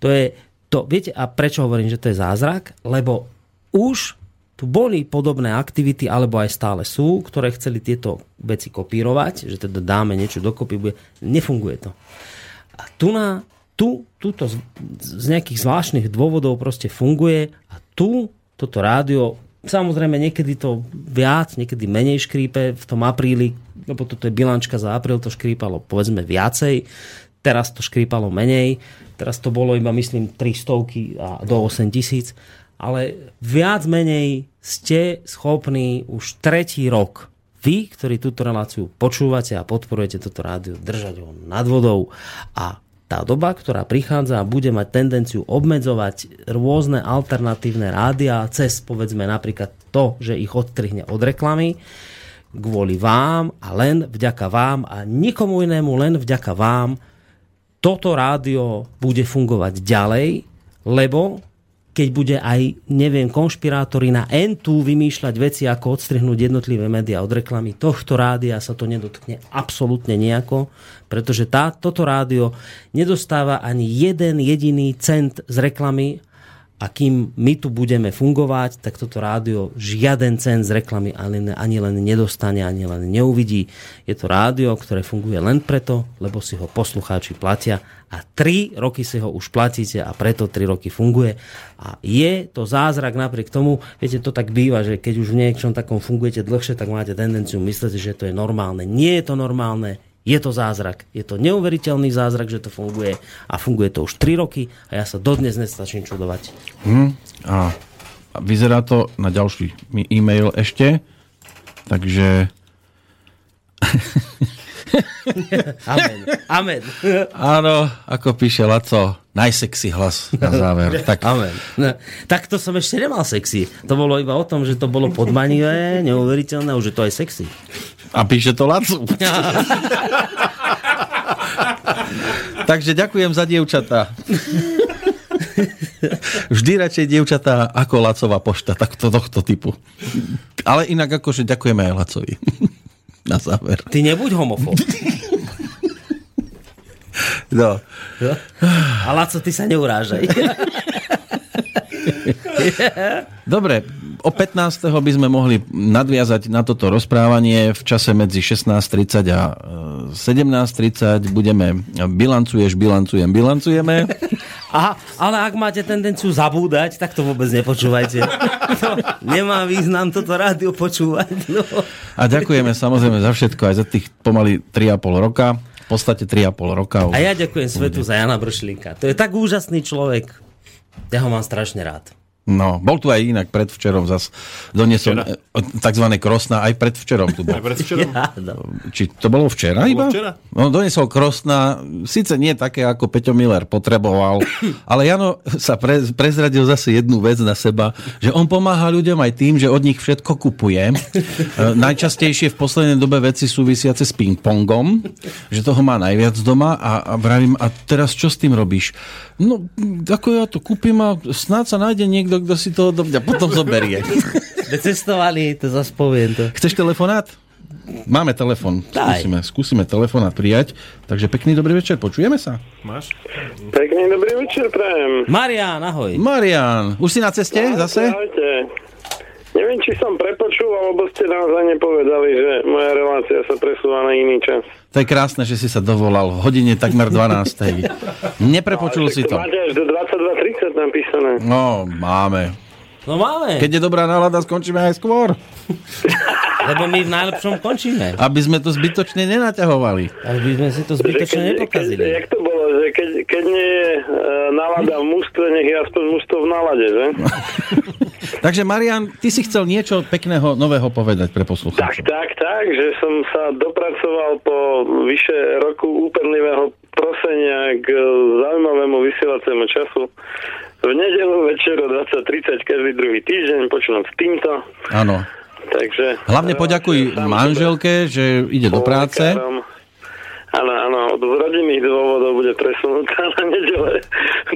To je, to, viete, a prečo hovorím, že to je zázrak? Lebo už tu boli podobné aktivity, alebo aj stále sú, ktoré chceli tieto veci kopírovať, že teda dáme niečo dokopy, bude, nefunguje to. A tu na, tu, tuto z, z nejakých zvláštnych dôvodov proste funguje a tu toto rádio, samozrejme niekedy to viac, niekedy menej škrípe v tom apríli, lebo toto je bilančka za apríl, to škrípalo povedzme viacej, teraz to škrípalo menej, teraz to bolo iba myslím 300 a do 8 tisíc, ale viac menej ste schopní už tretí rok. Vy, ktorí túto reláciu počúvate a podporujete toto rádio, držať ho nad vodou. A tá doba, ktorá prichádza a bude mať tendenciu obmedzovať rôzne alternatívne rádia cez povedzme napríklad to, že ich odtrihne od reklamy, kvôli vám a len vďaka vám a nikomu inému len vďaka vám toto rádio bude fungovať ďalej, lebo keď bude aj, neviem, konšpirátori na N2 vymýšľať veci, ako odstrihnúť jednotlivé médiá od reklamy, tohto rádia sa to nedotkne absolútne nejako, pretože tá, toto rádio nedostáva ani jeden jediný cent z reklamy a kým my tu budeme fungovať, tak toto rádio žiaden cent z reklamy ani, ani len nedostane, ani len neuvidí. Je to rádio, ktoré funguje len preto, lebo si ho poslucháči platia a 3 roky si ho už platíte a preto 3 roky funguje. A je to zázrak napriek tomu, viete, to tak býva, že keď už v niečom takom fungujete dlhšie, tak máte tendenciu myslieť, že to je normálne. Nie je to normálne, je to zázrak. Je to neuveriteľný zázrak, že to funguje a funguje to už 3 roky a ja sa dodnes nestačím čudovať. Hm? A vyzerá to na ďalší e-mail ešte. Takže <laughs> <laughs> Amen. Amen. Áno, ako píše Laco, najsexy hlas na záver. <laughs> Tak Amen. Ne. Tak to som ešte nemal sexy. To bolo iba o tom, že to bolo podmanivé, neuveriteľné, už je to aj sexy. A píše to Lacu. <laughs> Takže ďakujem za dievčatá. Vždy radšej dievčatá ako Lacová pošta, tak to tohto typu. Ale inak akože ďakujeme aj Lacovi. Na záver. Ty nebuď homofób. <laughs> No. A Laco, ty sa neurážaj. <laughs> Dobre, o 15. by sme mohli nadviazať na toto rozprávanie v čase medzi 16.30 a e, 17.30 budeme bilancuješ, bilancujem, bilancujeme. <laughs> Aha, ale ak máte tendenciu zabúdať, tak to vôbec nepočúvajte. To nemá význam toto rádio počúvať. No. A ďakujeme samozrejme za všetko, aj za tých pomaly 3,5 roka. V podstate 3,5 roka. A ja ďakujem svetu za Jana Bršlinka. To je tak úžasný človek. Ja ho mám strašne rád. No, bol tu aj inak predvčerom zas doniesol e, takzvané krosna, aj predvčerom tu bol. Aj predvčerom? <laughs> Ja, no. Či to bolo včera bolo iba? včera. No, doniesol krosna, síce nie také, ako Peťo Miller potreboval, <coughs> ale Jano sa pre, prezradil zase jednu vec na seba, že on pomáha ľuďom aj tým, že od nich všetko kupuje. E, Najčastejšie v poslednej dobe veci súvisiace s ping-pongom, že toho má najviac doma a, a vravím, a teraz čo s tým robíš? No, ako ja to kúpim a snáď sa nájde niekto, kto si to odo mňa potom zoberie. <laughs> Sme cestovali, to zase poviem to. Chceš telefonát? Máme telefon. Skúsime, skúsime telefonát prijať. Takže pekný dobrý večer, počujeme sa? Máš? Pekný dobrý večer, prajem. Marian, ahoj. Marian, už si na ceste zase? Ahojte. Neviem, či som prepočul, alebo ste naozaj nepovedali, že moja relácia sa presúva na iný čas. To je krásne, že si sa dovolal v hodine takmer 12. Neprepočul si Tak to. máte až do 22.30 napísané. No, máme. No máme, Keď je dobrá nálada, skončíme aj skôr. <laughs> lebo my v najlepšom končíme. Aby sme to zbytočne nenaťahovali. Ale by sme si to zbytočne nepokazili. jak to bolo, že keď, keď nie je e, nálada v mústve, nech je aspoň mústvo v nálade, že? <laughs> Takže Marian, ty si chcel niečo pekného, nového povedať pre Tak, poslucháčov. tak, tak, že som sa dopracoval po vyše roku úpenlivého prosenia k zaujímavému vysielaciemu času. V nedelu večer o 20.30 každý druhý týždeň počúvam s týmto. Áno. Takže... Hlavne poďakuj Sám manželke, že ide do práce. lekárom. Áno, áno, od rodinných dôvodov bude presunutá <laughs> na nedele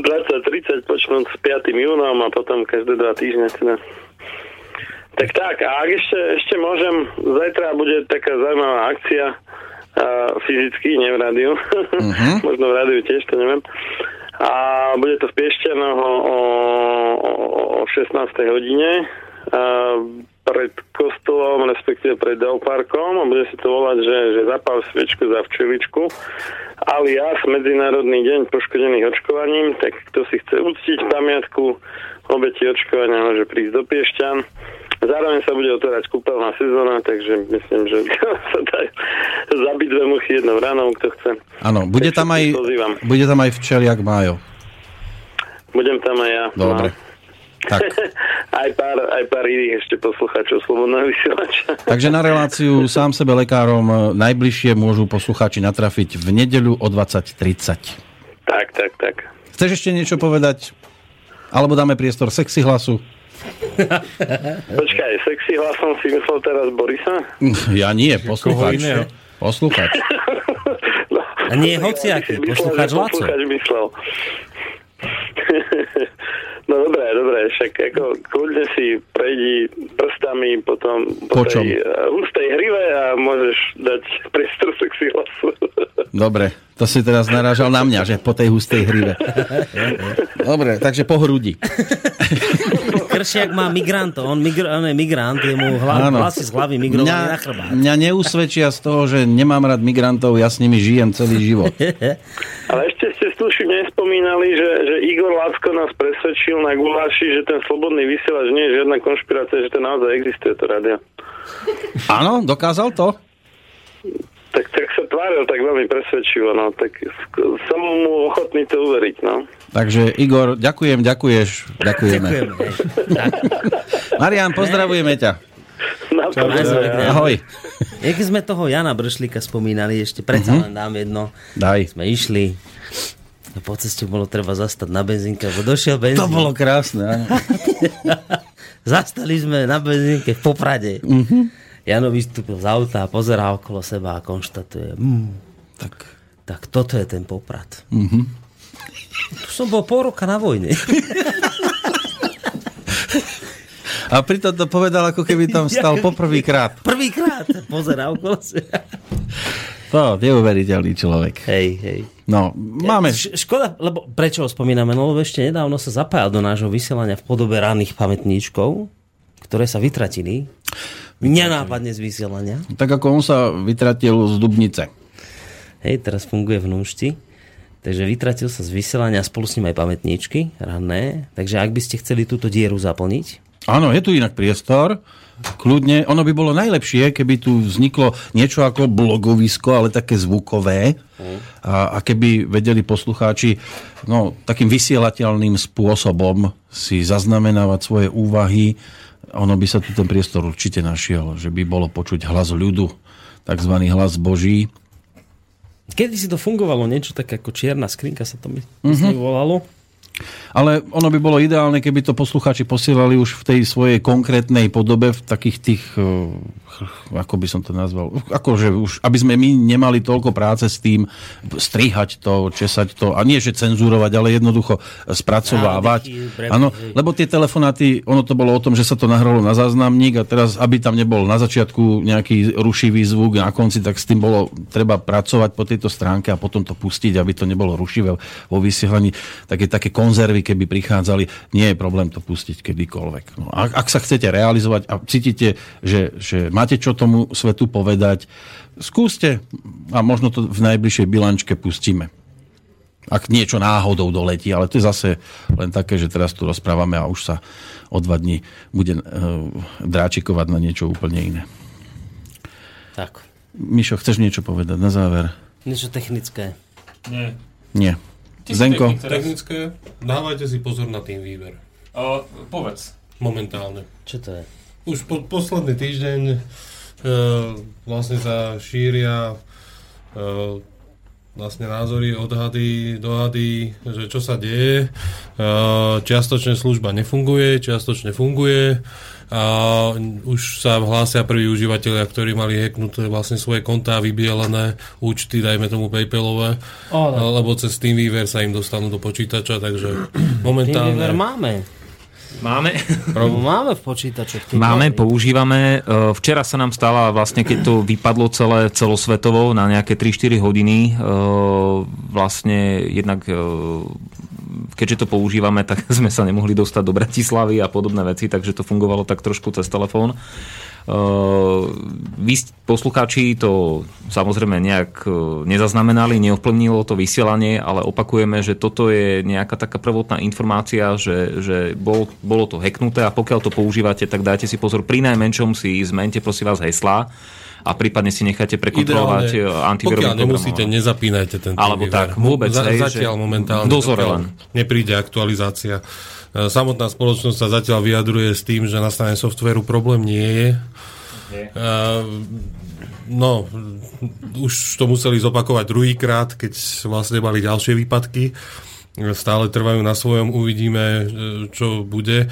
20.30 počnúť s 5. júnom a potom každé dva týždne teda. Tak tak, a ak ešte, ešte môžem, zajtra bude taká zaujímavá akcia a fyzicky, nie v rádiu. Uh-huh. <laughs> Možno v rádiu tiež, to neviem. A bude to v Piešťanoch o, o, o 16. hodine a pred kostolom, respektíve pred Delparkom a bude si to volať, že, že zapal sviečku za včeličku alias Medzinárodný deň poškodených očkovaním, tak kto si chce uctiť pamiatku obeti očkovania môže prísť do Piešťan. Zároveň sa bude otvárať kúpeľná sezóna, takže myslím, že <laughs> sa dá zabiť dve muchy jednou ránou, kto chce. Áno, bude tam aj, bude tam aj včeliak Májo. Budem tam aj ja. Dobre. No. Tak. <laughs> aj, pár, aj pár iných ešte poslucháčov Slobodného vysielača. <laughs> Takže na reláciu sám sebe lekárom e, najbližšie môžu poslucháči natrafiť v nedeľu o 20.30. tak, tak, tak. Chceš ešte niečo povedať? Alebo dáme priestor sexy hlasu? <laughs> Počkaj, sexy hlasom si myslel teraz Borisa? Ja nie, poslucháč. Poslucháč. No, A nie hociaký, poslucháč Laco. poslucháč myslel. <laughs> No dobré, dobré, však ako kľudne si prejdi prstami potom Po po tej eh, hustej hrive a môžeš dať priestor sexy hlasu. <laughs> Dobre, to si teraz narážal na mňa, že po tej hustej hrive. Dobre, takže po hrudi. <laughs> Kršiak má migrantov, on, migr, on je migrant, je mu hla, hlasy z hlavy migrovaný Mňa, na chrbát. mňa neusvedčia z toho, že nemám rád migrantov, ja s nimi žijem celý život. Ale ešte ste tuším nespomínali, že, že Igor Lacko nás presvedčil na guláši, že ten slobodný vysielač nie je žiadna konšpirácia, že to naozaj existuje to rádio. Áno, dokázal to? Tak, tak sa tváril tak veľmi presvedčivo, no, tak som mu ochotný to uveriť, no. Takže Igor, ďakujem, ďakuješ, ďakujeme. Ďakujem. hej. <laughs> Tak. Marian, pozdravujeme ťa. Pekne. Ahoj. Jak sme toho Jana Bršlíka spomínali, ešte predsa len dám jedno. Daj. Sme išli a po ceste bolo treba zastať na benzínke, lebo došiel benzín. To bolo krásne, áno. <laughs> Zastali sme na benzínke v Poprade. Jano vystúpil z auta a pozerá okolo seba a konštatuje, mm, tak, tak toto je ten Poprad. Tu som bol pol roka na vojne. A pritom to povedal, ako keby tam <laughs> stal poprvýkrát. Prvýkrát pozerá okolo seba. To, neuveriteľný človek. Hej, hej. No, máme... Škoda, lebo prečo ho spomíname? No lebo ešte nedávno sa zapájal do nášho vysielania v podobe ranných pamätníčkov, ktoré sa vytratili. Nenápadne z vysielania. Tak ako on sa vytratil z Dubnice. Hej, teraz funguje v Núšti. Takže vytratil sa z vysielania spolu s ním aj pamätníčky ranné. Takže ak by ste chceli túto dieru zaplniť, Áno, je tu inak priestor. Kľudne, ono by bolo najlepšie, keby tu vzniklo niečo ako blogovisko, ale také zvukové. A, a keby vedeli poslucháči no, takým vysielateľným spôsobom si zaznamenávať svoje úvahy, ono by sa tu ten priestor určite našiel, že by bolo počuť hlas ľudu, takzvaný hlas Boží. kedy si to fungovalo niečo také ako čierna skrinka sa to my, myslím volalo. Ale ono by bolo ideálne, keby to poslucháči posielali už v tej svojej konkrétnej podobe, v takých tých, eh, ako by som to nazval, akože už, aby sme my nemali toľko práce s tým strihať to, česať to, a nie že cenzurovať, ale jednoducho spracovávať. Áno, lebo tie telefonáty, ono to bolo o tom, že sa to nahralo na záznamník a teraz, aby tam nebol na začiatku nejaký rušivý zvuk na konci, tak s tým bolo treba pracovať po tejto stránke a potom to pustiť, aby to nebolo rušivé vo vysielaní. Také, také konzervy, keby prichádzali, nie je problém to pustiť kedykoľvek. No, ak, ak sa chcete realizovať a cítite, že, že máte čo tomu svetu povedať, skúste a možno to v najbližšej bilančke pustíme ak niečo náhodou doletí, ale to je zase len také, že teraz tu rozprávame a už sa o dva dní bude uh, dráčikovať na niečo úplne iné. Tak, Mišo, chceš niečo povedať na záver? niečo technické. Nie. Nie. Zenko? Technické, dávajte si pozor na tým výber. Uh, povedz. Momentálne. Čo to je? Už po, posledný týždeň e, vlastne sa šíria e, vlastne názory, odhady, dohady, že čo sa deje. E, čiastočne služba nefunguje, čiastočne funguje a už sa hlásia prví užívateľia, ktorí mali hacknuté vlastne svoje kontá, vybielené účty, dajme tomu PayPalové, no. lebo cez TeamViewer sa im dostanú do počítača, takže TeamViewer <clears throat> momentálne... máme. Máme. Máme v počítačoch. Máme, používame. E, Včera sa nám stala vlastne, keď to vypadlo celé celosvetovo na nejaké 3-4 hodiny, e, vlastne jednak e, keďže to používame, tak <laughs> sme sa nemohli dostať do Bratislavy a podobné veci, takže to fungovalo tak trošku cez telefón. Uh, vy poslucháči to samozrejme nejak uh, nezaznamenali, neovplyvnilo to vysielanie, ale opakujeme, že toto je nejaká taká prvotná informácia, že, že bol, bolo to hacknuté a pokiaľ to používate, tak dajte si pozor, pri najmenšom si zmente prosím vás heslá a prípadne si necháte prekontrolovať Ideálne, antivírovým pokiaľ nemusíte, nezapínajte ten Alebo TeamViewer. tak, vôbec, Za, hej, Zatiaľ že momentálne. dozore len. Nepríde aktualizácia. E, Samotná spoločnosť sa zatiaľ vyjadruje s tým, že na strane softvéru problém nie je. E, No, už to museli zopakovať druhýkrát, keď vlastne mali ďalšie výpadky. Stále trvajú na svojom, uvidíme, e, čo bude. E,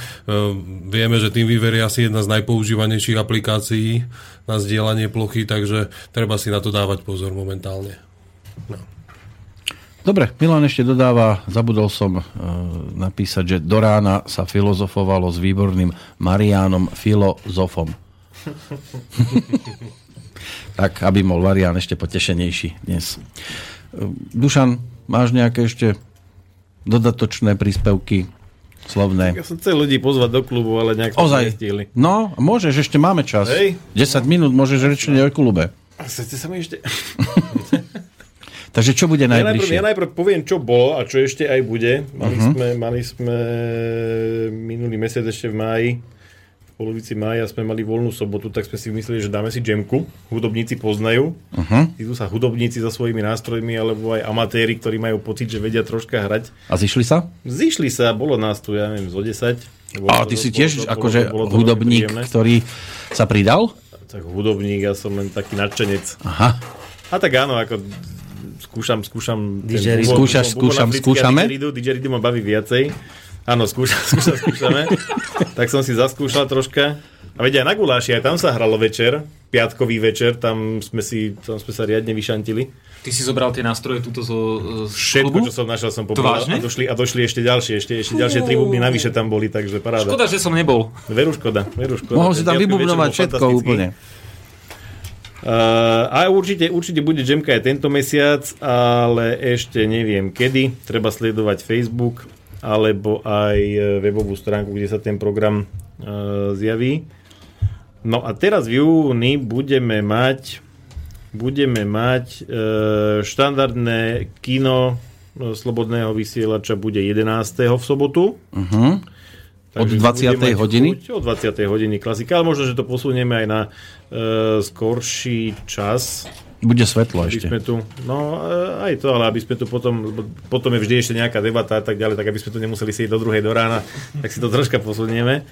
Vieme, že TeamViewer je asi jedna z najpoužívanejších aplikácií na zdieľanie plochy, takže treba si na to dávať pozor momentálne. No. Dobre, Milan ešte dodáva, zabudol som uh, napísať, že do rána sa filozofovalo s výborným Mariánom filozofom. <laughs> tak, aby bol Marián ešte potešenejší dnes. Uh, Dušan, máš nejaké ešte dodatočné príspevky slovné? Ja som chcel ľudí pozvať do klubu, ale nejak Ozaj. nestihli. No, môžeš, ešte máme čas. Hej. 10 minút môžeš rečiť o klube. A Chcete sa mi ešte... <laughs> Takže čo bude Ja najprv, najbližšie? ja najprv poviem, čo bolo a čo ešte aj bude. Mali, uh-huh. sme, mali sme minulý mesiac ešte v máji, polovici mája sme mali voľnú sobotu, tak sme si mysleli, že dáme si jamku. Hudobníci poznajú. Uh-huh. Idú sa hudobníci so svojimi nástrojmi, alebo aj amatéri, ktorí majú pocit, že vedia troška hrať. A zišli sa? Zišli sa, bolo nás tu, ja neviem, zo 10. Bolo A to- ty si bolo tiež to- bolo akože to- bolo to hudobník, ktorý sa pridal? tak hudobník, ja som len taký nadšenec. Aha. A tak áno, ako skúšam, skúšam. Skúšaš, skúšam, skúšame? Didgeridoo, didgeridoo ma baví viacej. Áno, skúšam, <laughs> skúšam, skúšame. tak som si zaskúšal troška. A vedia, aj na guláši, aj tam sa hralo večer, piatkový večer, tam sme, si, tam sme sa riadne vyšantili. Ty si zobral tie nástroje túto zo, z Všetko, klubu? čo som našiel, som vážne? A došli, a došli ešte ďalšie, ešte, ešte ďalšie tri bubny navyše tam boli, takže paráda. Škoda, že som nebol. Veru škoda, veru škoda. Mohol si tam vybubnovať všetko úplne. Uh, a určite, určite bude Jamka aj tento mesiac, ale ešte neviem kedy. Treba sledovať Facebook alebo aj e, webovú stránku, kde sa ten program uh, zjaví. No a teraz v júni budeme mať budeme mať uh, štandardné kino e, slobodného vysielača bude 11. v sobotu. Uh-huh. Od Takže 20. bude mať hodiny? Chuť, od 20. hodiny klasika, ale možno, že to posunieme aj na e, skorší čas. Bude svetlo Aby ešte. sme tu, no e, aj to, ale aby sme tu potom, potom je vždy ešte nejaká debata a tak ďalej, tak aby sme tu nemuseli sedieť do druhej do rána, <laughs> tak si to troška posunieme.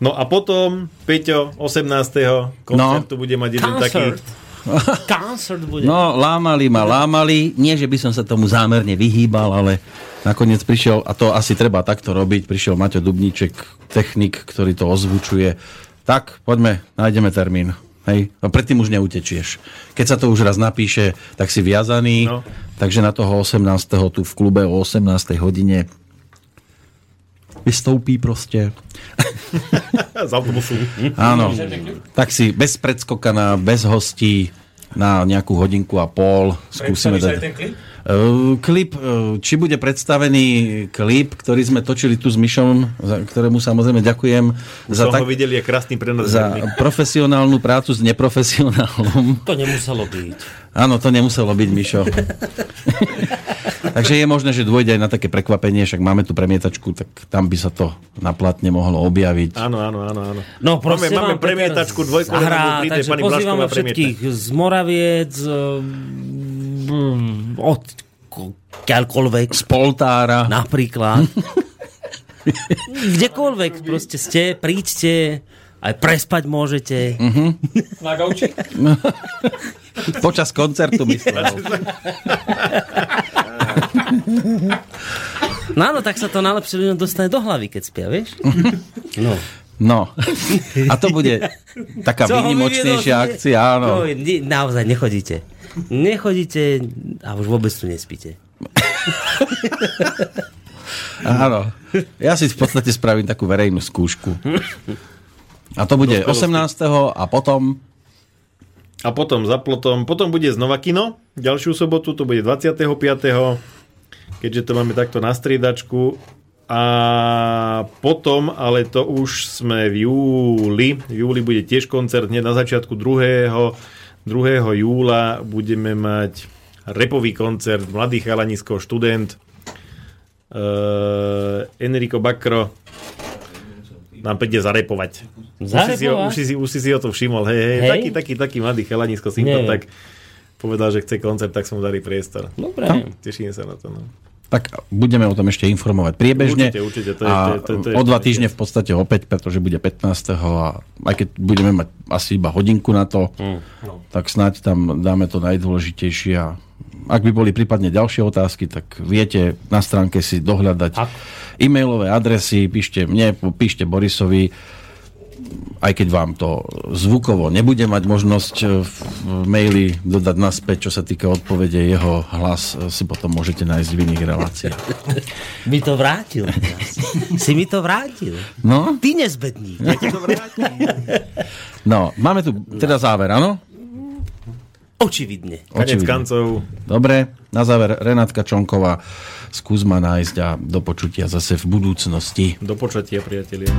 No a potom, Peťo, 18. koncert tu bude mať jeden taký... Concert. <laughs> Concert bude. No, lámali ma, lámali. Nie, že by som sa tomu zámerne vyhýbal, ale nakoniec prišiel, a to asi treba takto robiť, prišiel Maťo Dubníček, technik, ktorý to ozvučuje. Tak, poďme, nájdeme termín. Hej, no predtým už neutečieš. Keď sa to už raz napíše, tak si viazaný. No. Takže na toho 18. tu v klube o 18. hodine vystoupí proste. <laughs> Z autobusu. Áno. Tak si bez predskokana, bez hostí na nejakú hodinku a pol skúsime dať. Uh, klip, uh, či bude predstavený klip, ktorý sme točili tu s Myšom, za ktorému samozrejme ďakujem za, Som tak, ho videl, je krásny pre nás. za profesionálnu prácu s neprofesionálom. To nemuselo byť. Áno, to nemuselo byť, Mišo. <laughs> Takže je možné, že dôjde aj na také prekvapenie, však máme tu premietačku, tak tam by sa to na platne mohlo objaviť. Áno, áno, áno, áno. No, prosím Máme- máme premietačku dvojkolenovú, zahrá, takže pozývame všetkých z Moraviec, od ďalkoľvek, Z Poltára. napríklad. <laughs> Kdekoľvek proste ste, príďte, aj prespať môžete. Na gauči? <laughs> Počas koncertu myslel. <laughs> No áno, tak sa to najlepšie ľuďom dostane do hlavy, keď spia, vieš? No. No. A to bude taká výnimočnejšia akcia, áno. No, naozaj nechodíte. Nechodíte a už vôbec tu nespíte. <laughs> Áno. Ja si v podstate spravím takú verejnú skúšku. A to bude 18. a potom... A potom za plotom, potom bude znova kino, ďalšiu sobotu, to bude 25. Keďže to máme takto na striedačku. A potom, ale to už sme v júli, v júli bude tiež koncert, hneď na začiatku 2. 2. júla budeme mať repový koncert, mladý chalanisko, študent, uh, Enrico Bakro nám príde zarepovať. Už si, už, si, už si si ho to všimol. Hej, hej, Hej? Taký, taký, taký mladý chalanisko Nie. tak povedal, že chce koncert, tak som mu dali priestor. Dobre. Teším sa na to. No. Tak budeme o tom ešte informovať priebežne. Určite, určite, to je- a to je- to- to je- o dva týždne v podstate opäť, pretože bude 15. a aj keď budeme mať asi iba hodinku na to, Mm. tak snáď tam dáme to najdôležitejšie a ak by boli prípadne ďalšie otázky, tak viete na stránke si dohľadať e-mailové adresy, píšte mne, píšte Borisovi, aj keď vám to zvukovo nebude mať možnosť e, v maili dodať naspäť, čo sa týka odpovede, jeho hlas e, si potom môžete nájsť v iných reláciách. <laughs> Mi to vrátil. si mi to vrátil. No, Ty nezbedník. Ja to vrátil. no, máme tu teda záver, áno? Očividne. Konec Očividne. kancov. Dobre, na záver Renátka Čonková, skús ma nájsť a do počutia zase v budúcnosti. Do počatia, priatelia.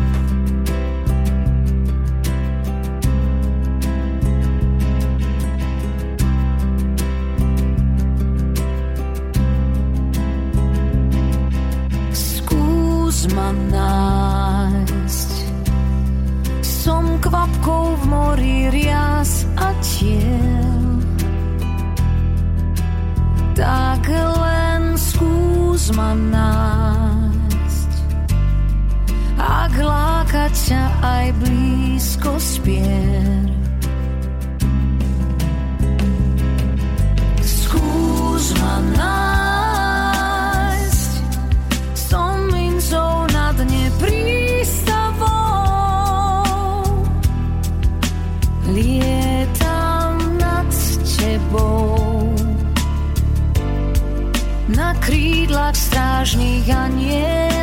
Pomôž ma nájsť. Som kvapkou v mori rias a tiel. Tak len skús ma nájsť. Ak láka ťa aj blízko spier. Skús ma nájsť. Strážnych anielov.